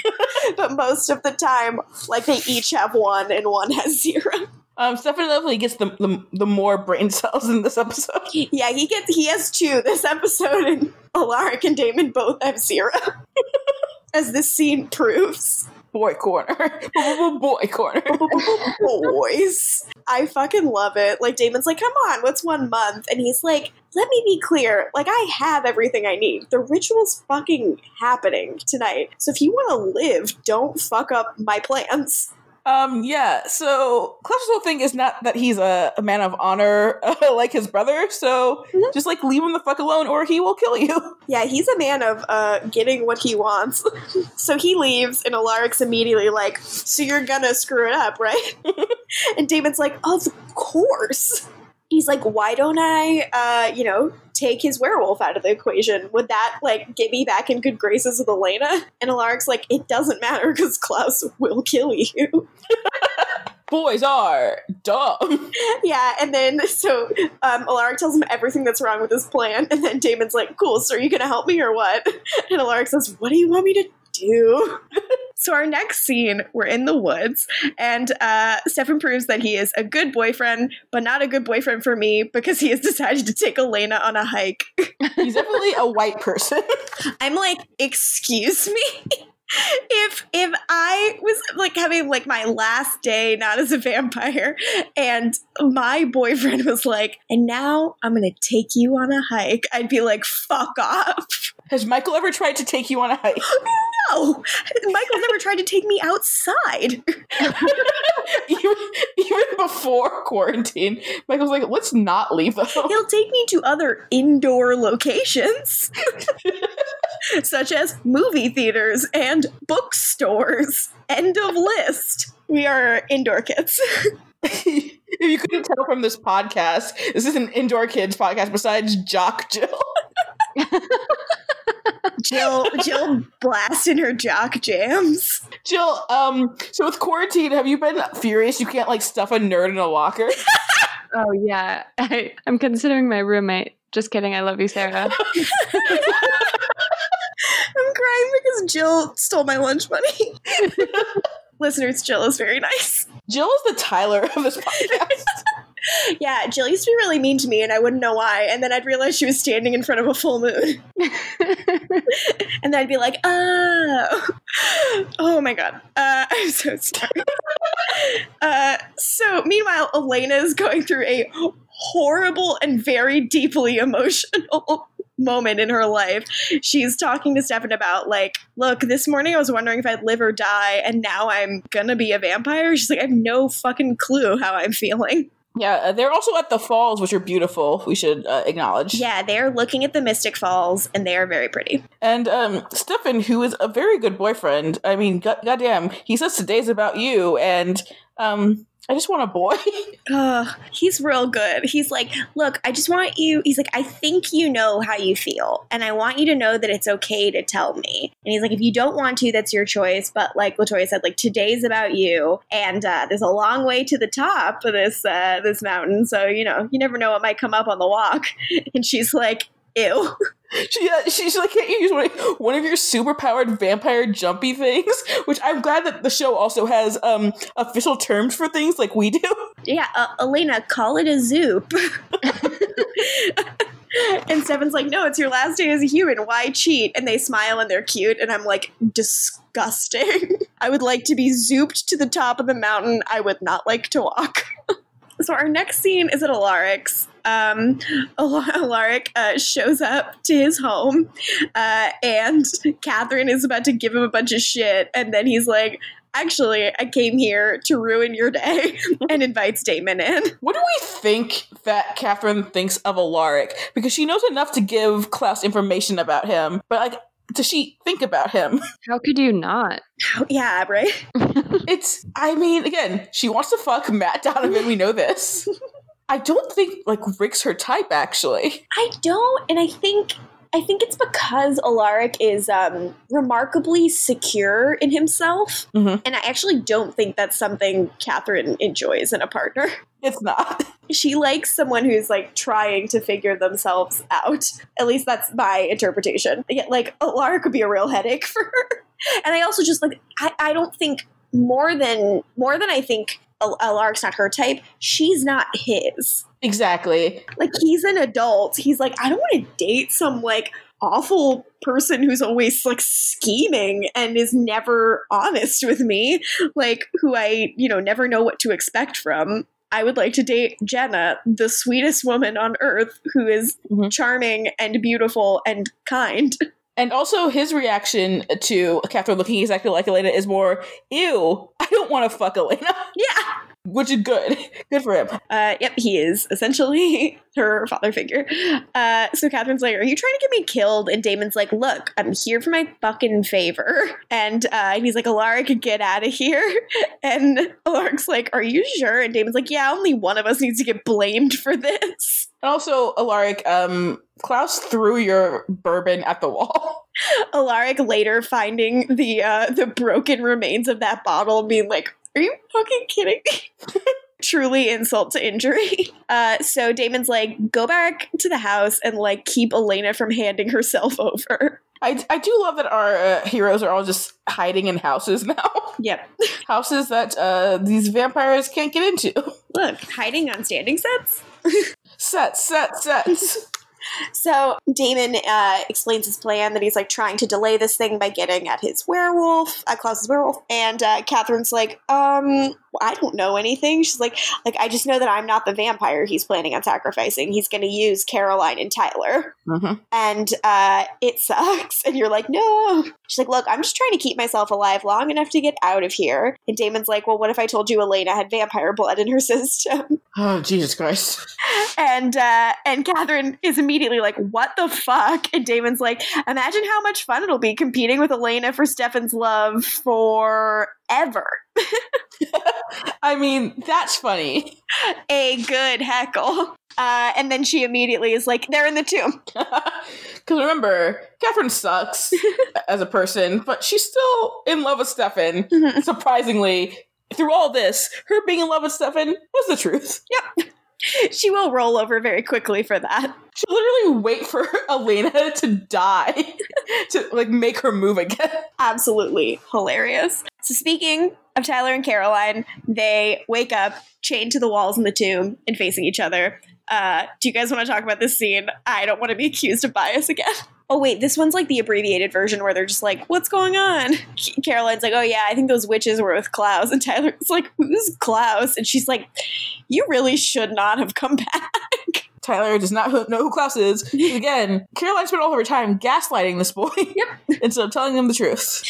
but most of the time, like they each have one, and one has zero. Um, Stefan definitely gets the, the the more brain cells in this episode. Yeah, he gets he has two this episode, and Alaric and Damon both have zero, as this scene proves. Boy corner, boy corner. Boys, I fucking love it. Like Damon's like, "Come on, what's one month?" And he's like, "Let me be clear. Like I have everything I need. The ritual's fucking happening tonight. So if you want to live, don't fuck up my plans." Um, yeah. So Klaus's whole thing is not that he's a, a man of honor uh, like his brother. So Mhm. just like leave him the fuck alone, or he will kill you. Yeah, he's a man of uh, getting what he wants. so he leaves, and Alaric's immediately like, So you're gonna screw it up, right? and Damon's like, Of course. He's like, Why don't I, uh, you know, take his werewolf out of the equation? Would that, like, get me back in good graces with Elena? And Alaric's like, It doesn't matter because Klaus will kill you. boys are dumb. Yeah, and then so um, Alaric tells him everything that's wrong with his plan, and then Damon's like, "Cool, so are you gonna help me or what?" And Alaric says, "What do you want me to do?" so our next scene, we're in the woods, and uh, Stefan proves that he is a good boyfriend, but not a good boyfriend for me because he has decided to take Elena on a hike. He's definitely a white person. I'm like, excuse me. If if I was like having like my last day not as a vampire and my boyfriend was like, and now I'm gonna take you on a hike, I'd be like, fuck off. Has Michael ever tried to take you on a hike? No, Michael never tried to take me outside. even, even before quarantine, Michael's like, let's not leave the home. He'll take me to other indoor locations, such as movie theaters and bookstores. End of list. We are indoor kids. if you couldn't tell from this podcast, this is an indoor kids podcast besides Jock Jill. Jill, Jill blasting her jock jams. Jill, um, so with quarantine, have you been furious you can't like stuff a nerd in a locker? Oh yeah, I, I'm considering my roommate. Just kidding. I love you, Sarah. I'm crying because Jill stole my lunch money. Listeners, Jill is very nice. Jill is the Tyler of this podcast. Yeah, Jill used to be really mean to me, and I wouldn't know why. And then I'd realize she was standing in front of a full moon, and then I'd be like, "Oh, oh my god, uh, I'm so sorry." uh, so, meanwhile, Elena is going through a horrible and very deeply emotional moment in her life. She's talking to Stefan about like, look, this morning I was wondering if I'd live or die, and now I'm gonna be a vampire. She's like, I have no fucking clue how I'm feeling. yeah, uh, they're also at the falls, which are beautiful. We should uh, acknowledge. Yeah, they're looking at the Mystic Falls, and they are very pretty. And um, Stefan, who is a very good boyfriend, I mean, god- goddamn, he says today's about you, and um, I just want a boy. Ugh, he's real good. He's like, look, I just want you. He's like, I think you know how you feel, and I want you to know that it's okay to tell me. And he's like, if you don't want to, that's your choice. But like LaToya said, like today's about you, and uh, there's a long way to the top of this uh, this mountain. So you know, you never know what might come up on the walk. And she's like, ew. she, uh, she's like, can't you use one, one of your super powered vampire jumpy things? Which I'm glad that the show also has um, official terms for things like we do. Yeah, uh, Elena, call it a zoop. and Stefan's like, no, it's your last day as a human. Why cheat? And they smile and they're cute. And I'm like, disgusting. I would like to be zooped to the top of the mountain. I would not like to walk. So our next scene is at Alaric's. Um, Al- Alaric uh, shows up to his home, uh, and Katherine is about to give him a bunch of shit, and then he's like, "Actually, I came here to ruin your day," and invites Damon in. What do we think that Katherine thinks of Alaric? Because she knows enough to give Klaus information about him, but like, does she think about him? How could you not? Yeah, right. It's, I mean, again, she wants to fuck Matt Donovan. We know this. I don't think like Rick's her type. Actually, I don't, and I think I think it's because Alaric is um, remarkably secure in himself, Mhm. and I actually don't think that's something Katherine enjoys in a partner. It's not. She likes someone who's like trying to figure themselves out. At least that's my interpretation. Yeah, Like Alaric could be a real headache for her, and I also just like I, I don't think more than more than I think. Alaric's not her type. She's not his. Exactly. like he's an adult he's like i don't want to date some like awful person who's always like scheming and is never honest with me like who i you know never know what to expect from i would like to date jenna the sweetest woman on earth who is Mhm. charming and beautiful and kind. And also, his reaction to Katherine looking exactly like Elena is more, ew, I don't want to fuck Elena, yeah which is good. Good for him. Uh, yep, he is essentially her father figure. Uh, so Katherine's like, "Are you trying to get me killed?" And Damon's like, "Look, I'm here for my fucking favor." And uh, and he's like, "Alaric, get out of here." And Alaric's like, "Are you sure?" And Damon's like, "Yeah, only one of us needs to get blamed for this." And also, Alaric, um, Klaus threw your bourbon at the wall. Alaric later finding the uh, the broken remains of that bottle, being like, Are you fucking kidding me? Truly insult to injury. Uh, so Damon's like, go back to the house and like keep Elena from handing herself over. I, I do love that our uh, heroes are all just hiding in houses now. Yep. houses that uh, these vampires can't get into. Look, hiding on standing sets. Sets, sets, sets. So Damon uh, explains his plan that he's like trying to delay this thing by getting at his werewolf, at Klaus's werewolf, and uh, Katherine's like, um, I don't know anything. She's like, like I just know that I'm not the vampire he's planning on sacrificing. He's going to use Caroline and Tyler, Mhm. and uh, it sucks. And you're like, no. She's like, look, I'm just trying to keep myself alive long enough to get out of here. And Damon's like, well, what if I told you Elena had vampire blood in her system? Oh, Jesus Christ. and uh, and Katherine is immediately like, "What the fuck?" And Damon's like, "Imagine how much fun it'll be competing with Elena for Stefan's love forever." I mean, that's funny. A good heckle. Uh, and then she immediately is like, "They're in the tomb." Because remember, Katherine sucks as a person, but she's still in love with Stefan. Mhm. Surprisingly, through all this, her being in love with Stefan was the truth. Yep. She will roll over very quickly for that. She'll literally wait for Elena to die to like make her move again. Absolutely hilarious. So speaking of Tyler and Caroline, they wake up chained to the walls in the tomb and facing each other. Uh, do you guys want to talk about this scene? I don't want to be accused of bias again. Oh wait, this one's like the abbreviated version where they're just like, "What's going on?" Caroline's like, "Oh yeah, I think those witches were with Klaus," and Tyler's like, "Who's Klaus?" And she's like, "You really should not have come back." Tyler does not know who Klaus is. Again, Caroline spent all of her time gaslighting this boy. Yep. Instead of telling him the truth.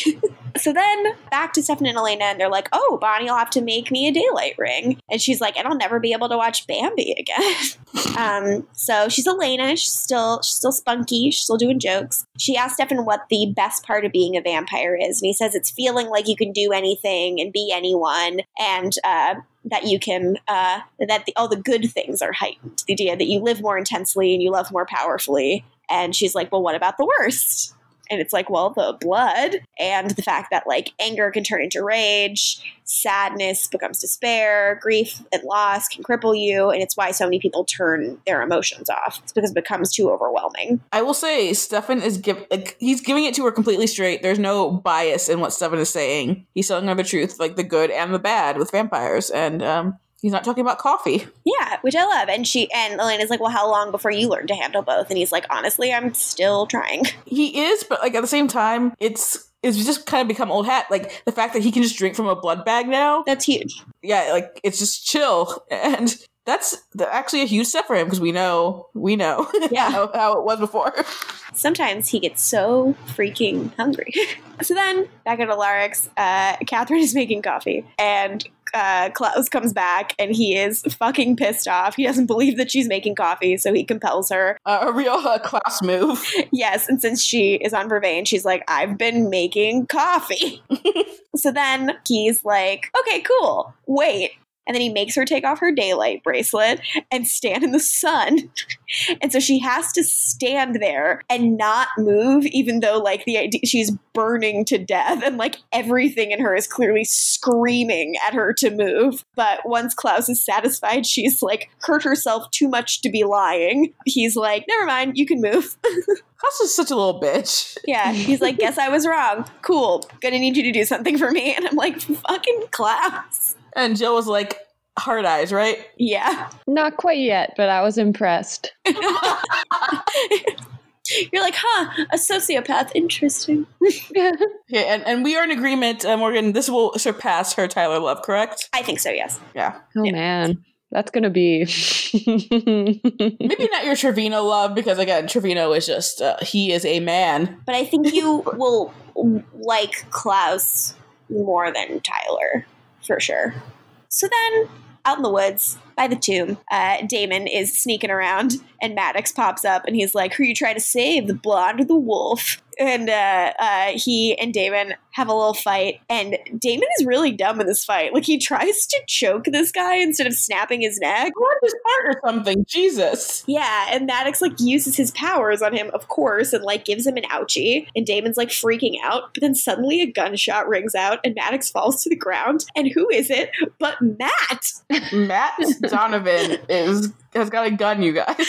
So then back to Stefan and Elena, and they're like, "Oh, Bonnie will have to make me a daylight ring," and she's like, "And I'll never be able to watch Bambi again." um, so she's Elena. She's still she's still spunky. She's still doing jokes. She asks Stefan what the best part of being a vampire is, and he says it's feeling like you can do anything and be anyone, and uh, that you can uh, that the, all the good things are heightened. The idea that you live more intensely and you love more powerfully. And she's like, "Well, what about the worst?" And it's like, well, the blood and the fact that like anger can turn into rage, sadness becomes despair, grief and loss can cripple you. And it's why so many people turn their emotions off. It's because it becomes too overwhelming. I will say, Stefan is like he's giving it to her completely straight. There's no bias in what Stefan is saying. He's telling her the truth, like the good and the bad with vampires, and um, he's not talking about coffee. Yeah, which I love. And she and Elena's like, well, how long before you learn to handle both? And he's like, honestly, I'm still trying. He is, but like at the same time, it's it's just kind of become old hat. Like the fact that he can just drink from a blood bag now. That's huge. Yeah, like it's just chill, and that's actually a huge step for him because we know we know Yeah. how, how it was before. Sometimes he gets so freaking hungry. so then, back at Alaric's, uh, Katherine is making coffee, and uh, Klaus comes back, and he is fucking pissed off. He doesn't believe that she's making coffee, so he compels her. Uh, a real uh, class move. Yes, and since she is on Vervain, she's like, I've been making coffee. so then he's like, okay, cool. Wait. And then he makes her take off her daylight bracelet and stand in the sun. and so she has to stand there and not move, even though, like, the idea she's burning to death and, like, everything in her is clearly screaming at her to move. But once Klaus is satisfied, she's, like, hurt herself too much to be lying. He's like, never mind, you can move. Klaus is such a little bitch. Yeah, he's like, guess I was wrong. Cool. Gonna need you to do something for me. And I'm like, fucking Klaus. And Jill was like, hard eyes, right? Yeah. Not quite yet, but I was impressed. You're like, huh, a sociopath. Interesting. Yeah, and, and we are in agreement, uh, Morgan. This will surpass her Tyler love, correct? I think so, yes. Yeah. Oh Yeah. man, that's gonna be. Maybe not your Trevino love, because again, Trevino is just, uh, he is a man. But I think you will like Klaus more than Tyler, for sure. So then, out in the woods by the tomb, uh, Damon is sneaking around, and Maddox pops up, and he's like, "Who you trying to save, the blonde or the wolf?" And uh, uh, he and Damon have a little fight, and Damon is really dumb in this fight. Like he tries to choke this guy instead of snapping his neck. What his heart or something? Jesus. Yeah, and Maddox like uses his powers on him, of course, and like gives him an ouchie. And Damon's like freaking out, but then suddenly a gunshot rings out, and Maddox falls to the ground. And who is it but Matt? Matt Donovan is has got a gun, you guys.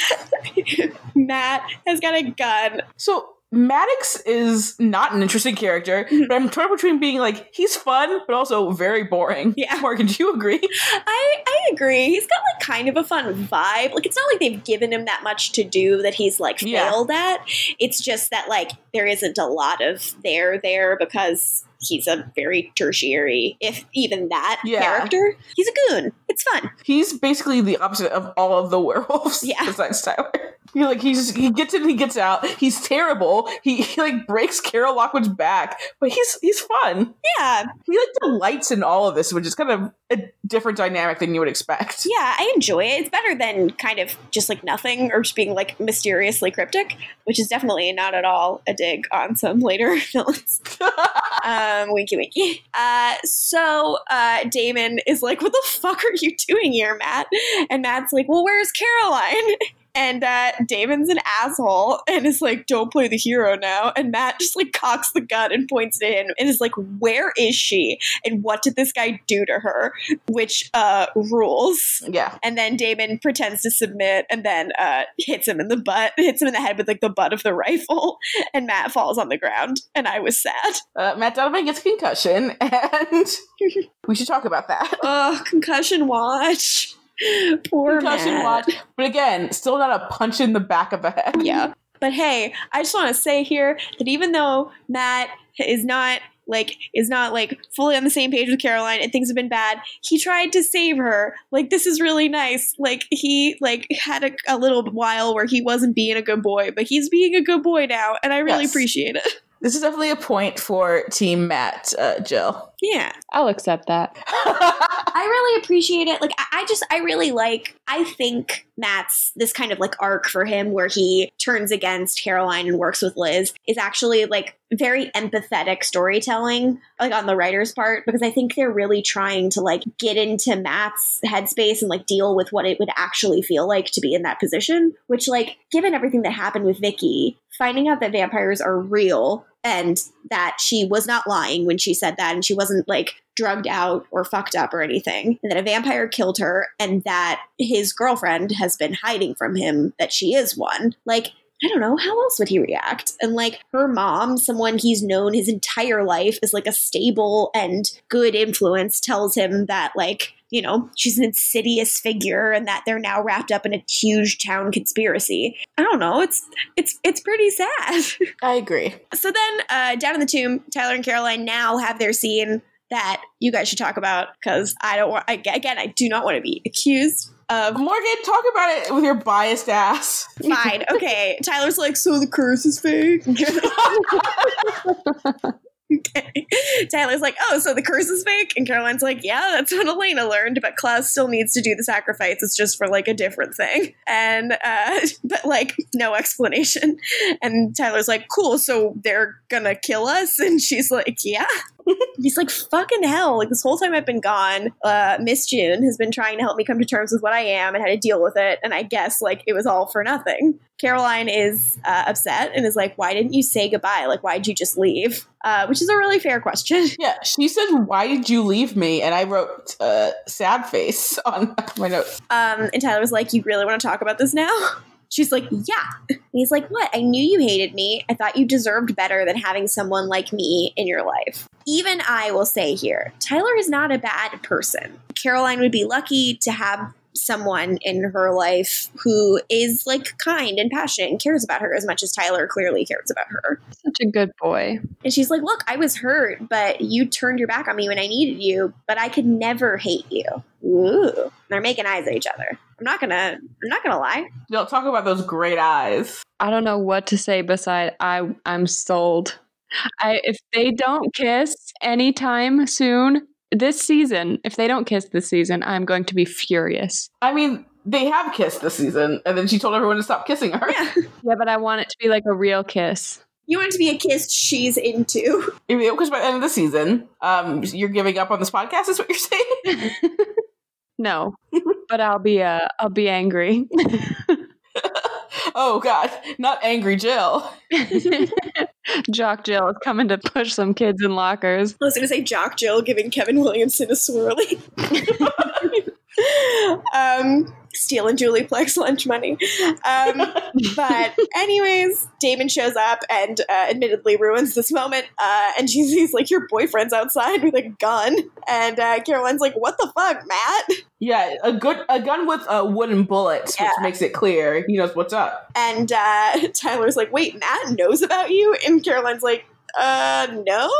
Matt has got a gun. So Maddox is not an interesting character, mm-hmm. but I'm torn between being like he's fun, but also very boring. Yeah. Morgan, do you agree? I I agree. He's got like kind of a fun vibe. Like it's not like they've given him that much to do that he's like Yeah. failed at. It's just that like there isn't a lot of there there because he's a very tertiary, if even that Yeah. character. He's a goon. It's fun. He's basically the opposite of all of the werewolves. Yeah. Besides Tyler. He like he's he gets in, he gets out. He's terrible. He, he like breaks Carol Lockwood's back, but he's he's fun. Yeah, He like delights in all of this, which is kind of a different dynamic than you would expect. yeah, I enjoy it. It's better than kind of just like nothing or just being like mysteriously cryptic, which is definitely not at all a dig on some later villains. um, winky winky. Uh, so uh, Damon is like, "What the fuck are you doing here, Matt?" And Matt's like, "Well, where's Caroline?" And uh, Damon's an asshole and is like, "Don't play the hero now." And Matt just like cocks the gun and points it in and is like, "Where is she? And what did this guy do to her?" Which uh, rules. yeah. And then Damon pretends to submit and then uh, hits him in the butt, hits him in the head with like the butt of the rifle, and Matt falls on the ground. And I was sad. Uh, Matt Donovan gets a concussion, and we should talk about that. Oh, concussion watch. Poor concussion Matt. watch. But again, still not a punch in the back of the head. Yeah. But hey, I just want to say here that even though Matt is not like is not like fully on the same page with Caroline and things have been bad, he tried to save her. Like this is really nice. Like he like had a, a little while where he wasn't being a good boy, but he's being a good boy now, and I really Yes. appreciate it. This is definitely a point for Team Matt, uh, Jill. Yeah. I'll accept that. I really appreciate it. Like, I, I just, I really like, I think Matt's this kind of like arc for him where he turns against Caroline and works with Liz is actually like very empathetic storytelling, like on the writer's part, because I think they're really trying to like get into Matt's headspace and like deal with what it would actually feel like to be in that position, which, like, given everything that happened with Vicki, finding out that vampires are real and that she was not lying when she said that and she wasn't like drugged out or fucked up or anything and that a vampire killed her and that his girlfriend has been hiding from him that she is one. Like I don't know, how else would he react? And like her mom, someone he's known his entire life is like a stable and good influence, tells him that like, you know, she's an insidious figure and that they're now wrapped up in a huge town conspiracy. I don't know, it's it's it's pretty sad. I agree. So then, uh, down in the tomb, Tyler and Caroline now have their scene that you guys should talk about because I don't want. Again, I do not want to be accused of. Morgan, talk about it with your biased ass. Fine, okay. Tyler's like, so the curse is fake. Okay. Tyler's like, oh, so the curse is fake? And Caroline's like, yeah, that's what Elena learned, but Klaus still needs to do the sacrifice. It's just for like a different thing. And, uh, but like, no explanation. And Tyler's like, cool, so they're gonna kill us? And she's like, yeah. He's like, fucking hell. Like, this whole time I've been gone, uh, Miss June has been trying to help me come to terms with what I am and how to deal with it. And I guess, like, it was all for nothing. Caroline is uh, upset and is like, why didn't you say goodbye? Like, why'd you just leave? Uh, which is a really fair question. Yeah, she said, "Why did you leave me?" And I wrote uh, "sad face" on my notes. Um, and Tyler was like, you really want to talk about this now? She's like, yeah. And he's like, what? I knew you hated me. I thought you deserved better than having someone like me in your life. Even I will say here, Tyler is not a bad person. Caroline would be lucky to have someone in her life who is like kind and passionate and cares about her as much as Tyler clearly cares about her. Such a good boy. And she's like, Look, I was hurt, but you turned your back on me when I needed you, but I could never hate you. Ooh. They're making eyes at each other. I'm not gonna I'm not gonna lie. Y'all talk about those great eyes. I don't know what to say beside I I'm sold. I if they don't kiss anytime soon this season, if they don't kiss this season, I'm going to be furious. I mean, they have kissed this season, and then she told everyone to stop kissing her. Yeah. Yeah, but I want it to be like a real kiss. You want it to be a kiss she's into. Because by the end of the season, um, you're giving up on this podcast. Is what you're saying? No, but I'll be uh, I'll be angry. Oh God, not angry Jill. Jock Jill is coming to push some kids in lockers. I was going to say Jock Jill giving Kevin Williamson a swirly. um, stealing Julie Plec's lunch money. Um, but anyways, Damon shows up and uh, admittedly ruins this moment. Uh, and she's he's like, "Your boyfriend's outside with a gun," and uh, Caroline's like, "What the fuck, Matt?" Yeah, a good a gun with a wooden bullets, Yeah. which makes it clear he knows what's up. And uh, Tyler's like, "Wait, Matt knows about you?" And Caroline's like, "Uh, no."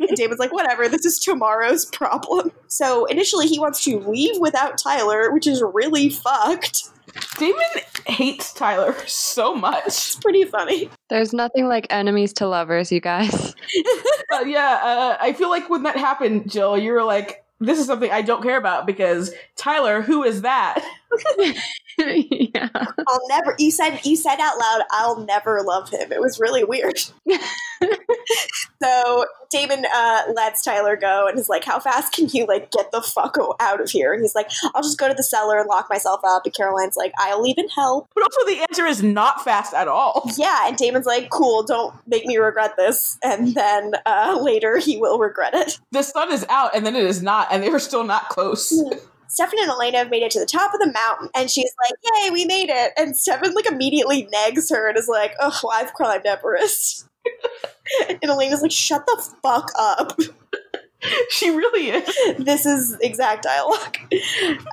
And Damon's like, "Whatever. This is tomorrow's problem." So initially, he wants to leave without Tyler, which is really fucked. Damon hates Tyler so much. It's pretty funny. There's nothing like enemies to lovers, you guys. Uh, yeah, uh, I feel like when that happened, Jill, you were like, "This is something I don't care about because Tyler, who is that?" yeah. I'll never. You said you said out loud, "I'll never love him." It was really weird. so Damon uh, lets Tyler go and is like, "How fast can you like get the fuck out of here?" And he's like, "I'll just go to the cellar and lock myself up." And Caroline's like, "I'll even help." But also, the answer is not fast at all. Yeah, and Damon's like, "Cool, don't make me regret this." And then uh, later he will regret it. The sun is out, and then it is not, and they were still not close. Stefan and Elena have made it to the top of the mountain, and she's like, "Yay, we made it!" And Stefan like immediately negs her and is like, "Oh, well, I've climbed Everest." and Elena's like, "Shut the fuck up." she really is. this is exact dialogue.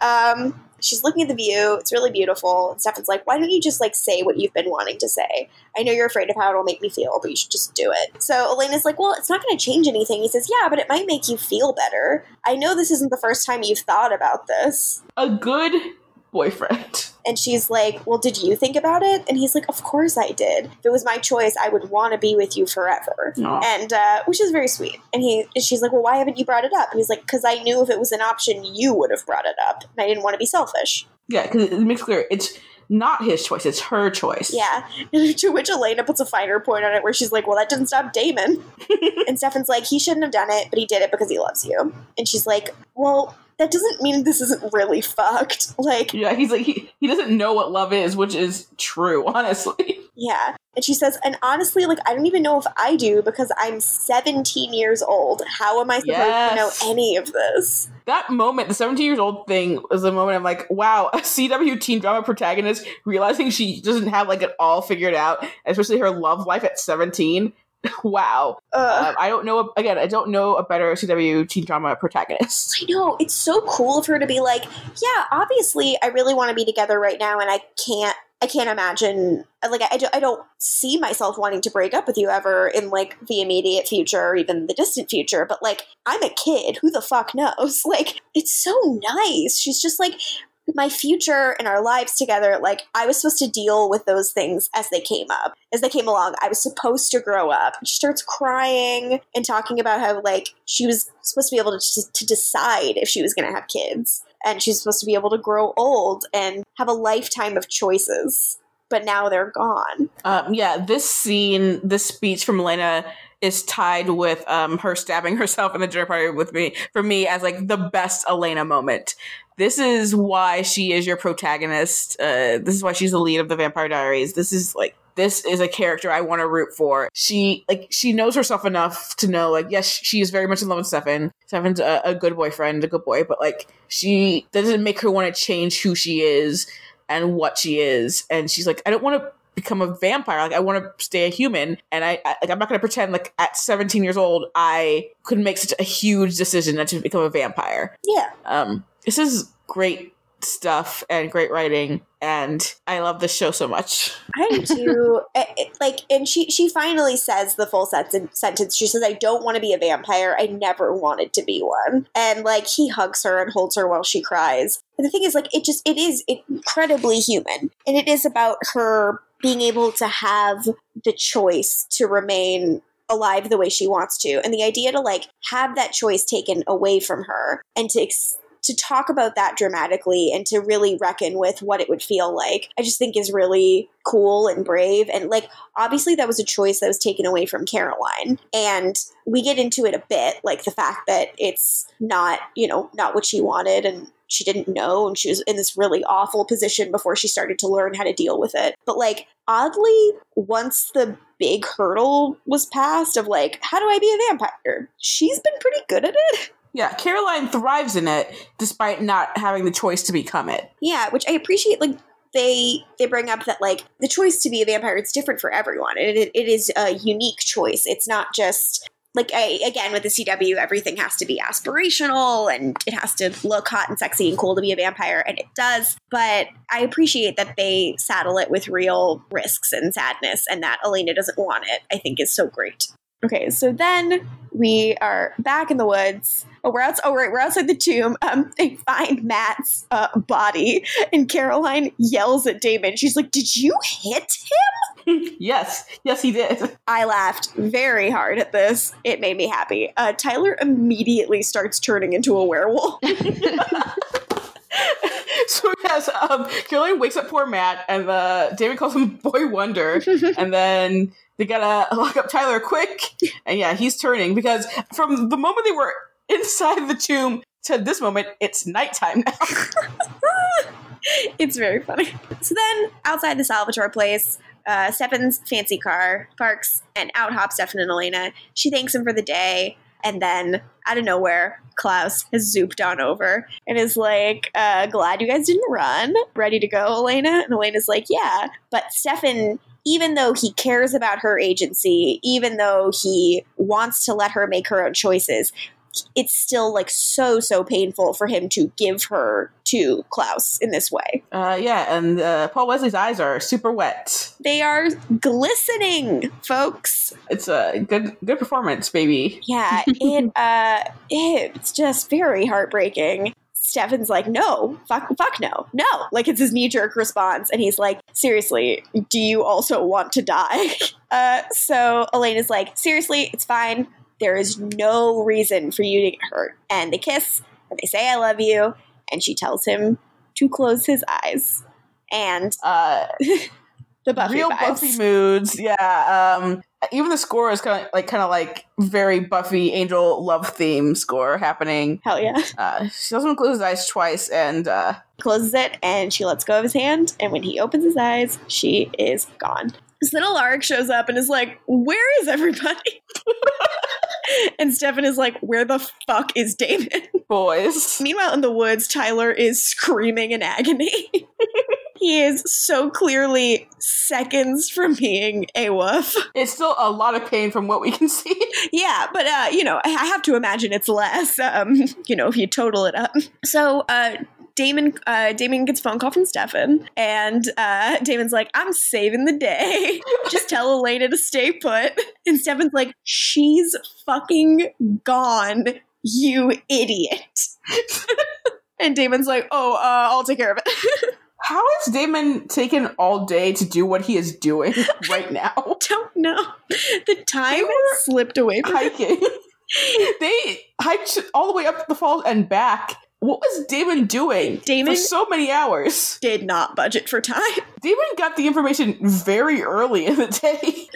Um, she's looking at the view. It's really beautiful. And Stefan's like, "Why don't you just like say what you've been wanting to say? I know you're afraid of how it'll make me feel, but you should just do it." So Elena's like, "Well, it's not going to change anything." He says, "Yeah, but it might make you feel better. I know this isn't the first time you've thought about this." A good boyfriend. And she's like, Well, did you think about it? And he's like, Of course I did. If it was my choice, I would want to be with you forever. Aw. And uh, which is very sweet. And he and she's like, Well, why haven't you brought it up? And he's like, Because I knew if it was an option, you would have brought it up. And I didn't want to be selfish. Yeah, because it makes clear it's not his choice; it's her choice. Yeah. to which Elena puts a finer point on it where she's like, Well, that didn't stop Damon. and Stefan's like, He shouldn't have done it, but he did it because he loves you. And she's like, Well, that doesn't mean this isn't really fucked. Like, Yeah, he's like he, he doesn't know what love is, which is true, honestly. Yeah. And she says, and honestly, like, I don't even know if I do because I'm 17 years old. How am I supposed Yes. to know any of this? That moment, the 17 years old thing, was the moment I'm like, wow, a CW teen drama protagonist realizing she doesn't have like it all figured out, especially her love life at 17. wow. Um, I don't know, again, I don't know a better CW teen drama protagonist. I know. It's so cool of her to be like, yeah, obviously, I really want to be together right now, and I can't. I can't imagine, like, I, I don't see myself wanting to break up with you ever in, like, the immediate future or even the distant future. But, like, I'm a kid. Who the fuck knows? Like, it's so nice. She's just like, my future and our lives together, like I was supposed to deal with those things as they came up, as they came along. I was supposed to grow up. She starts crying and talking about how like she was supposed to be able to to decide if she was going to have kids, and she's supposed to be able to grow old and have a lifetime of choices. But now they're gone. Um, yeah, this scene, this speech from Lena is tied with um, her stabbing herself in the dinner party with me for me as like the best Elena moment. This is why she is your protagonist. Uh, this is why she's the lead of the Vampire Diaries. This is like this is a character I want to root for. She like she knows herself enough to know like yes, she is very much in love with Stefan. Stefan's a, a good boyfriend, a good boy, but like she doesn't make her want to change who she is and what she is. And she's like, I don't want to become a vampire. Like I want to stay a human, and I, I like I'm not going to pretend like at 17 years old I could make such a huge decision not to become a vampire. Yeah. Um, this is great stuff and great writing, and I love this show so much. I do too. It- it- like, and she she finally says the full sentence. She says, "I don't want to be a vampire. I never wanted to be one." And like, he hugs her and holds her while she cries. And the thing is, like, it just it is incredibly human, and it is about her being able to have the choice to remain alive the way she wants to, and the idea to like have that choice taken away from her and to. Ex- to talk about that dramatically and to really reckon with what it would feel like, I just think is really cool and brave. And like, obviously, that was a choice that was taken away from Caroline. And we get into it a bit, like the fact that it's not, you know, not what she wanted and she didn't know and she was in this really awful position before she started to learn how to deal with it. But like oddly, once the big hurdle was passed of like, how do I be a vampire? She's been pretty good at it. Yeah, Caroline thrives in it despite not having the choice to become it. Yeah, which I appreciate like they they bring up that like the choice to be a vampire it's different for everyone. It, it, it is a unique choice. It's not just like I, again with the CW, everything has to be aspirational and it has to look hot and sexy and cool to be a vampire, and it does. But I appreciate that they saddle it with real risks and sadness, and that Elena doesn't want it. I think is so great. Okay, so then we are back in the woods. Oh, we're out. Oh, right, we're outside the tomb. Um, they find Matt's uh, body, and Caroline yells at Damon. She's like, "Did you hit him?" yes, yes, he did. I laughed very hard at this. It made me happy. Uh, Tyler immediately starts turning into a werewolf. so yes, um, Caroline wakes up poor Matt, and uh, Damon calls him Boy Wonder, and then they gotta lock up Tyler quick. And yeah, he's turning because from the moment they were inside the tomb to this moment, it's nighttime now. it's very funny. So then, outside the Salvatore place, uh, Stefan's fancy car parks, and out hop Stefan and Elena. She thanks him for the day, and then out of nowhere, Klaus has zooped on over and is like, uh, "Glad you guys didn't run. Ready to go, Elena?" And Elena's like, "Yeah." But Stefan, even though he cares about her agency, even though he wants to let her make her own choices, it's still like so so painful for him to give her to Klaus in this way. Uh, yeah, and uh, Paul Wesley's eyes are super wet. They are glistening, folks. It's a good good performance, baby. Yeah, it uh it's just very heartbreaking. Stefan's like, no, fuck, fuck no, no. Like it's his knee jerk response, and he's like, seriously, do you also want to die? Uh, so Elena's like, seriously, it's fine. There is no reason for you to get hurt. And they kiss, and they say, I love you, and she tells him to close his eyes. And Uh, the Buffy real vibes. Buffy moods. Yeah. Um, even the score is kind of like kind of like very Buffy Angel love theme score happening. Hell yeah. Uh, she doesn't close his eyes twice, and uh, closes it and she lets go of his hand. And when he opens his eyes, she is gone. Little Lark shows up and is like, Where is everybody? and Stefan is like, Where the fuck is Damon? boys. Meanwhile, in the woods, Tyler is screaming in agony. he is so clearly seconds from being a wolf. It's still a lot of pain from what we can see. Yeah, but uh, you know, I I have to imagine it's less. Um, you know, if you total it up. So, uh, Damon, uh, Damon gets a phone call from Stefan, and uh, Damon's like, "I'm saving the day. Just tell Elena to stay put." And Stefan's like, "She's fucking gone, you idiot." and Damon's like, "Oh, uh, I'll take care of it." How is Damon taken all day to do what he is doing right now? Don't know. The time slipped away from him. Hiking. they hiked all the way up the falls and back. What was Damon doing Damon- for so many hours? Did not budget for time. Damon got the information very early in the day.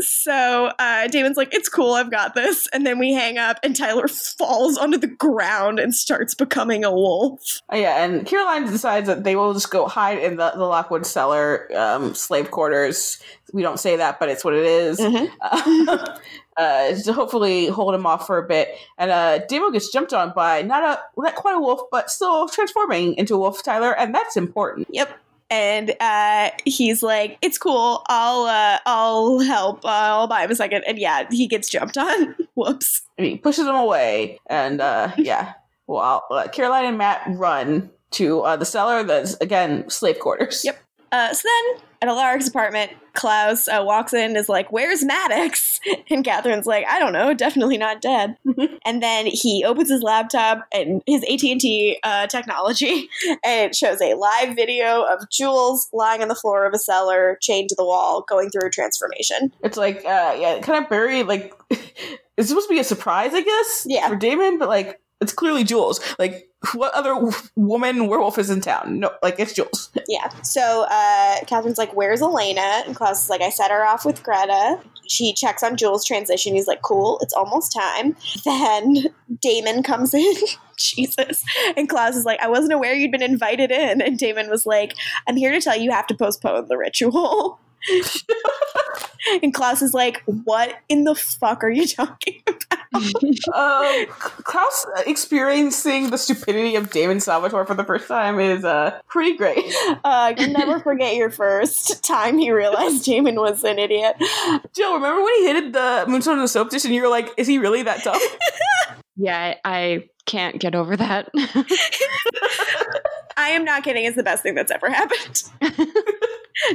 So uh, Damon's like, it's cool, I've got this. And then we hang up, and Tyler falls onto the ground and starts becoming a wolf. Uh, yeah, and Caroline decides that they will just go hide in the, the Lockwood cellar um, slave quarters. We don't say that, but it's what it is. Mhm. uh, to hopefully hold him off for a bit. And uh, Damo gets jumped on by not a not quite a wolf, but still transforming into a wolf, Tyler, and that's important. Yep. And uh, he's like, "It's cool. I'll uh, I'll help. Uh, I'll buy him a second. And yeah, he gets jumped on. Whoops. And he pushes him away, and uh, yeah, well, uh, Caroline and Matt run to uh, the cellar. That's again slave quarters. Yep. Uh, so then, at Alaric's apartment, Klaus uh, walks in and is like, Where's Maddox? And Katherine's like, I don't know, definitely not dead. and then he opens his laptop and his AT&T uh, technology, and it shows a live video of Jules lying on the floor of a cellar, chained to the wall, going through a transformation. It's like, uh, yeah, kind of buried. Like it's supposed to be a surprise, I guess. Yeah. For Damon, but like it's clearly Jules. Like, what other woman werewolf is in town? No, like it's Jules. Yeah. So uh, Katherine's like, "Where's Elena?" And Klaus is like, "I set her off with Greta." She checks on Jules' transition. He's like, "Cool, it's almost time." Then Damon comes in. Jesus. And Klaus is like, "I wasn't aware you'd been invited in." And Damon was like, "I'm here to tell you you have to postpone the ritual." and Klaus is like, "What in the fuck are you talking about?" um, Klaus experiencing the stupidity of Damon Salvatore for the first time is uh, pretty great. Uh, you'll never forget your first time you realized Damon was an idiot. Jill, remember when he hit the moonstone in the soap dish and you were like, is he really that dumb? Yeah, I, I can't get over that. I am not kidding. It's the best thing that's ever happened.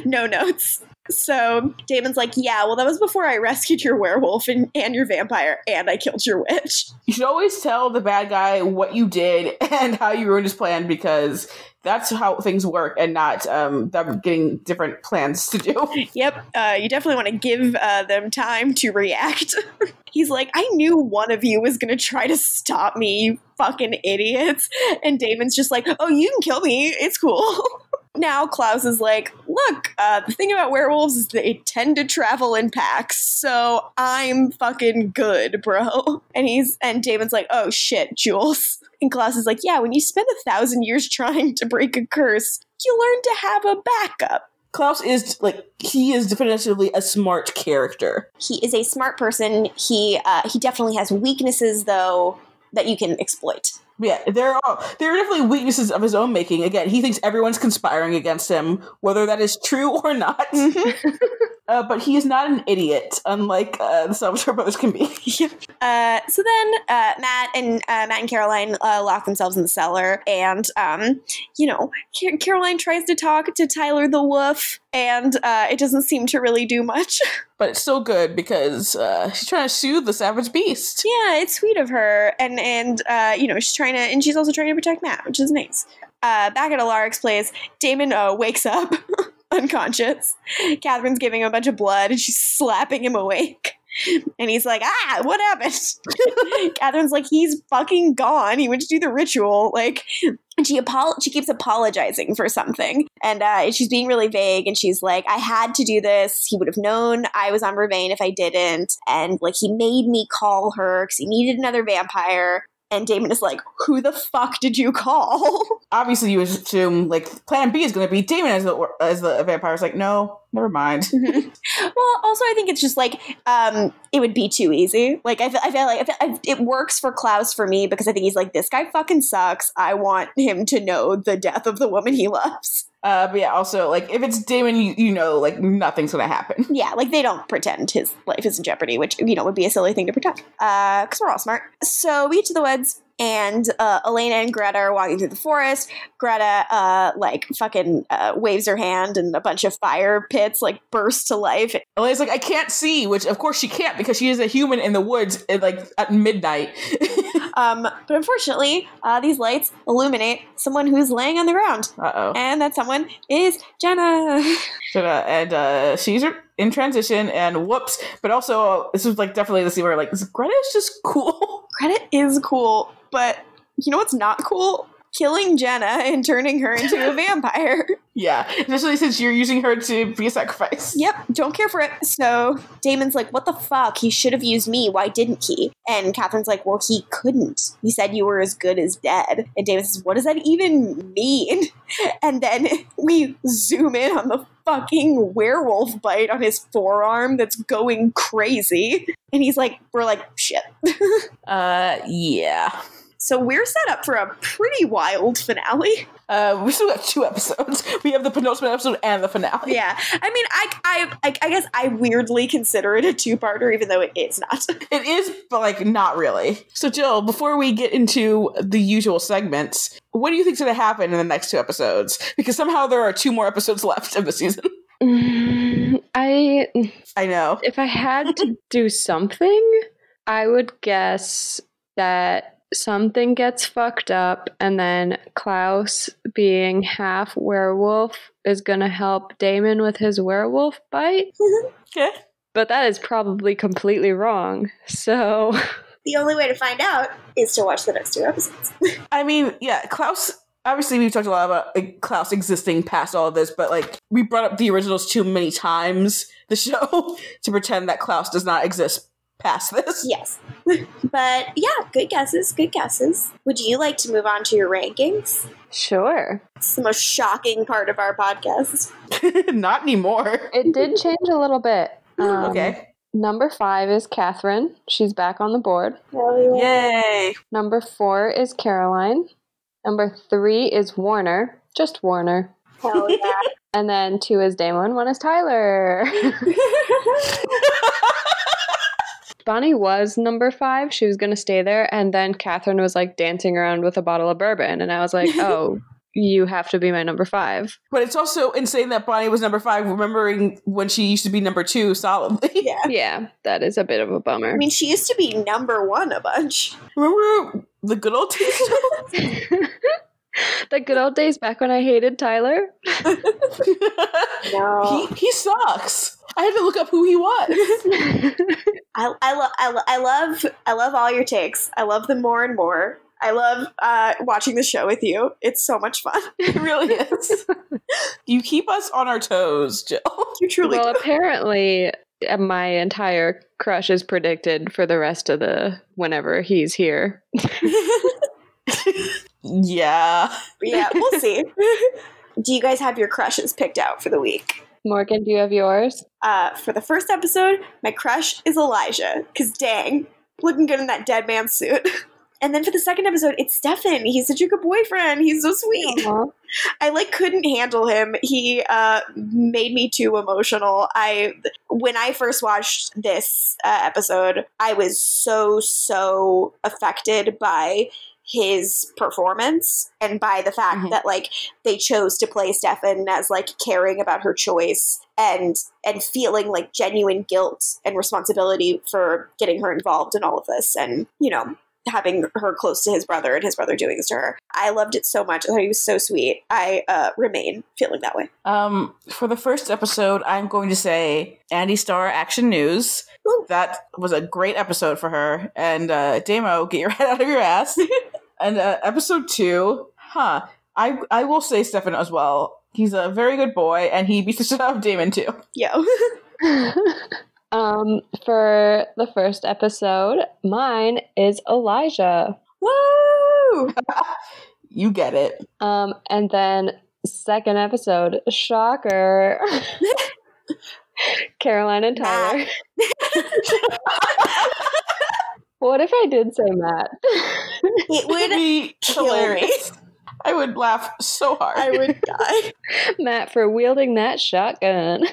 no notes. So Damon's like, yeah, well, that was before I rescued your werewolf and, and your vampire, and I killed your witch. you should always tell the bad guy what you did and how you ruined his plan because that's how things work and not um, them getting different plans to do. Yep, uh, you definitely want to give uh, them time to react. He's like, I knew one of you was going to try to stop me, you fucking idiots. And Damon's just like, oh, you can kill me. It's cool. Now Klaus is like, look, uh, the thing about werewolves is they tend to travel in packs, so I'm fucking good, bro. And he's and Damon's like, oh shit, Jules. And Klaus is like, yeah, when you spend a thousand years trying to break a curse, you learn to have a backup. Klaus is like he is definitively a smart character. He is a smart person. He uh, he definitely has weaknesses though that you can exploit. Yeah, there are there are definitely weaknesses of his own making. Again, he thinks everyone's conspiring against him, whether that is true or not. uh, but he is not an idiot, unlike uh, the Salvatore brothers can be. Uh, so then uh, Matt and uh, Matt and Caroline uh, lock themselves in the cellar, and um, you know Car- Caroline tries to talk to Tyler the Wolf, and uh, it doesn't seem to really do much. but it's so good because uh, she's trying to soothe the savage beast. yeah, it's sweet of her, and and uh, you know she's trying to, and she's also trying to protect Matt, which is nice. Uh, back at Alaric's place, Damon uh, wakes up unconscious. Katherine's giving him a bunch of blood, and she's slapping him awake. And he's like, ah, what happened? Katherine's like, he's fucking gone. He went to do the ritual. Like, and she apol- she keeps apologizing for something. And uh, she's being really vague. And she's like, I had to do this. He would have known I was on Vervain if I didn't. And like, he made me call her because he needed another vampire. And Damon is like, who the fuck did you call? Obviously, you assume like Plan B is going to be Damon as the as the vampire. It's like, no, never mind. well, also, I think it's just like um, it would be too easy. Like I feel, I feel like I feel, I, it works for Klaus for me because I think he's like this guy fucking sucks. I want him to know the death of the woman he loves. Uh, but yeah, also like if it's Damon, you, you know like nothing's to happen. Yeah, like they don't pretend his life is in jeopardy, which you know would be a silly thing to pretend. Uh, because we're all smart. So we get to the woods. And uh, Elena and Greta are walking through the forest. Greta, uh, like fucking uh, waves her hand, and a bunch of fire pits like burst to life. Elena's like, I can't see, which of course she can't because she is a human in the woods at, like at midnight. Um, but unfortunately, uh, these lights illuminate someone who's laying on the ground, uh oh. and that someone is Jenna. Jenna, and uh, she's in transition, and whoops. But also, this was like definitely the scene where like Greta is just cool. Greta is cool, but you know what's not cool? Killing Jenna and turning her into a vampire. yeah, especially since you're using her to be a sacrifice. Yep, don't care for it. So Damon's like, what the fuck? He should have used me. Why didn't he? And Katherine's like, well, he couldn't. He said you were as good as dead. And Damon says, what does that even mean? And then we zoom in on the fucking werewolf bite on his forearm that's going crazy. And he's like, we're like, shit. Uh, yeah. So we're set up for a pretty wild finale. Uh, we still got two episodes. We have the penultimate episode and the finale. Yeah. I mean, I, I, I, I guess I weirdly consider it a two-parter, even though it is not. It is, but like not really. So, Jill, before we get into the usual segments, what do you think's going to happen in the next two episodes? Because somehow there are two more episodes left of the season. Mm, I I know. if I had to do something, I would guess that something gets fucked up and then Klaus being half werewolf is going to help Damon with his werewolf bite. Mm-hmm. Okay. But that is probably completely wrong. So the only way to find out is to watch the next two episodes. I mean, yeah, Klaus. Obviously, we've talked a lot about like, Klaus existing past all of this, but like we brought up the originals too many times. The show to pretend that Klaus does not exist past this. yes. but yeah, good guesses, good guesses. Would you like to move on to your rankings? Sure. It's the most shocking part of our podcast. not anymore. It did change a little bit. Um, okay. Number five is Katherine. She's back on the board. Yay. Number four is Caroline. Number three is Warner. Just Warner. Hell yeah. And then two is Damon. One is Tyler. Bonnie was number five. She was going to stay there. And then Katherine was like dancing around with a bottle of bourbon. And I was like, oh, you have to be my number five. But it's also insane that Bonnie was number five, remembering when she used to be number two solidly. yeah. Yeah, that is a bit of a bummer. I mean, she used to be number one a bunch. Remember the good old days? the good old days back when I hated Tyler. No. he, he sucks. I had to look up who he was. I, I, lo- I, lo- I love I love all your takes. I love them more and more. I love uh, watching the show with you. It's so much fun. It really is. you keep us on our toes, Jill. You truly well, do. apparently, uh, my entire crush is predicted for the rest of the whenever he's here. Yeah. yeah, we'll see. do you guys have your crushes picked out for the week? Morgan, do you have yours? Uh, for the first episode, my crush is Elijah. Cause dang, looking good in that dead man suit. And then for the second episode, it's Stefan. He's such a good boyfriend. He's so sweet. I like couldn't handle him. He uh, made me too emotional. I when I first watched this uh, episode, I was so so affected by his performance and by the fact Mhm. that like they chose to play Stefan as like caring about her choice and and feeling like genuine guilt and responsibility for getting her involved in all of this and you know having her close to his brother and his brother doing this to her. I loved it so much. I thought he was so sweet. I uh, remain feeling that way. Um, for the first episode, I'm going to say Andie Star Action News. Woo. That was a great episode for her. And uh, Damo, get your head out of your ass. and uh, episode two, huh? I I will say Stefan as well. He's a very good boy, and he beats the shit out of Damon too. Yo. um, for the first episode, mine is Elijah. Woo! You get it. Um, and then second episode, shocker. Caroline and Tyler. what if I did say Matt? It Would would. be kill hilarious. I would laugh so hard. I would die. Matt for wielding that shotgun.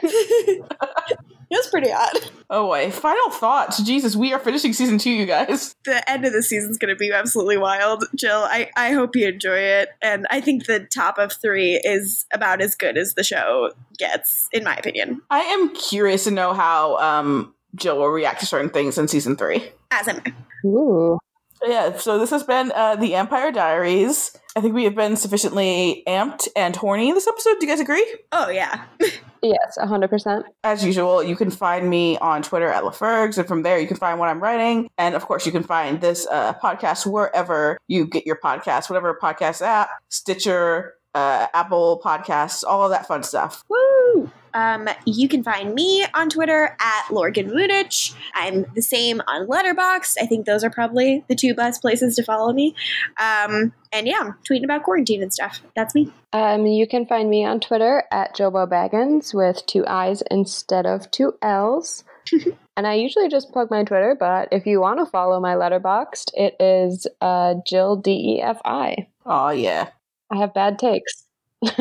It was pretty odd. Oh boy. Final thoughts. Jesus, we are finishing season two, you guys. The end of the season's going to be absolutely wild. Jill, I, I hope you enjoy it. And I think the top of three is about as good as the show gets, in my opinion. I am curious to know how um, Jill will react to certain things in season three. As am I. Ooh. Yeah, so this has been uh, the AMPire Diaries. I think we have been sufficiently amped and horny in this episode. Do you guys agree? Oh, yeah. Yes, 100%. As usual, you can find me on Twitter at LaFergs, and from there you can find what I'm writing. And of course, you can find this uh, podcast wherever you get your podcasts, whatever podcast app, Stitcher, uh, Apple Podcasts, all of that fun stuff. Woo! Um, you can find me on Twitter at Lorgan Munich. I'm the same on Letterboxd. I think those are probably the two best places to follow me. Um, and yeah, I'm tweeting about quarantine and stuff. That's me. Um, you can find me on Twitter at Jobo Baggins with two I's instead of two L's. and I usually just plug my Twitter, but if you want to follow my Letterboxd, it is uh, Jill D E F I. Oh, yeah. I have bad takes.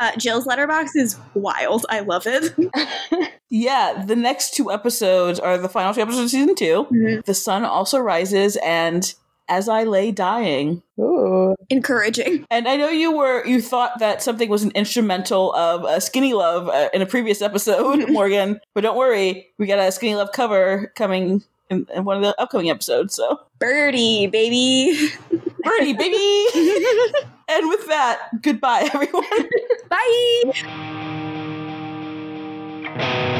Uh, Jill's letterbox is wild. I love it. Yeah, the next two episodes are the final two episodes of season 2 Mhm. The sun also rises, and as I lay dying. Ooh. Encouraging. And I know you were you thought that something was an instrumental of uh, Skinny Love uh, in a previous episode, Morgan. But don't worry, we got a Skinny Love cover coming in, in one of the upcoming episodes. So, Birdy, baby. Birdy, baby. And with that, goodbye, everyone. Bye.